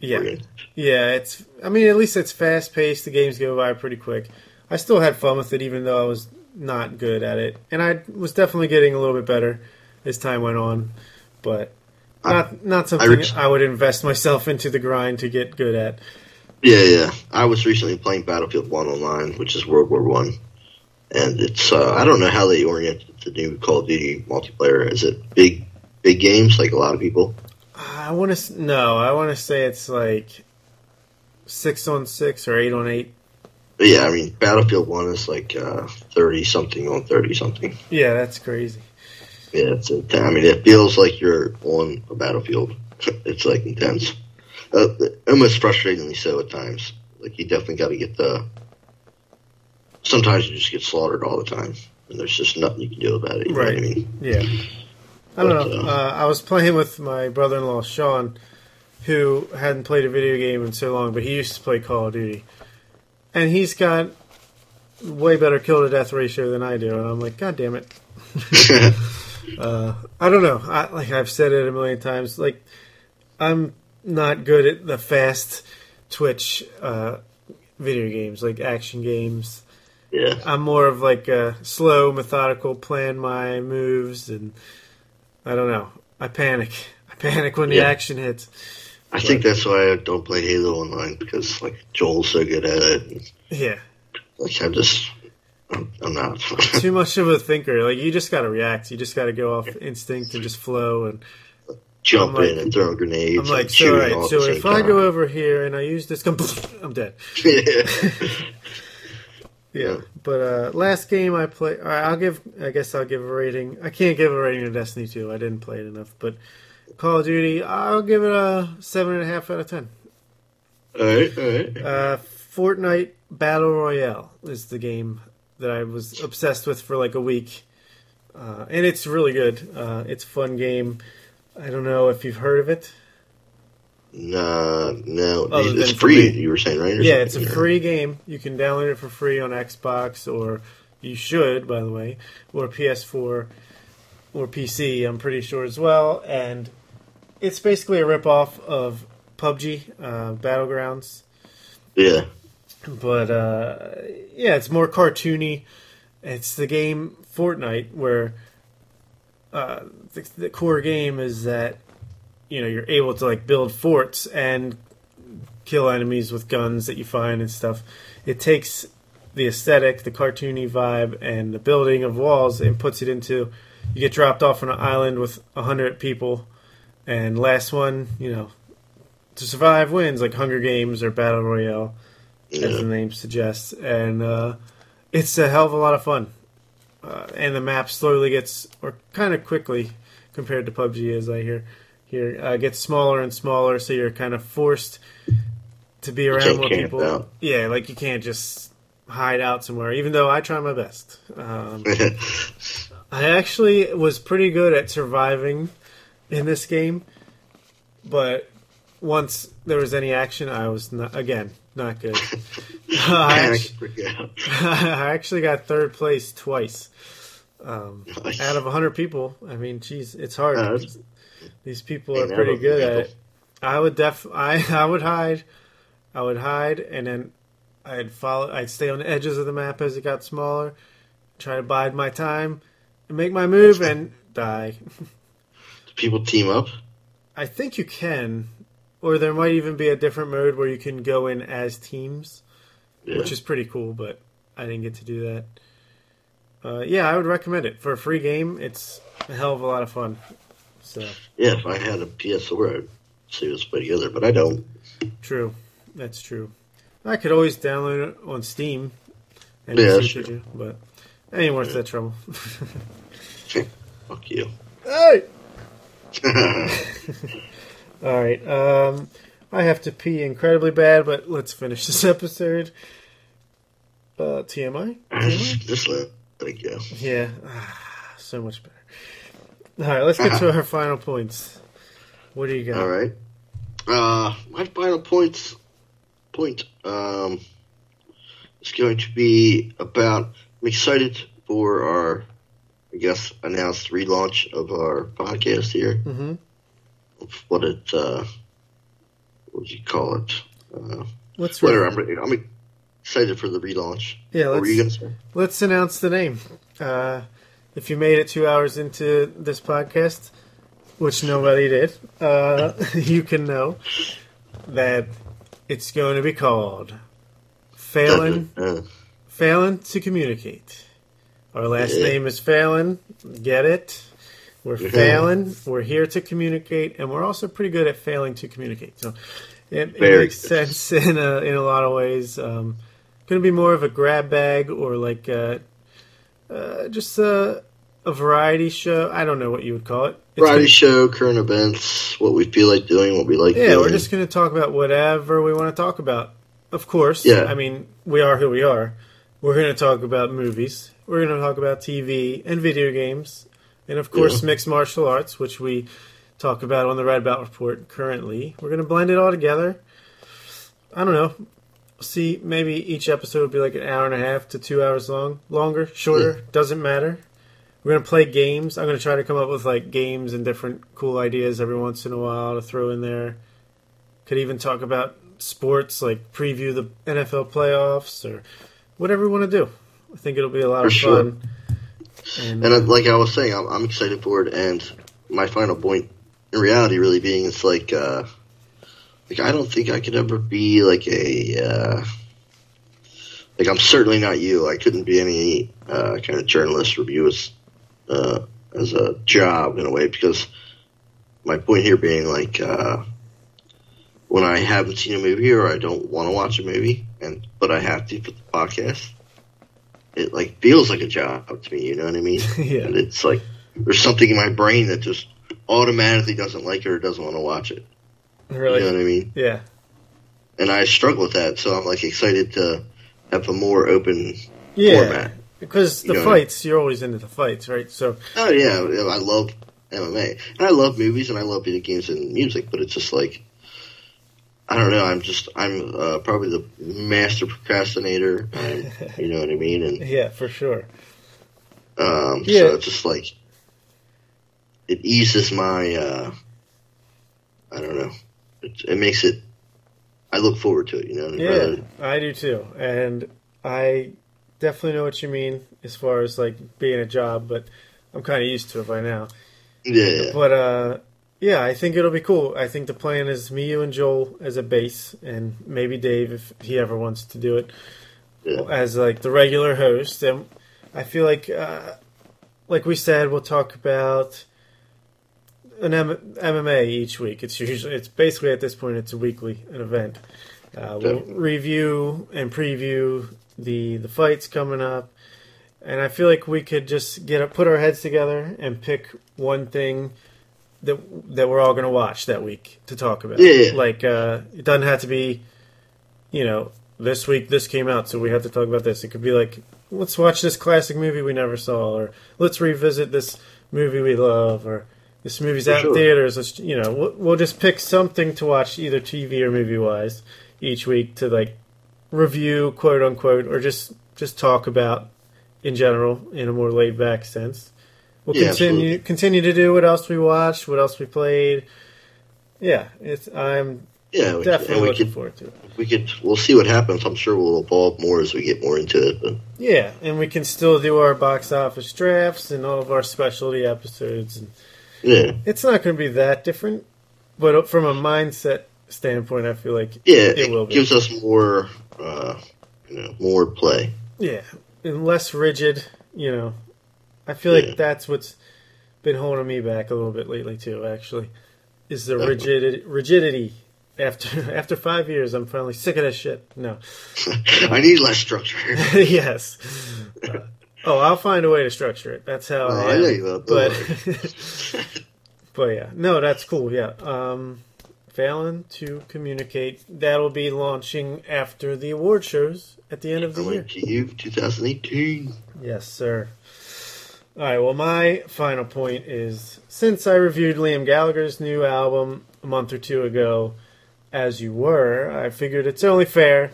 Yeah, yeah. It's. I mean, at least it's fast paced. The games go by pretty quick. I still had fun with it, even though I was not good at it, and I was definitely getting a little bit better as time went on. But not I, not something I, re- I would invest myself into the grind to get good at. Yeah, yeah. I was recently playing Battlefield One online, which is World War One, and it's uh, I don't know how they oriented the new Call of Duty multiplayer. Is it big big games like a lot of people? I want to no. I want to say it's like six on six or eight on eight. Yeah, I mean Battlefield One is like thirty uh, something on thirty something. Yeah, that's crazy. Yeah, it's intense. I mean, it feels like you're on a battlefield. it's like intense uh, almost frustratingly so at times. Like you definitely got to get the. Sometimes you just get slaughtered all the time, and there's just nothing you can do about it. right. I mean? Yeah. I don't but, know. Uh, uh, I was playing with my brother-in-law Sean, who hadn't played a video game in so long, but he used to play Call of Duty, and he's got way better kill to death ratio than I do, and I'm like, God damn it. uh, I don't know. I, like I've said it a million times. Like I'm not good at the fast twitch uh, video games, like action games. Yeah. I'm more of like a slow, methodical, plan my moves, and I don't know. I panic. I panic when the action hits. I but, think that's why I don't play Halo online because like Joel's so good at it. Yeah. Like I'm just, I'm, I'm not too much of a thinker. Like you just got to react. You just got to go off instinct and just flow and jump like, in and throw grenades. I'm like, so, right, so if time. I go over here and I use this gun, I'm dead. yeah. yeah. But uh, last game I played, I'll give. I guess I'll give a rating. I can't give a rating to Destiny 2. I didn't play it enough. But Call of Duty, I'll give it a seven and a half out of ten. All right, all right. Uh, Fortnite Battle Royale is the game that I was obsessed with for like a week, uh, and it's really good. Uh, it's a fun game. I don't know if you've heard of it. Nah, no, Other it's free. You were saying, right? yeah, it's a free game. You can download it for free on Xbox, or you should, by the way, or PS4 or PC. I'm pretty sure as well, and it's basically a ripoff of PUBG uh, Battlegrounds. Yeah, but uh, yeah, it's more cartoony. It's the game Fortnite where uh, the, the core game is that you know you're able to like build forts and kill enemies with guns that you find and stuff. It takes the aesthetic, the cartoony vibe, and the building of walls and puts it into. You get dropped off on an island with a hundred people, and last one, you know, to survive wins, like Hunger Games or Battle Royale, yeah. as the name suggests. And uh, it's a hell of a lot of fun uh, and the map slowly gets, or kind of quickly compared to PUBG, as I hear here, uh, gets smaller and smaller. So you're kind of forced to be around more people. Out. Yeah, like you can't just hide out somewhere. Even though I try my best, um, I actually was pretty good at surviving in this game, but once there was any action, I was not again not good. I, actually, I actually got third place twice. Um, nice. Out of 100 people, I mean, geez, it's hard. Uh, These people are pretty good at it. I would def, I, I would hide, I would hide, and then I'd follow. I'd stay on the edges of the map as it got smaller, try to bide my time, and make my move, and die. People team up? I think you can, or there might even be a different mode where you can go in as teams, yeah. which is pretty cool. But I didn't get to do that uh, yeah, I would recommend it for a free game. It's a hell of a lot of fun. So yeah, if I had a PS4, I'd see us play together, but I don't. True, that's true. I could always download it on Steam. And yeah, that's true. but it ain't worth yeah. that trouble. Fuck you. Hey. All right. Um, I have to pee incredibly bad, but let's finish this episode. Uh, TMI? Just, just let it go. Yeah. Ah, so much better. All right, let's get to our final points. What do you got? All right. Uh, my final points point um, is going to be about. I'm excited for our, I guess, announced relaunch of our podcast here. Mm-hmm. What it, uh, what would you call it? Uh, Let's whatever. I'm, I'm excited for the relaunch. Yeah, What were you let's let's announce the name. Uh, if you made it two hours into this podcast, which nobody did, uh, you can know that it's going to be called Failing, Uh, Phelan to communicate. Our last Yeah. name is Phelan. Get it? We're. Phelan. We're here to communicate, and we're also pretty good at failing to communicate. So it, it makes good. sense in a, in a lot of ways. Um, going to be more of a grab bag or like uh uh, just a, a variety show. I don't know what you would call it. It's variety gonna- show, current events, what we feel like doing, what we like yeah, doing. we're just going to talk about whatever we want to talk about. Of course, Yeah. I mean, we are who we are. We're going to talk about movies. We're going to talk about TV and video games, and of course, Yeah. mixed martial arts, which we talk about on the Redbox Report currently. We're going to blend it all together. I don't know. See, maybe each episode will be like an hour and a half to two hours long, longer, shorter. Doesn't matter. We're gonna play games. I'm gonna try to come up with like games and different cool ideas every once in a while to throw in there. Could even talk about sports, like preview the NFL playoffs or whatever we want to do. I think it'll be a lot For of sure. fun. And, And uh, like I was saying, I'm, I'm excited for it. And my final point, in reality, really being, it's like, uh, like I don't think I could ever be like a, uh, like I'm certainly not you. I couldn't be any uh, kind of journalist review as, uh, as a job in a way because my point here being like, uh, when I haven't seen a movie or I don't want to watch a movie, and but I have to for the podcast, it like feels like a job to me. You know what I mean? yeah, and it's like there's something in my brain that just automatically doesn't like it or doesn't want to watch it. really, You know what I mean? yeah, And I struggle with that, so I'm like excited to have a more open yeah. format. Because the You know. fights, you're always into the fights, right? So Oh yeah, I love MMA, and I love movies, and I love video games and music, but it's just like I don't know. I'm just I'm uh, probably the master procrastinator. I'm, you know what I mean? And yeah, for sure. Um, Yeah. So it's just like it eases my. Uh, I don't know. It, it makes it. I look forward to it. You know. Yeah, rather- I do too, and I definitely know what you mean as far as like being a job, but I'm kind of used to it by now. yeah. yeah. But uh, yeah, I think it'll be cool. I think the plan is me, you, and Joel as a base, and maybe Dave if he ever wants to do it Yeah. as like the regular host. And I feel like, uh, like we said, we'll talk about an M- MMA each week. It's usually it's basically at this point it's a weekly an event. Uh, we'll review and preview the the fights coming up, and I feel like we could just get put our heads together and pick one thing that that we're all going to watch that week to talk about. Yeah, yeah. Like uh, it doesn't have to be, you know, this week this came out, so we have to talk about this. It could be like, let's watch this classic movie we never saw, or let's revisit this movie we love, or this movie's For out in theaters. Let's, you know, we'll, we'll just pick something to watch, either TV or movie wise, each week to like review, quote unquote, or just just talk about in general in a more laid back sense. We'll Yeah, continue absolutely. continue to do what else we watched, what else we played. Yeah, it's I'm Yeah. We, definitely we looking could forward to it. we could we'll see what happens. I'm sure we'll evolve more as we get more into it. But Yeah, and we can still do our box office drafts and all of our specialty episodes. And yeah. it's not going to be that different, but from a mindset standpoint, I feel like Yeah, It will be. gives us more, uh, you know, more play. yeah, and less rigid. You know, I feel like Yeah. that's what's been holding me back a little bit lately too. Actually, is the rigidity. Rigidity. After after five years, I'm finally sick of this shit. No. I need less structure. yes. Uh, oh, I'll find a way to structure it. That's how Oh, I I am. know you will. but but yeah, no, that's cool. Yeah. Um, failing to communicate. That'll be launching after the award shows at the end of the year. To you, 2018. Yes, sir. All right. Well, my final point is since I reviewed Liam Gallagher's new album a month or two ago, as you were, I figured it's only fair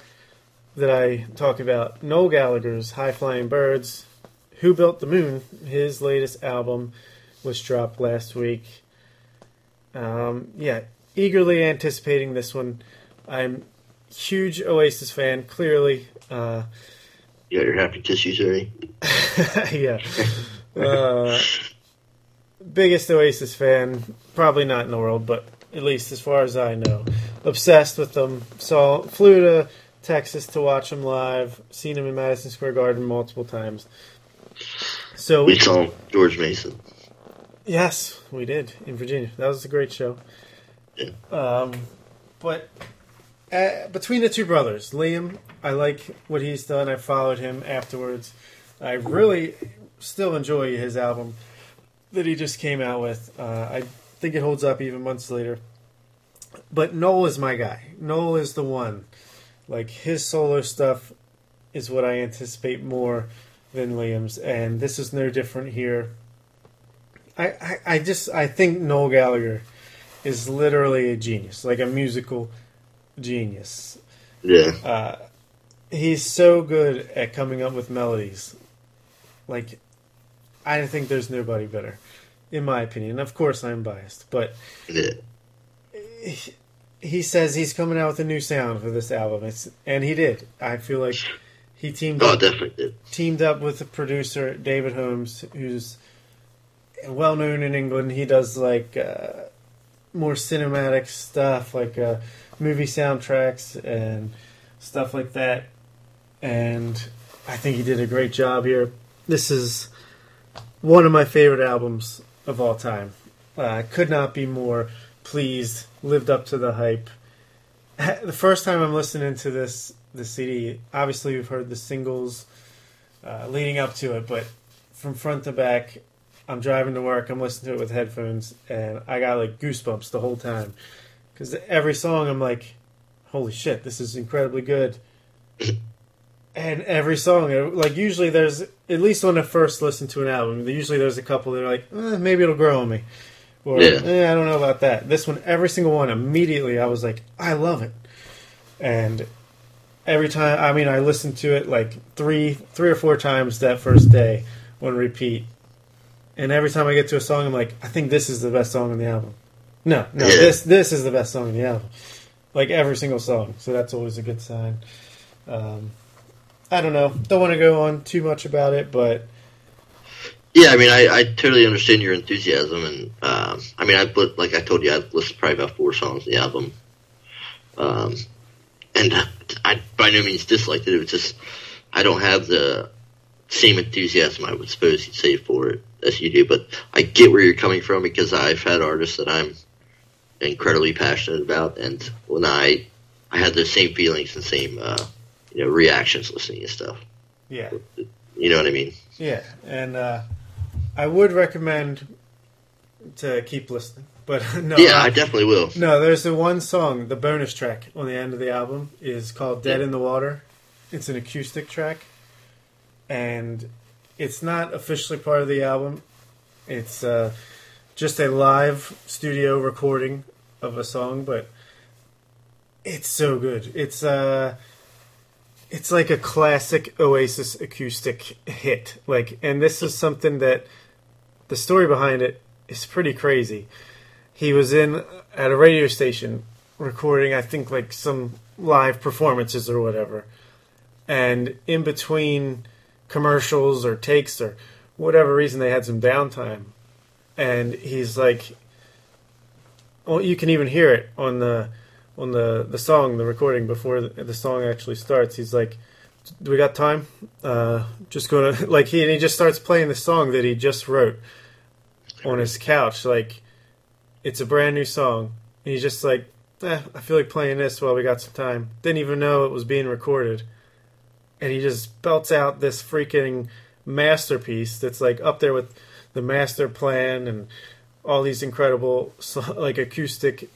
that I talk about Noel Gallagher's High Flying Birds, Who Built the Moon, his latest album, which dropped last week. Um, yeah, eagerly anticipating this one. I'm huge Oasis fan, clearly. Uh, You got your happy tissues ready? yeah. Uh, biggest Oasis fan, probably not in the world, but at least as far as I know. Obsessed with them. Saw flew to Texas to watch them live. Seen them in Madison Square Garden multiple times. So We saw George Mason. Yes, we did in Virginia. That was a great show. Yeah. Um, but uh, between the two brothers, Liam, I like what he's done. I followed him afterwards. I really still enjoy his album that he just came out with. Uh, I think it holds up even months later. But Noel is my guy. Noel is the one. Like his solo stuff is what I anticipate more than Liam's, and this is no different here. I, I, I just I think Noel Gallagher is literally a genius, like a musical genius. Yeah. Uh, he's so good at coming up with melodies. Like, I think there's nobody better, in my opinion. Of course, I'm biased, but he, he says he's coming out with a new sound for this album. It's and he did. I feel like he teamed Oh, up definitely teamed up with the producer David Holmes, who's well known in England. He does like uh, more cinematic stuff, like uh, movie soundtracks and stuff like that. And I think he did a great job here. This is one of my favorite albums of all time. Uh, I could not be more pleased. Lived up to the hype. The first time I'm listening to this the CD, obviously we've heard the singles uh, leading up to it, but from front to back, I'm driving to work. I'm listening to it with headphones, and I got like goosebumps the whole time because every song I'm like, "Holy shit, this is incredibly good." and every song, like usually there's at least when I first listen to an album, usually there's a couple that are like, eh, maybe it'll grow on me, or Yeah. eh, I don't know about that. This one, every single one, immediately I was like, I love it, and every time I mean I listened to it like three three or four times that first day on repeat. And every time I get to a song I'm like, I think this is the best song on the album. No, no, Yeah. this this is the best song on the album. Like every single song. So that's always a good sign. Um, I don't know. Don't want to go on too much about it, but Yeah, I mean, I, I totally understand your enthusiasm, and um, I mean, I put like I told you, I listened probably about four songs in the album, um, and I by no means disliked it. It was just I don't have the same enthusiasm I would suppose you'd say for it as you do, but I get where you're coming from because I've had artists that I'm incredibly passionate about, and when I I had those same feelings and same uh, you know reactions listening to stuff. yeah. You know what I mean? Yeah. And uh, I would recommend to keep listening. But no, yeah, I- I definitely will. No, there's the one song, the bonus track on the end of the album is called Dead in the Water. It's an acoustic track. And it's not officially part of the album. It's uh, just a live studio recording of a song, but it's so good. It's uh it's like a classic Oasis acoustic hit. Like and this is something that the story behind it is pretty crazy. He was in at a radio station recording i think like some live performances or whatever. And in between commercials or takes or whatever reason they had some downtime. And he's like well you can even hear it on the on the the song the recording before the, the song actually starts he's like do we got time uh just gonna like he and he just starts playing the song that he just wrote on his couch like it's a brand new song. And he's just like, eh, I feel like playing this while we got some time. Didn't even know it was being recorded. And he just belts out this freaking masterpiece that's like up there with the master plan and all these incredible like acoustic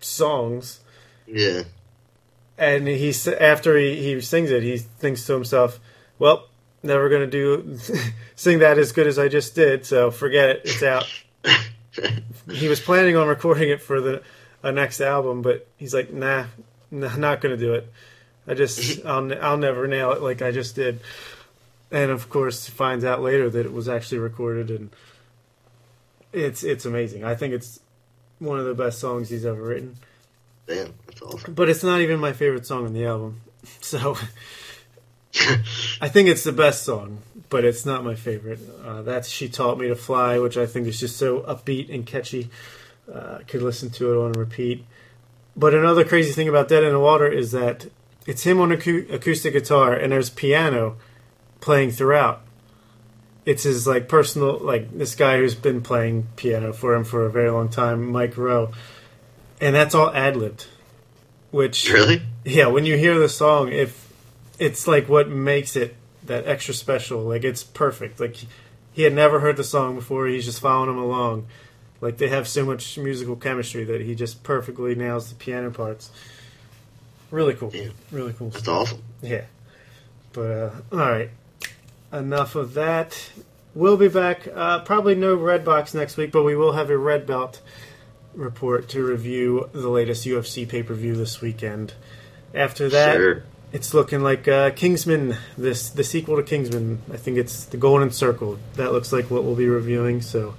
songs. Yeah. And he after he, he sings it, he thinks to himself, "Well, never gonna do sing that as good as I just did. So forget it. It's out." he was planning on recording it for the a next album, but he's like, "Nah, nah not gonna do it. I just I'll I'll never nail it like I just did." And of course, finds out later that it was actually recorded, and it's it's amazing. I think it's one of the best songs he's ever written. Damn, that's awesome. But it's not even my favorite song on the album. So I think it's the best song, but it's not my favorite. Uh, that's She Taught Me to Fly, which I think is just so upbeat and catchy. Uh, I could listen to it on repeat. But another crazy thing about Dead in the Water is that it's him on acou- acoustic guitar and there's piano playing throughout. It's his like personal like this guy who's been playing piano for him for a very long time, Mike Rowe, and that's all ad libbed. Which Really? yeah, when you hear the song, if it's like what makes it that extra special, like it's perfect. Like he had never heard the song before; he's just following him along. Like they have so much musical chemistry that he just perfectly nails the piano parts. Really cool, Yeah. really cool. That's awesome. Yeah. But uh, all right, enough of that. We'll be back. Uh, probably no Redbox next week, but we will have a red belt report to review the latest UFC pay per view this weekend. After that, Sure. it's looking like uh, Kingsman. This the sequel to Kingsman. I think it's the Golden Circle. That looks like what we'll be reviewing. So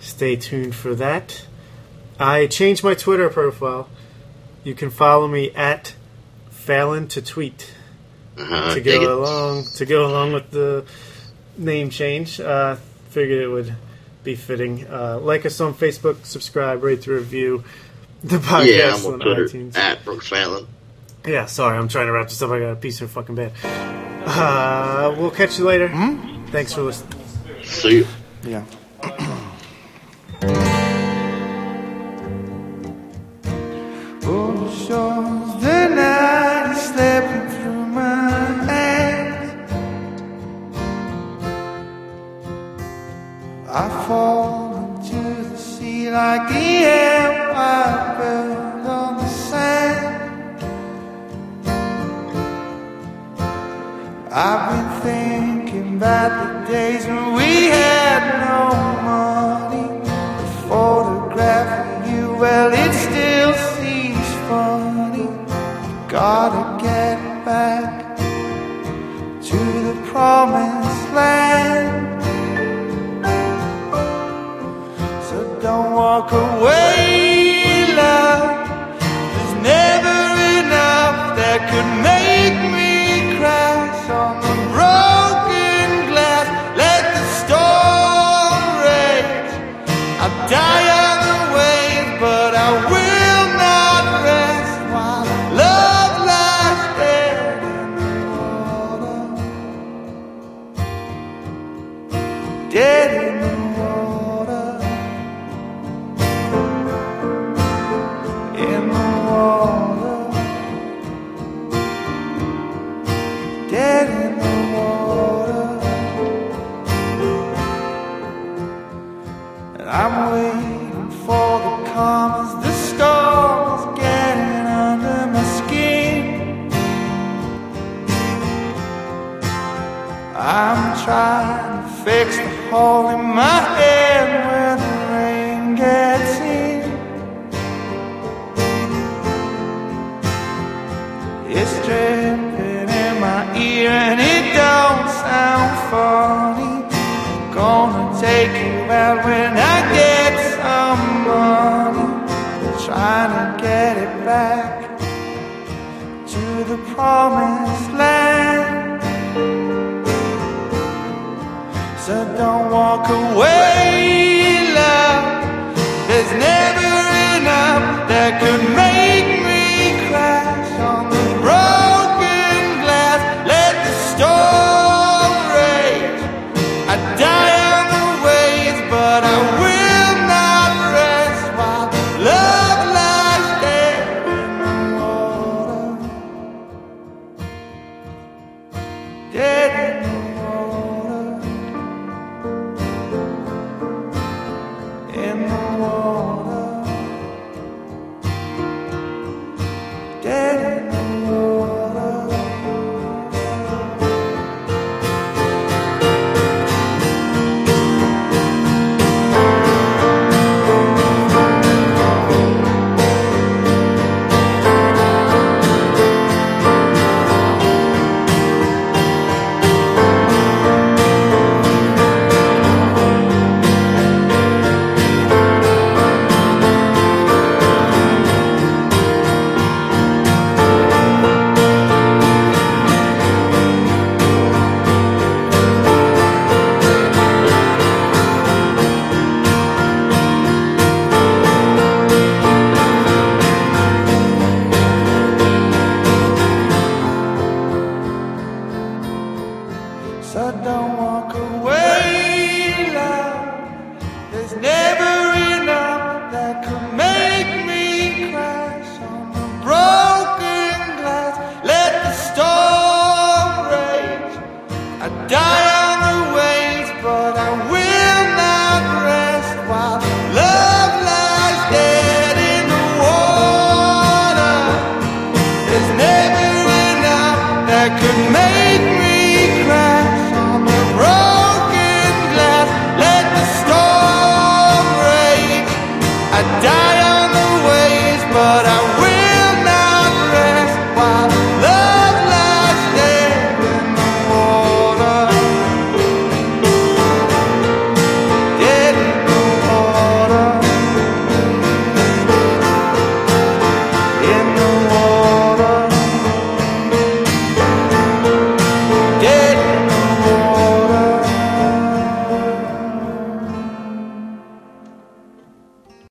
stay tuned for that. I changed my Twitter profile. You can follow me at Fallon to tweet Uh-huh. to go along to go along with the name change. Uh, figured it would be fitting. Uh, like us on Facebook, subscribe, rate the review. The podcast Yeah, I'm on on Twitter iTunes. at Brooks Fallon. Yeah, sorry, I'm trying to wrap this up. I got a piece so fucking bad. Uh, we'll catch you later. Thanks for listening. See you. Yeah. Like the empire built on the sand. I've been thinking about the days when we had no money. The photograph you, well, it still seems funny. Gotta get back to the promised